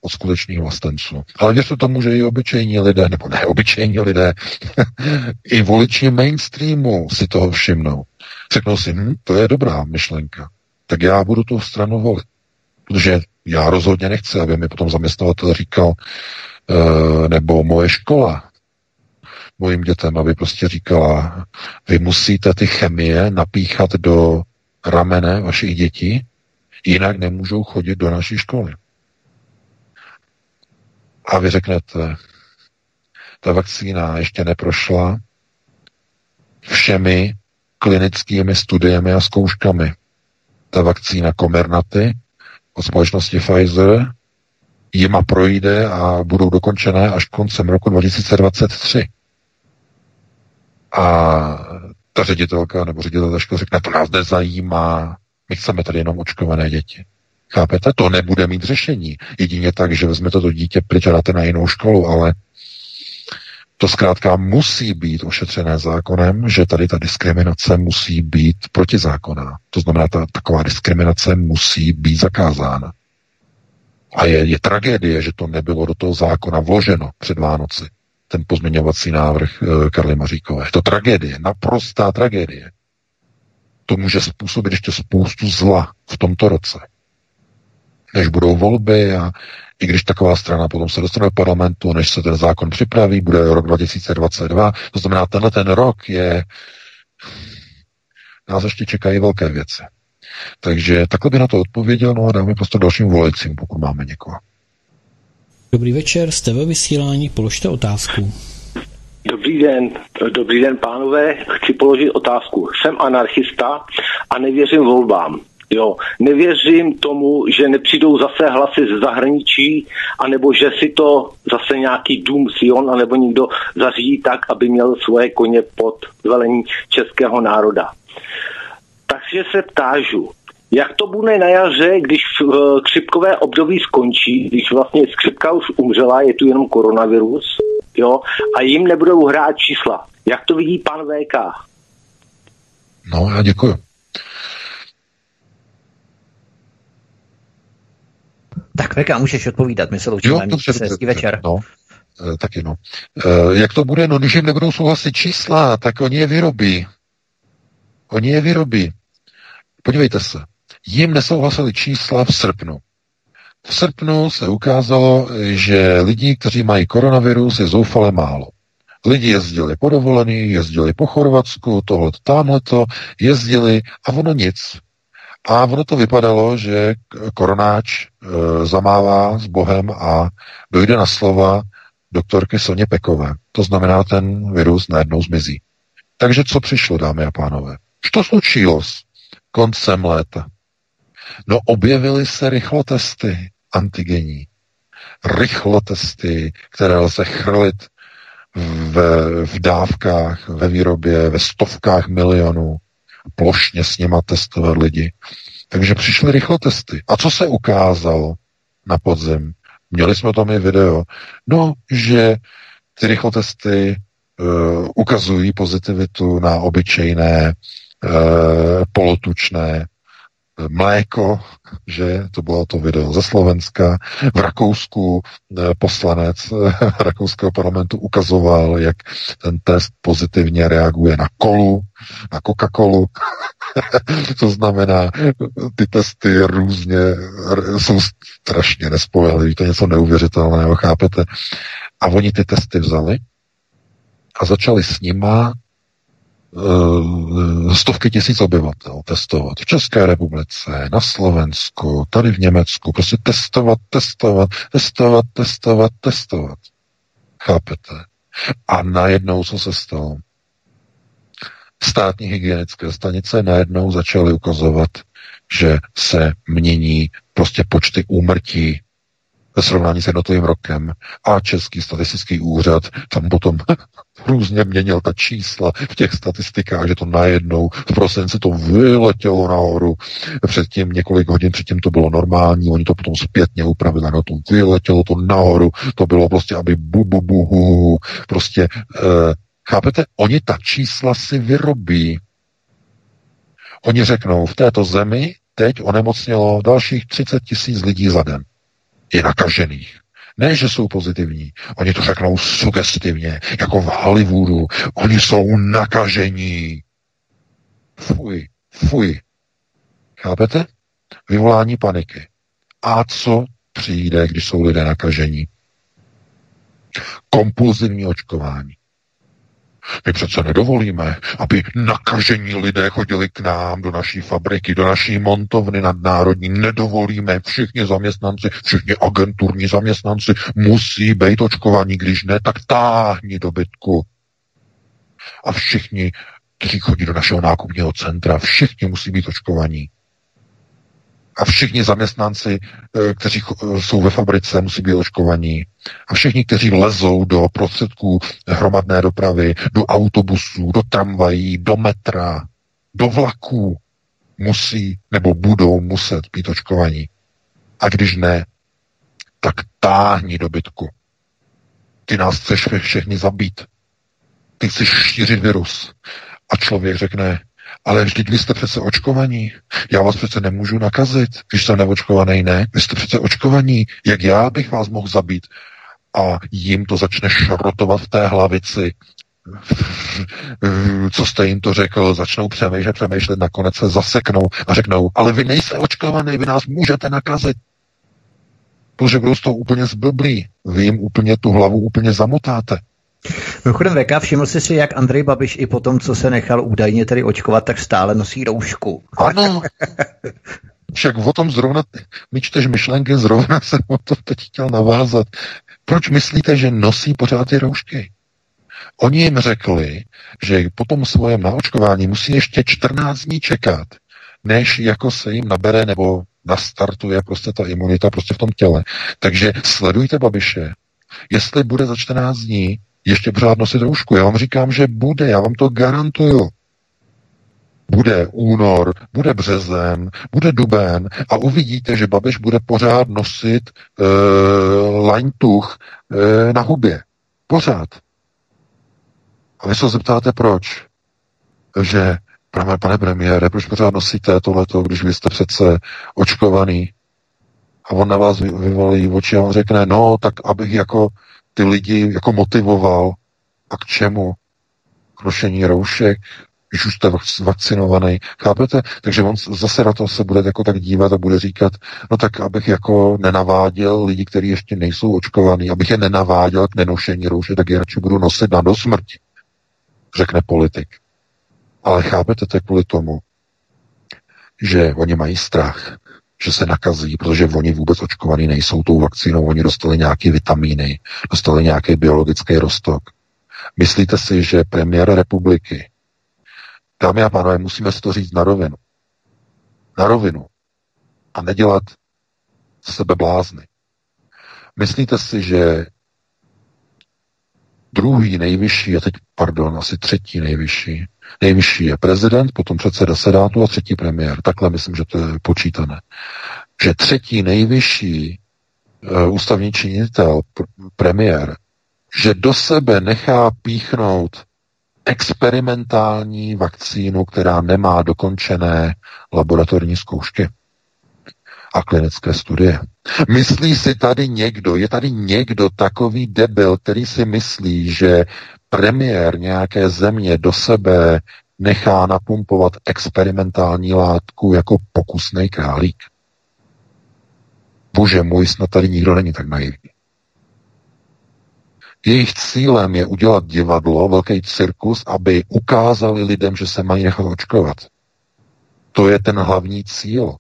od skutečných vlastenců. Ale věřte tomu, že i obyčejní lidé, nebo ne obyčejní lidé, *laughs* i voliči mainstreamu si toho všimnou. Řeknou si, hm, to je dobrá myšlenka, tak já budu tu stranu volit. Protože já rozhodně nechci, aby mi potom zaměstnavatel říkal, e, nebo moje škola, mojim dětem, aby prostě říkala, vy musíte ty chemie napíchat do ramene vašich dětí, jinak nemůžou chodit do naší školy. A vy řeknete, ta vakcína ještě neprošla všemi klinickými studiemi a zkouškami. Ta vakcína Comirnaty od společnosti Pfizer jima projde a budou dokončené až koncem roku 2023. A ta ředitelka nebo ředitel školy řekne, to nás nezajímá, my chceme tady jenom očkované děti. Chápete? To nebude mít řešení. Jedině tak, že vezmete to dítě pryč a dáte na jinou školu, ale to zkrátka musí být ošetřené zákonem, že tady ta diskriminace musí být protizákonná. To znamená, ta taková diskriminace musí být zakázána. A je, je tragédie, že to nebylo do toho zákona vloženo před Vánoci, ten pozměňovací návrh e, Karly Maříkové. Je to tragédie, naprostá tragédie. To může způsobit ještě spoustu zla v tomto roce než budou volby a i když taková strana potom se dostane do parlamentu, než se ten zákon připraví, bude rok 2022, to znamená, tenhle ten rok je, nás ještě čekají velké věci. Takže takhle by na to odpověděl, no a dáme prostě dalším volajícím, pokud máme někoho. Dobrý večer, jste ve vysílání, položte otázku. Dobrý den, dobrý den pánové, chci položit otázku. Jsem anarchista a nevěřím volbám. Jo, nevěřím tomu, že nepřijdou zase hlasy z zahraničí, anebo že si to zase nějaký dům Sion, anebo někdo zařídí tak, aby měl svoje koně pod velení českého národa. Takže se ptážu, jak to bude na jaře, když křipkové období skončí, když vlastně skřipka už umřela, je tu jenom koronavirus, jo, a jim nebudou hrát čísla. Jak to vidí pan VK? No, já děkuji. Tak Veka, můžeš odpovídat, my se loučíme. Dobře, dobře, dobře. večer. No, e, taky no. E, jak to bude? No, když jim nebudou souhlasit čísla, tak oni je vyrobí. Oni je vyrobí. Podívejte se. Jim nesouhlasili čísla v srpnu. V srpnu se ukázalo, že lidí, kteří mají koronavirus, je zoufale málo. Lidi jezdili po dovolený, jezdili po Chorvatsku, tohle, tamhleto, jezdili a ono nic. A ono to vypadalo, že koronáč e, zamává s Bohem a dojde na slova doktorky Soně Pekové. To znamená, ten virus najednou zmizí. Takže co přišlo, dámy a pánové? Co slučilo koncem léta? No objevily se rychlotesty antigení. Rychlotesty, které lze chrlit v, v dávkách, ve výrobě, ve stovkách milionů plošně s nima testovat lidi. Takže přišly rychlotesty. A co se ukázalo na podzim? Měli jsme tam i video. No, že ty rychlotesty uh, ukazují pozitivitu na obyčejné, uh, polotučné mléko, že to bylo to video ze Slovenska. V Rakousku eh, poslanec eh, Rakouského parlamentu ukazoval, jak ten test pozitivně reaguje na kolu, na Coca-Colu. *laughs* to znamená, ty testy různě jsou strašně nespolehlivé, to je něco neuvěřitelného, chápete? A oni ty testy vzali a začali s nima stovky tisíc obyvatel testovat v České republice, na Slovensku, tady v Německu, prostě testovat, testovat, testovat, testovat, testovat. Chápete? A najednou, co se stalo? Státní hygienické stanice najednou začaly ukazovat, že se mění prostě počty úmrtí ve srovnání s jednotlivým rokem. A Český statistický úřad tam potom *laughs* různě měnil ta čísla v těch statistikách, že to najednou v prosinci to vyletělo nahoru. Předtím několik hodin předtím to bylo normální, oni to potom zpětně upravili, no to vyletělo to nahoru, to bylo prostě, aby bu, bu, bu, hu, prostě, eh, chápete, oni ta čísla si vyrobí. Oni řeknou, v této zemi teď onemocnělo dalších 30 tisíc lidí za den. Je nakažených. Ne, že jsou pozitivní. Oni to řeknou sugestivně, jako v Hollywoodu. Oni jsou nakažení. Fuj, fuj. Chápete? Vyvolání paniky. A co přijde, když jsou lidé nakažení? Kompulzivní očkování. My přece nedovolíme, aby nakažení lidé chodili k nám do naší fabriky, do naší montovny nadnárodní. Nedovolíme. Všichni zaměstnanci, všichni agenturní zaměstnanci musí být očkovaní. Když ne, tak táhni do bytku. A všichni, kteří chodí do našeho nákupního centra, všichni musí být očkovaní a všichni zaměstnanci, eh, kteří jsou ve fabrice, musí být očkovaní. A všichni, kteří lezou do prostředků hromadné dopravy, do autobusů, do tramvají, do metra, do vlaků, musí nebo budou muset být očkovaní. A když ne, tak táhni do bytku. Ty nás chceš všechny zabít. Ty chceš šířit virus. A člověk řekne, ale vždyť vy jste přece očkovaní. Já vás přece nemůžu nakazit, když jsem neočkovaný, ne? Vy jste přece očkovaní. Jak já bych vás mohl zabít? A jim to začne šrotovat v té hlavici. Co jste jim to řekl, začnou přemýšlet, přemýšlet, nakonec se zaseknou a řeknou, ale vy nejste očkovaný, vy nás můžete nakazit. Protože budou z toho úplně zblblí. Vy jim úplně tu hlavu úplně zamotáte. Mimochodem VK, všiml jsi si, jak Andrej Babiš i po tom, co se nechal údajně tedy očkovat, tak stále nosí roušku. Ano. Však o tom zrovna, my čteš myšlenky, zrovna *laughs* jsem o to teď chtěl navázat. Proč myslíte, že nosí pořád ty roušky? Oni jim řekli, že po tom svém naočkování musí ještě 14 dní čekat, než jako se jim nabere nebo nastartuje prostě ta imunita prostě v tom těle. Takže sledujte Babiše, jestli bude za 14 dní ještě pořád nosit roušku. Já vám říkám, že bude, já vám to garantuju. Bude únor, bude březen, bude duben a uvidíte, že Babiš bude pořád nosit uh, laňtuch uh, na hubě. Pořád. A vy se zeptáte, proč? Že, pane, pane premiére, proč pořád nosíte tohleto, když vy jste přece očkovaný? A on na vás vyvolí oči a on řekne, no, tak abych jako ty lidi jako motivoval. A k čemu? K nošení roušek, když už jste vakcinovaný. Chápete? Takže on zase na to se bude jako tak dívat a bude říkat, no tak abych jako nenaváděl lidi, kteří ještě nejsou očkovaní, abych je nenaváděl k nenošení roušek, tak je radši budu nosit na dosmrti, řekne politik. Ale chápete, to kvůli tomu, že oni mají strach že se nakazí, protože oni vůbec očkovaní nejsou tou vakcínou, oni dostali nějaké vitamíny, dostali nějaký biologický rostok. Myslíte si, že premiér republiky, dámy a pánové, musíme si to říct na rovinu, na rovinu a nedělat sebe blázny. Myslíte si, že druhý nejvyšší, a teď, pardon, asi třetí nejvyšší, nejvyšší je prezident, potom předseda senátu a třetí premiér. Takhle myslím, že to je počítané. Že třetí nejvyšší uh, ústavní činitel, pr- premiér, že do sebe nechá píchnout experimentální vakcínu, která nemá dokončené laboratorní zkoušky a klinické studie. Myslí si tady někdo, je tady někdo takový debil, který si myslí, že premiér nějaké země do sebe nechá napumpovat experimentální látku jako pokusný králík? Bože můj, snad tady nikdo není tak naivní. Jejich cílem je udělat divadlo, velký cirkus, aby ukázali lidem, že se mají nechat očkovat. To je ten hlavní cíl.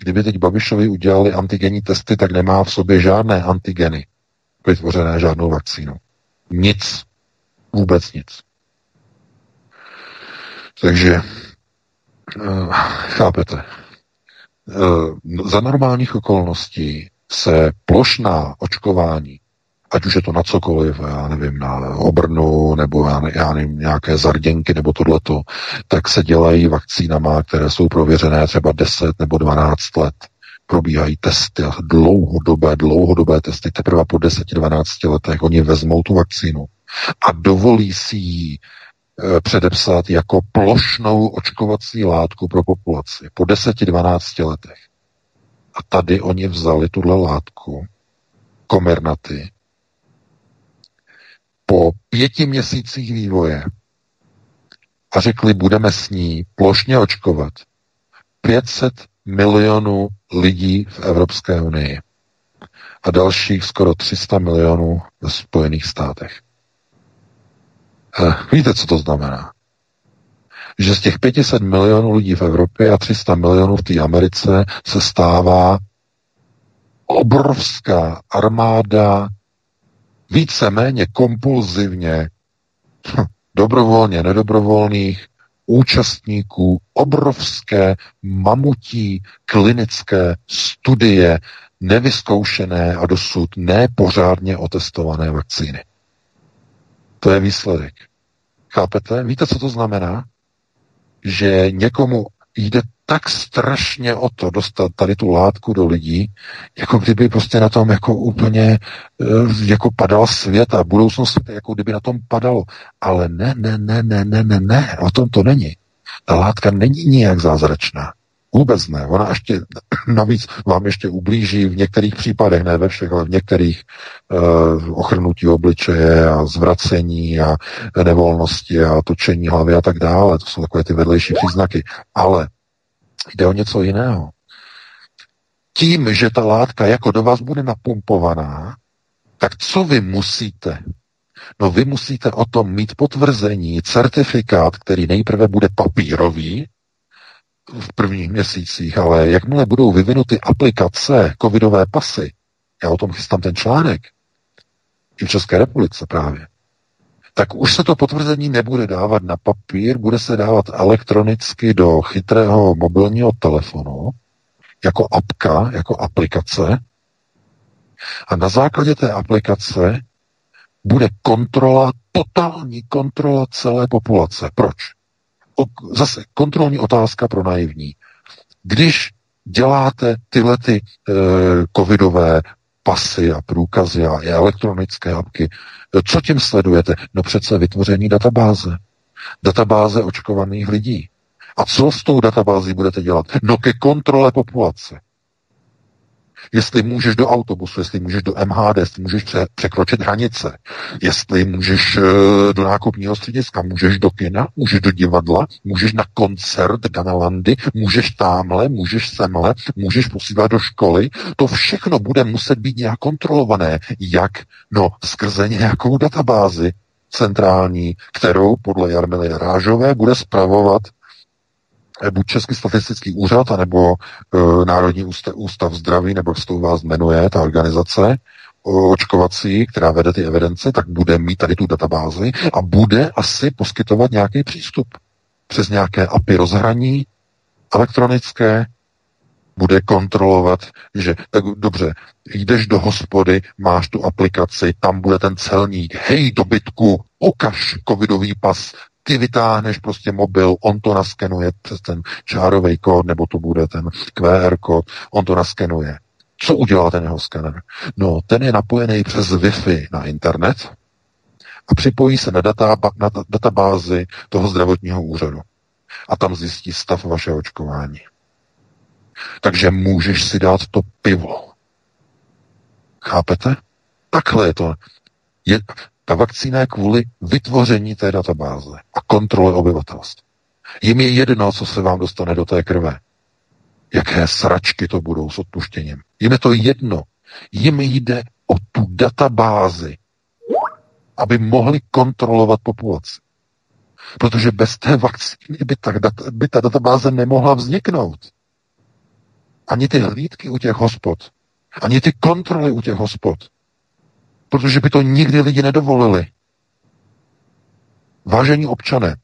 Kdyby teď Babišovi udělali antigenní testy, tak nemá v sobě žádné antigeny vytvořené žádnou vakcínou. Nic. Vůbec nic. Takže uh, chápete. Uh, za normálních okolností se plošná očkování, ať už je to na cokoliv, já nevím, na obrnu, nebo já, ne, já nevím, nějaké zarděnky, nebo tohleto, tak se dělají vakcínama, které jsou prověřené třeba 10 nebo 12 let probíhají testy, dlouhodobé, dlouhodobé testy, teprve po 10-12 letech oni vezmou tu vakcínu a dovolí si ji e, předepsat jako plošnou očkovací látku pro populaci po 10-12 letech. A tady oni vzali tuhle látku, komernaty, po pěti měsících vývoje a řekli, budeme s ní plošně očkovat 500 milionů lidí v Evropské unii a dalších skoro 300 milionů ve Spojených státech. Eh, víte, co to znamená? Že z těch 500 milionů lidí v Evropě a 300 milionů v té Americe se stává obrovská armáda víceméně kompulzivně, dobrovolně, nedobrovolných účastníků obrovské mamutí klinické studie nevyzkoušené a dosud nepořádně otestované vakcíny. To je výsledek. Chápete? Víte, co to znamená? Že někomu jde tak strašně o to dostat tady tu látku do lidí, jako kdyby prostě na tom jako úplně eh, jako padal svět a budoucnost světa, jako kdyby na tom padalo. Ale ne, ne, ne, ne, ne, ne, ne, o tom to není. Ta látka není nijak zázračná. Vůbec ne. Ona ještě navíc vám ještě ublíží v některých případech, ne ve všech, ale v některých uh, ochrnutí obličeje a zvracení a nevolnosti a točení hlavy a tak dále. To jsou takové ty vedlejší příznaky. Ale jde o něco jiného. Tím, že ta látka jako do vás bude napumpovaná, tak co vy musíte? No vy musíte o tom mít potvrzení, certifikát, který nejprve bude papírový, v prvních měsících, ale jakmile budou vyvinuty aplikace, covidové pasy, já o tom chystám ten článek, i v České republice právě, tak už se to potvrzení nebude dávat na papír, bude se dávat elektronicky do chytrého mobilního telefonu, jako apka, jako aplikace. A na základě té aplikace bude kontrola, totální kontrola celé populace. Proč? Zase kontrolní otázka pro naivní. Když děláte tyhle ty e, covidové pasy a průkazy a elektronické apky, co tím sledujete? No přece vytvoření databáze. Databáze očkovaných lidí. A co s tou databází budete dělat? No ke kontrole populace jestli můžeš do autobusu, jestli můžeš do MHD, jestli můžeš pře- překročit hranice, jestli můžeš uh, do nákupního střediska, můžeš do kina, můžeš do divadla, můžeš na koncert Ganalandy, můžeš tamhle, můžeš semhle, můžeš posílat do školy. To všechno bude muset být nějak kontrolované. Jak? No, skrze nějakou databázi centrální, kterou podle Jarmily Rážové bude spravovat buď Český statistický úřad, anebo e, Národní ústav, ústav zdraví, nebo jak se to u vás jmenuje, ta organizace očkovací, která vede ty evidence, tak bude mít tady tu databázi a bude asi poskytovat nějaký přístup. Přes nějaké API rozhraní elektronické, bude kontrolovat, že tak dobře, jdeš do hospody, máš tu aplikaci, tam bude ten celník, hej, dobytku, ukaž covidový pas, ty vytáhneš prostě mobil, on to naskenuje přes ten čárový kód, nebo to bude ten QR kód, on to naskenuje. Co udělá ten jeho skener? No, ten je napojený přes Wi-Fi na internet a připojí se na, data, na databázi toho zdravotního úřadu. A tam zjistí stav vašeho očkování. Takže můžeš si dát to pivo. Chápete? Takhle je to. Je, ta vakcína je kvůli vytvoření té databáze a kontrole obyvatelstva. Jim je jedno, co se vám dostane do té krve. Jaké sračky to budou s odpuštěním. Jim je to jedno. Jim jde o tu databázi, aby mohli kontrolovat populaci. Protože bez té vakcíny by ta, by ta databáze nemohla vzniknout. Ani ty hlídky u těch hospod, ani ty kontroly u těch hospod, protože by to nikdy lidi nedovolili. Vážení občané,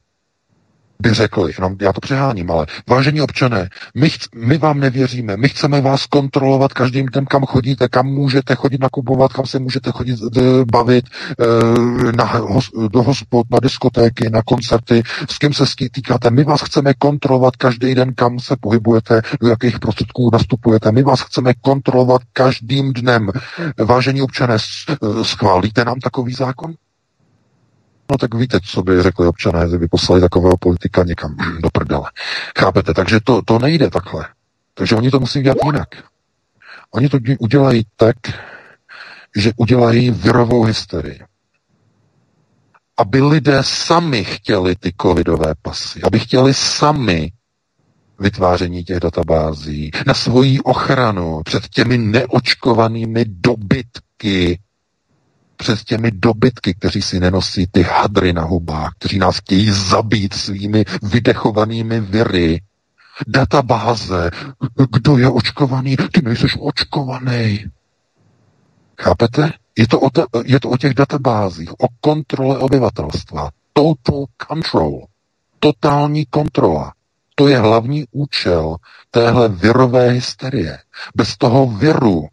by řekli, jenom já to přeháním, ale vážení občané, my, chc- my vám nevěříme, my chceme vás kontrolovat každým dnem, kam chodíte, kam můžete chodit nakupovat, kam se můžete chodit d- bavit, e, na, hos, do hospod, na diskotéky, na koncerty, s kým se týkáte. My vás chceme kontrolovat každý den, kam se pohybujete, do jakých prostředků nastupujete. My vás chceme kontrolovat každým dnem. Vážení občané, schválíte nám takový zákon? No tak víte, co by řekli občané, že by poslali takového politika někam do prdele. Chápete? Takže to, to nejde takhle. Takže oni to musí dělat jinak. Oni to udělají tak, že udělají virovou hysterii. Aby lidé sami chtěli ty covidové pasy, aby chtěli sami vytváření těch databází, na svoji ochranu před těmi neočkovanými dobytky, před těmi dobytky, kteří si nenosí ty hadry na hubách, kteří nás chtějí zabít svými vydechovanými viry. Databáze, kdo je očkovaný, ty nejseš očkovaný. Chápete? Je to, o te, je to o těch databázích, o kontrole obyvatelstva. Total control. Totální kontrola. To je hlavní účel téhle virové hysterie. Bez toho viru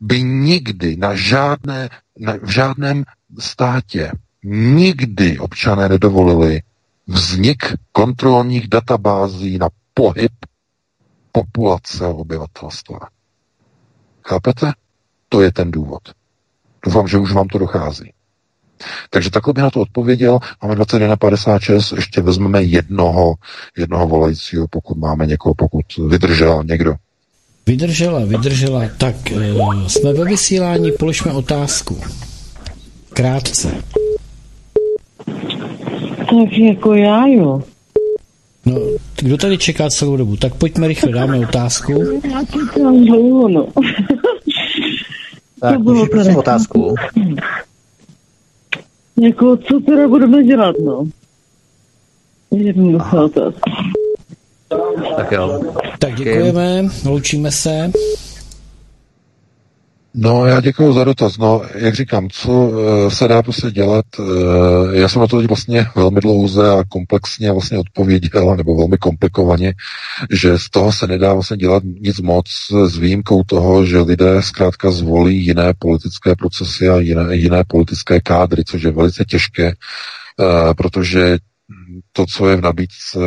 by nikdy na žádné, na, v žádném státě nikdy občané nedovolili vznik kontrolních databází na pohyb populace obyvatelstva. Chápete? To je ten důvod. Doufám, že už vám to dochází. Takže takhle by na to odpověděl. Máme 21.56, ještě vezmeme jednoho, jednoho volajícího, pokud máme někoho, pokud vydržel někdo. Vydržela, vydržela. Tak eh, jsme ve vysílání, položme otázku. Krátce. Tak jako já, jo. No, kdo tady čeká celou dobu? Tak pojďme rychle, dáme otázku. Já čekám dlouho, no. Tak, bylo prosím otázku. Jako, co teda budeme dělat, no? Jednoduchá otázka. Tak jo. Tak děkujeme, loučíme se. No, já děkuji za dotaz. No, jak říkám, co eh, se dá prostě dělat? eh, Já jsem na to teď vlastně velmi dlouze a komplexně vlastně odpověděl, nebo velmi komplikovaně, že z toho se nedá vlastně dělat nic moc s výjimkou toho, že lidé zkrátka zvolí jiné politické procesy a jiné, jiné politické kádry, což je velice těžké, eh, protože to, co je v nabídce,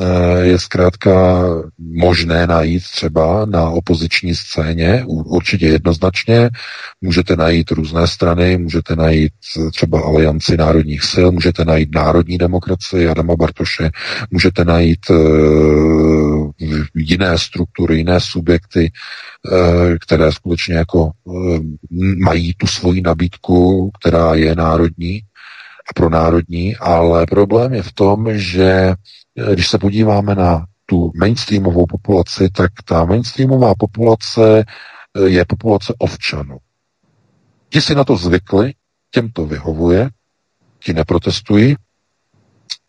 eh, je zkrátka možné najít třeba na opoziční scéně, určitě jednoznačně. Můžete najít různé strany, můžete najít třeba alianci národních sil, můžete najít národní demokracii Adama Bartoše, můžete najít uh, jiné struktury, jiné subjekty, které skutečně jako mají tu svoji nabídku, která je národní a pro národní, ale problém je v tom, že eh, když se podíváme na tu mainstreamovou populaci, tak ta mainstreamová populace eh, je populace ovčanů. Ti si na to zvykli, těm to vyhovuje, ti neprotestují,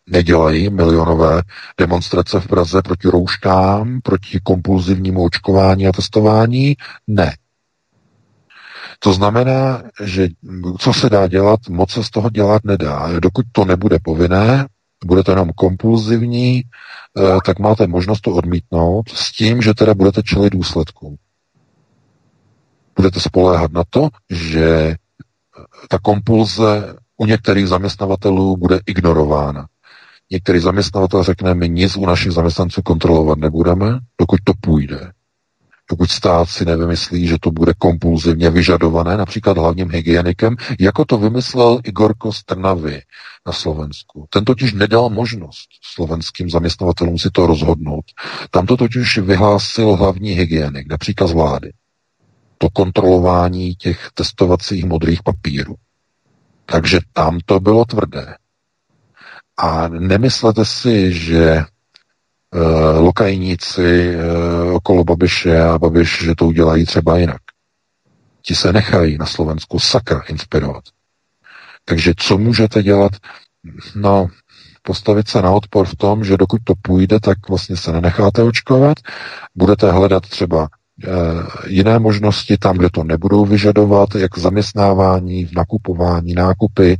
nedělají milionové demonstrace v Praze proti rouškám, proti kompulzivnímu očkování a testování, ne. To znamená, že co se dá dělat, moc se z toho dělat nedá. Dokud to nebude povinné, bude to jenom kompulzivní, eh, tak máte možnost to odmítnout s tím, že teda budete čelit důsledkům. Budete spoléhat na to, že ta kompulze u některých zaměstnavatelů bude ignorována. Některý zaměstnavatel řekne, my nic u našich zaměstnanců kontrolovat nebudeme, dokud to půjde pokud stát si nevymyslí, že to bude kompulzivně vyžadované, například hlavním hygienikem, jako to vymyslel Igor Kostrnavy na Slovensku. Ten totiž nedal možnost slovenským zaměstnavatelům si to rozhodnout. Tam to totiž vyhlásil hlavní hygienik, například z vlády. To kontrolování těch testovacích modrých papírů. Takže tam to bylo tvrdé. A nemyslete si, že lokajníci uh, okolo Babiše a Babiš, že to udělají třeba jinak. Ti se nechají na Slovensku sakra inspirovat. Takže co můžete dělat? No, postavit se na odpor v tom, že dokud to půjde, tak vlastně se nenecháte očkovat, budete hledat třeba e, jiné možnosti tam, kde to nebudou vyžadovat, jak zaměstnávání, nakupování, nákupy,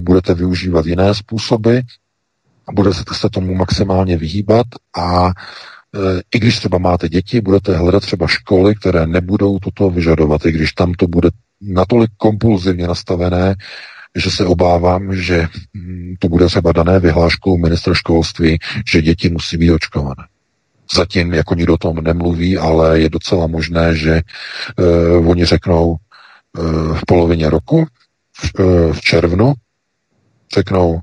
budete využívat jiné způsoby, budete se tomu maximálně vyhýbat a e, i když třeba máte děti, budete hledat třeba školy, které nebudou toto vyžadovat, i když tam to bude natolik kompulzivně nastavené, že se obávám, že mm, to bude třeba dané vyhláškou ministra školství, že děti musí být očkované. Zatím jako nikdo o tom nemluví, ale je docela možné, že uh, oni řeknou uh, v polovině roku, v, uh, v červnu, řeknou,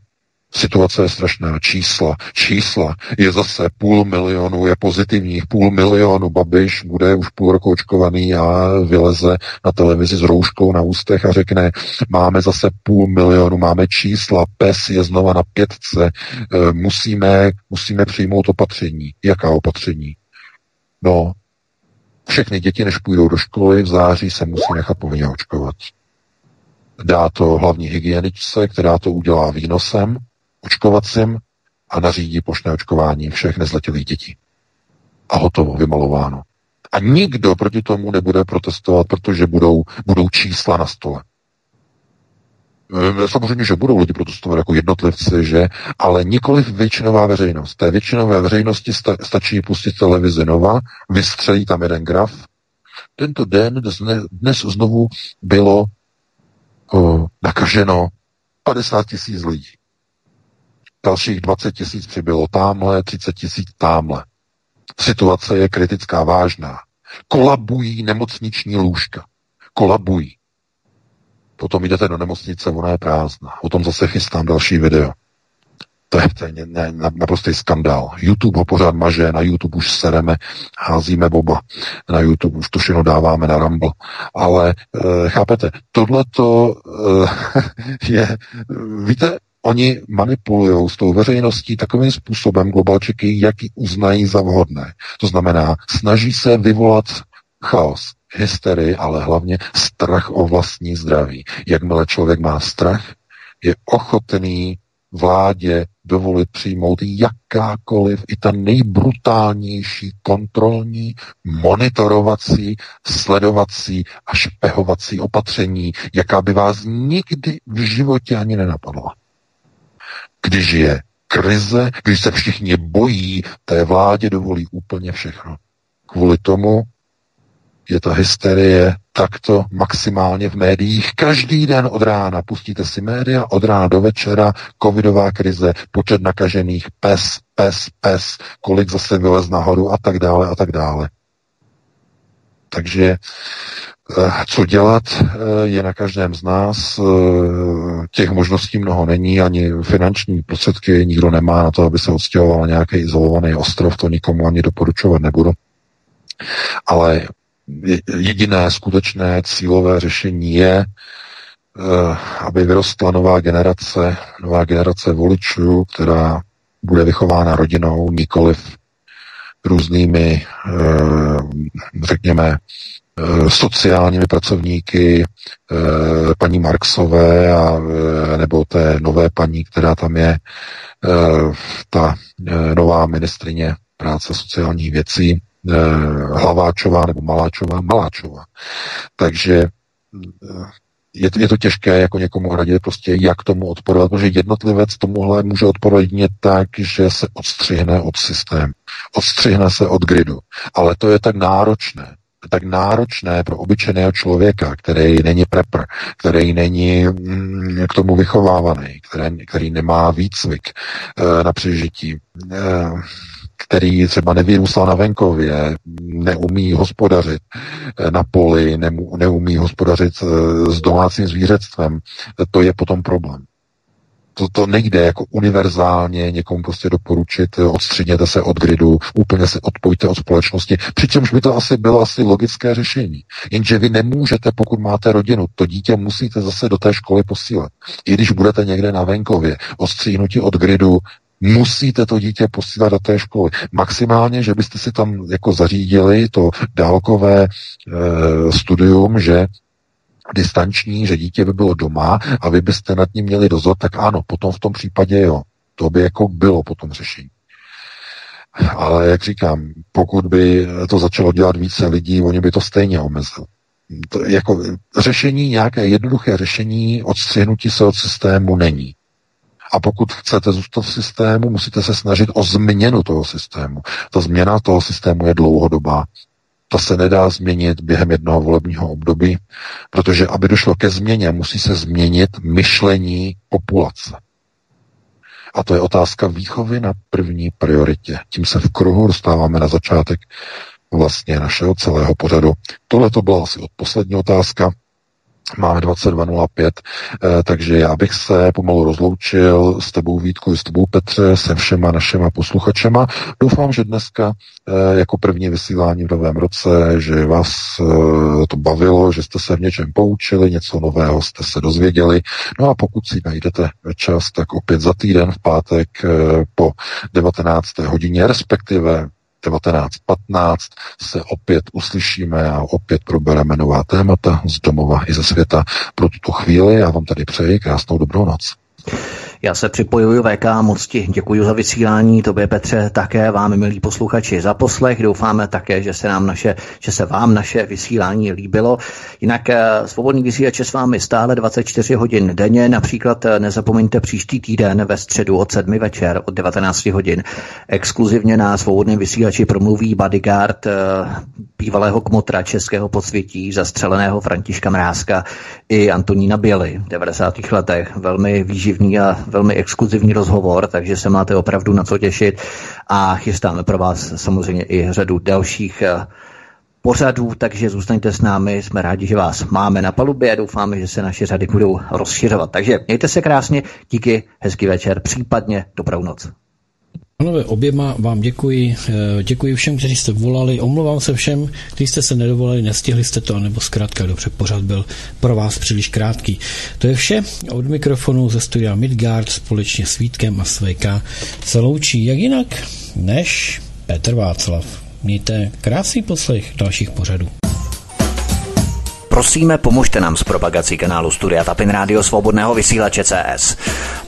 Situace je strašná. Čísla. Čísla. Je zase půl milionu, je pozitivních půl milionu. Babiš bude už půl roku očkovaný a vyleze na televizi s rouškou na ústech a řekne, máme zase půl milionu, máme čísla, pes je znova na pětce, e, musíme, musíme přijmout opatření. Jaká opatření? No, všechny děti, než půjdou do školy, v září se musí nechat povinně očkovat. Dá to hlavní hygieničce, která to udělá výnosem, očkovacím a nařídí plošné očkování všech nezletilých dětí. A hotovo, vymalováno. A nikdo proti tomu nebude protestovat, protože budou, budou čísla na stole. E, samozřejmě, že budou lidi protestovat jako jednotlivci, že, ale nikoli většinová veřejnost. Té většinové veřejnosti sta, stačí pustit televizi Nova, vystřelí tam jeden graf. Tento den dnes, znovu bylo o, nakaženo 50 tisíc lidí. Dalších 20 tisíc přibylo tamhle, 30 tisíc tamhle. Situace je kritická, vážná. Kolabují nemocniční lůžka. Kolabují. Potom jdete do nemocnice, ona je prázdná. O tom zase chystám další video. To je, to je ne, naprostý skandál. YouTube ho pořád maže, na YouTube už sereme, házíme boba. Na YouTube už to všechno dáváme na Rumble. Ale e, chápete, tohleto e, *laughs* je, víte, oni manipulují s tou veřejností takovým způsobem globalčiky, jaký uznají za vhodné. To znamená, snaží se vyvolat chaos, hysterii, ale hlavně strach o vlastní zdraví. Jakmile člověk má strach, je ochotný vládě dovolit přijmout jakákoliv, i ta nejbrutálnější kontrolní, monitorovací, sledovací a špehovací opatření, jaká by vás nikdy v životě ani nenapadla. Když je krize, když se všichni bojí, té vládě dovolí úplně všechno. Kvůli tomu je ta hysterie takto maximálně v médiích. Každý den od rána pustíte si média, od rána do večera, covidová krize, počet nakažených, pes, pes, pes, kolik zase vylez nahoru a tak dále a tak dále. Takže co dělat, eh, je na každém z nás. Eh, těch možností mnoho není, ani finanční prostředky nikdo nemá na to, aby se odstěhoval nějaký izolovaný ostrov, to nikomu ani doporučovat nebudu. Ale jediné skutečné cílové řešení je, eh, aby vyrostla nová generace, nová generace voličů, která bude vychována rodinou, nikoliv různými, eh, řekněme, eh, sociálními pracovníky paní Marksové a, nebo té nové paní, která tam je, ta nová ministrině práce sociálních věcí, Eh, Hlaváčová nebo Maláčová, Maláčová. Takže eh, je, je to těžké jako někomu radit prostě, jak tomu odporovat, protože jednotlivec tomuhle může odporovat jedině tak, že se odstřihne od systému, odstřihne se od gridu. Ale to je tak náročné, tak náročné pro obyčejného člověka, který není prepr, který není mm, k tomu vychovávaný, který, který nemá výcvik e, na přežití. E, který třeba nevyrůstal na venkově, neumí hospodařit eh, na poli, neumí hospodařit eh, s domácím zvířectvem, to je potom problém. To, to nejde jako univerzálně někomu prostě doporučit, eh, odstředněte se od gridu, úplně se odpojte od společnosti, přičemž by to asi bylo asi logické řešení. Jenže vy nemůžete, pokud máte rodinu, to dítě musíte zase do té školy posílat. I když budete někde na venkově, odstříhnutí od gridu, musíte to dítě posílat do té školy. Maximálně, že byste si tam jako zařídili to dálkové e, studium, že distanční, že dítě by bylo doma a vy byste nad ním měli dozor, tak ano, potom v tom případě jo. To by jako bylo potom řešení. Ale jak říkám, pokud by to začalo dělat více lidí, oni by to stejně omezili. To jako řešení, nějaké jednoduché řešení odstřihnutí se od systému není. A pokud chcete zůstat v systému, musíte se snažit o změnu toho systému. Ta změna toho systému je dlouhodobá. To se nedá změnit během jednoho volebního období, protože aby došlo ke změně, musí se změnit myšlení populace. A to je otázka výchovy na první prioritě. Tím se v kruhu dostáváme na začátek vlastně našeho celého pořadu. Tohle to byla asi poslední otázka. Máme 22.05, eh, takže já bych se pomalu rozloučil s tebou Vítku, s tebou Petře, se všema našima posluchačema. Doufám, že dneska eh, jako první vysílání v novém roce, že vás eh, to bavilo, že jste se v něčem poučili, něco nového jste se dozvěděli. No a pokud si najdete čas, tak opět za týden v pátek po 19. hodině, respektive 19.15 se opět uslyšíme a opět probereme nová témata z domova i ze světa. Pro tuto chvíli já vám tady přeji krásnou dobrou noc. Já se připojuju VK, moc ti děkuji za vysílání, tobě Petře také, vám milí posluchači za poslech, doufáme také, že se, nám naše, že se vám naše vysílání líbilo. Jinak eh, svobodný vysílač je s vámi stále 24 hodin denně, například eh, nezapomeňte příští týden ve středu od 7 večer od 19 hodin. Exkluzivně na svobodném vysílači promluví bodyguard eh, bývalého kmotra českého podsvětí, zastřeleného Františka Mrázka i Antonína Běly v 90. letech. Velmi výživný a velmi exkluzivní rozhovor, takže se máte opravdu na co těšit a chystáme pro vás samozřejmě i řadu dalších eh, pořadů, takže zůstaňte s námi, jsme rádi, že vás máme na palubě a doufáme, že se naše řady budou rozšiřovat. Takže mějte se krásně, díky, hezký večer, případně dobrou noc. Pánové, oběma vám děkuji. Eh, děkuji všem, kteří jste volali. Omlouvám se všem, kteří jste se nedovolali, nestihli jste to, nebo zkrátka dobře, pořád byl pro vás příliš krátký. To je vše. Od mikrofonu ze studia Midgard společně s Vítkem a SVK se loučí jak jinak než Petr Václav. Mějte krásný poslech dalších pořadů. Prosíme, pomožte nám s propagací kanálu Studia Tapin Rádio Svobodného vysílače CS.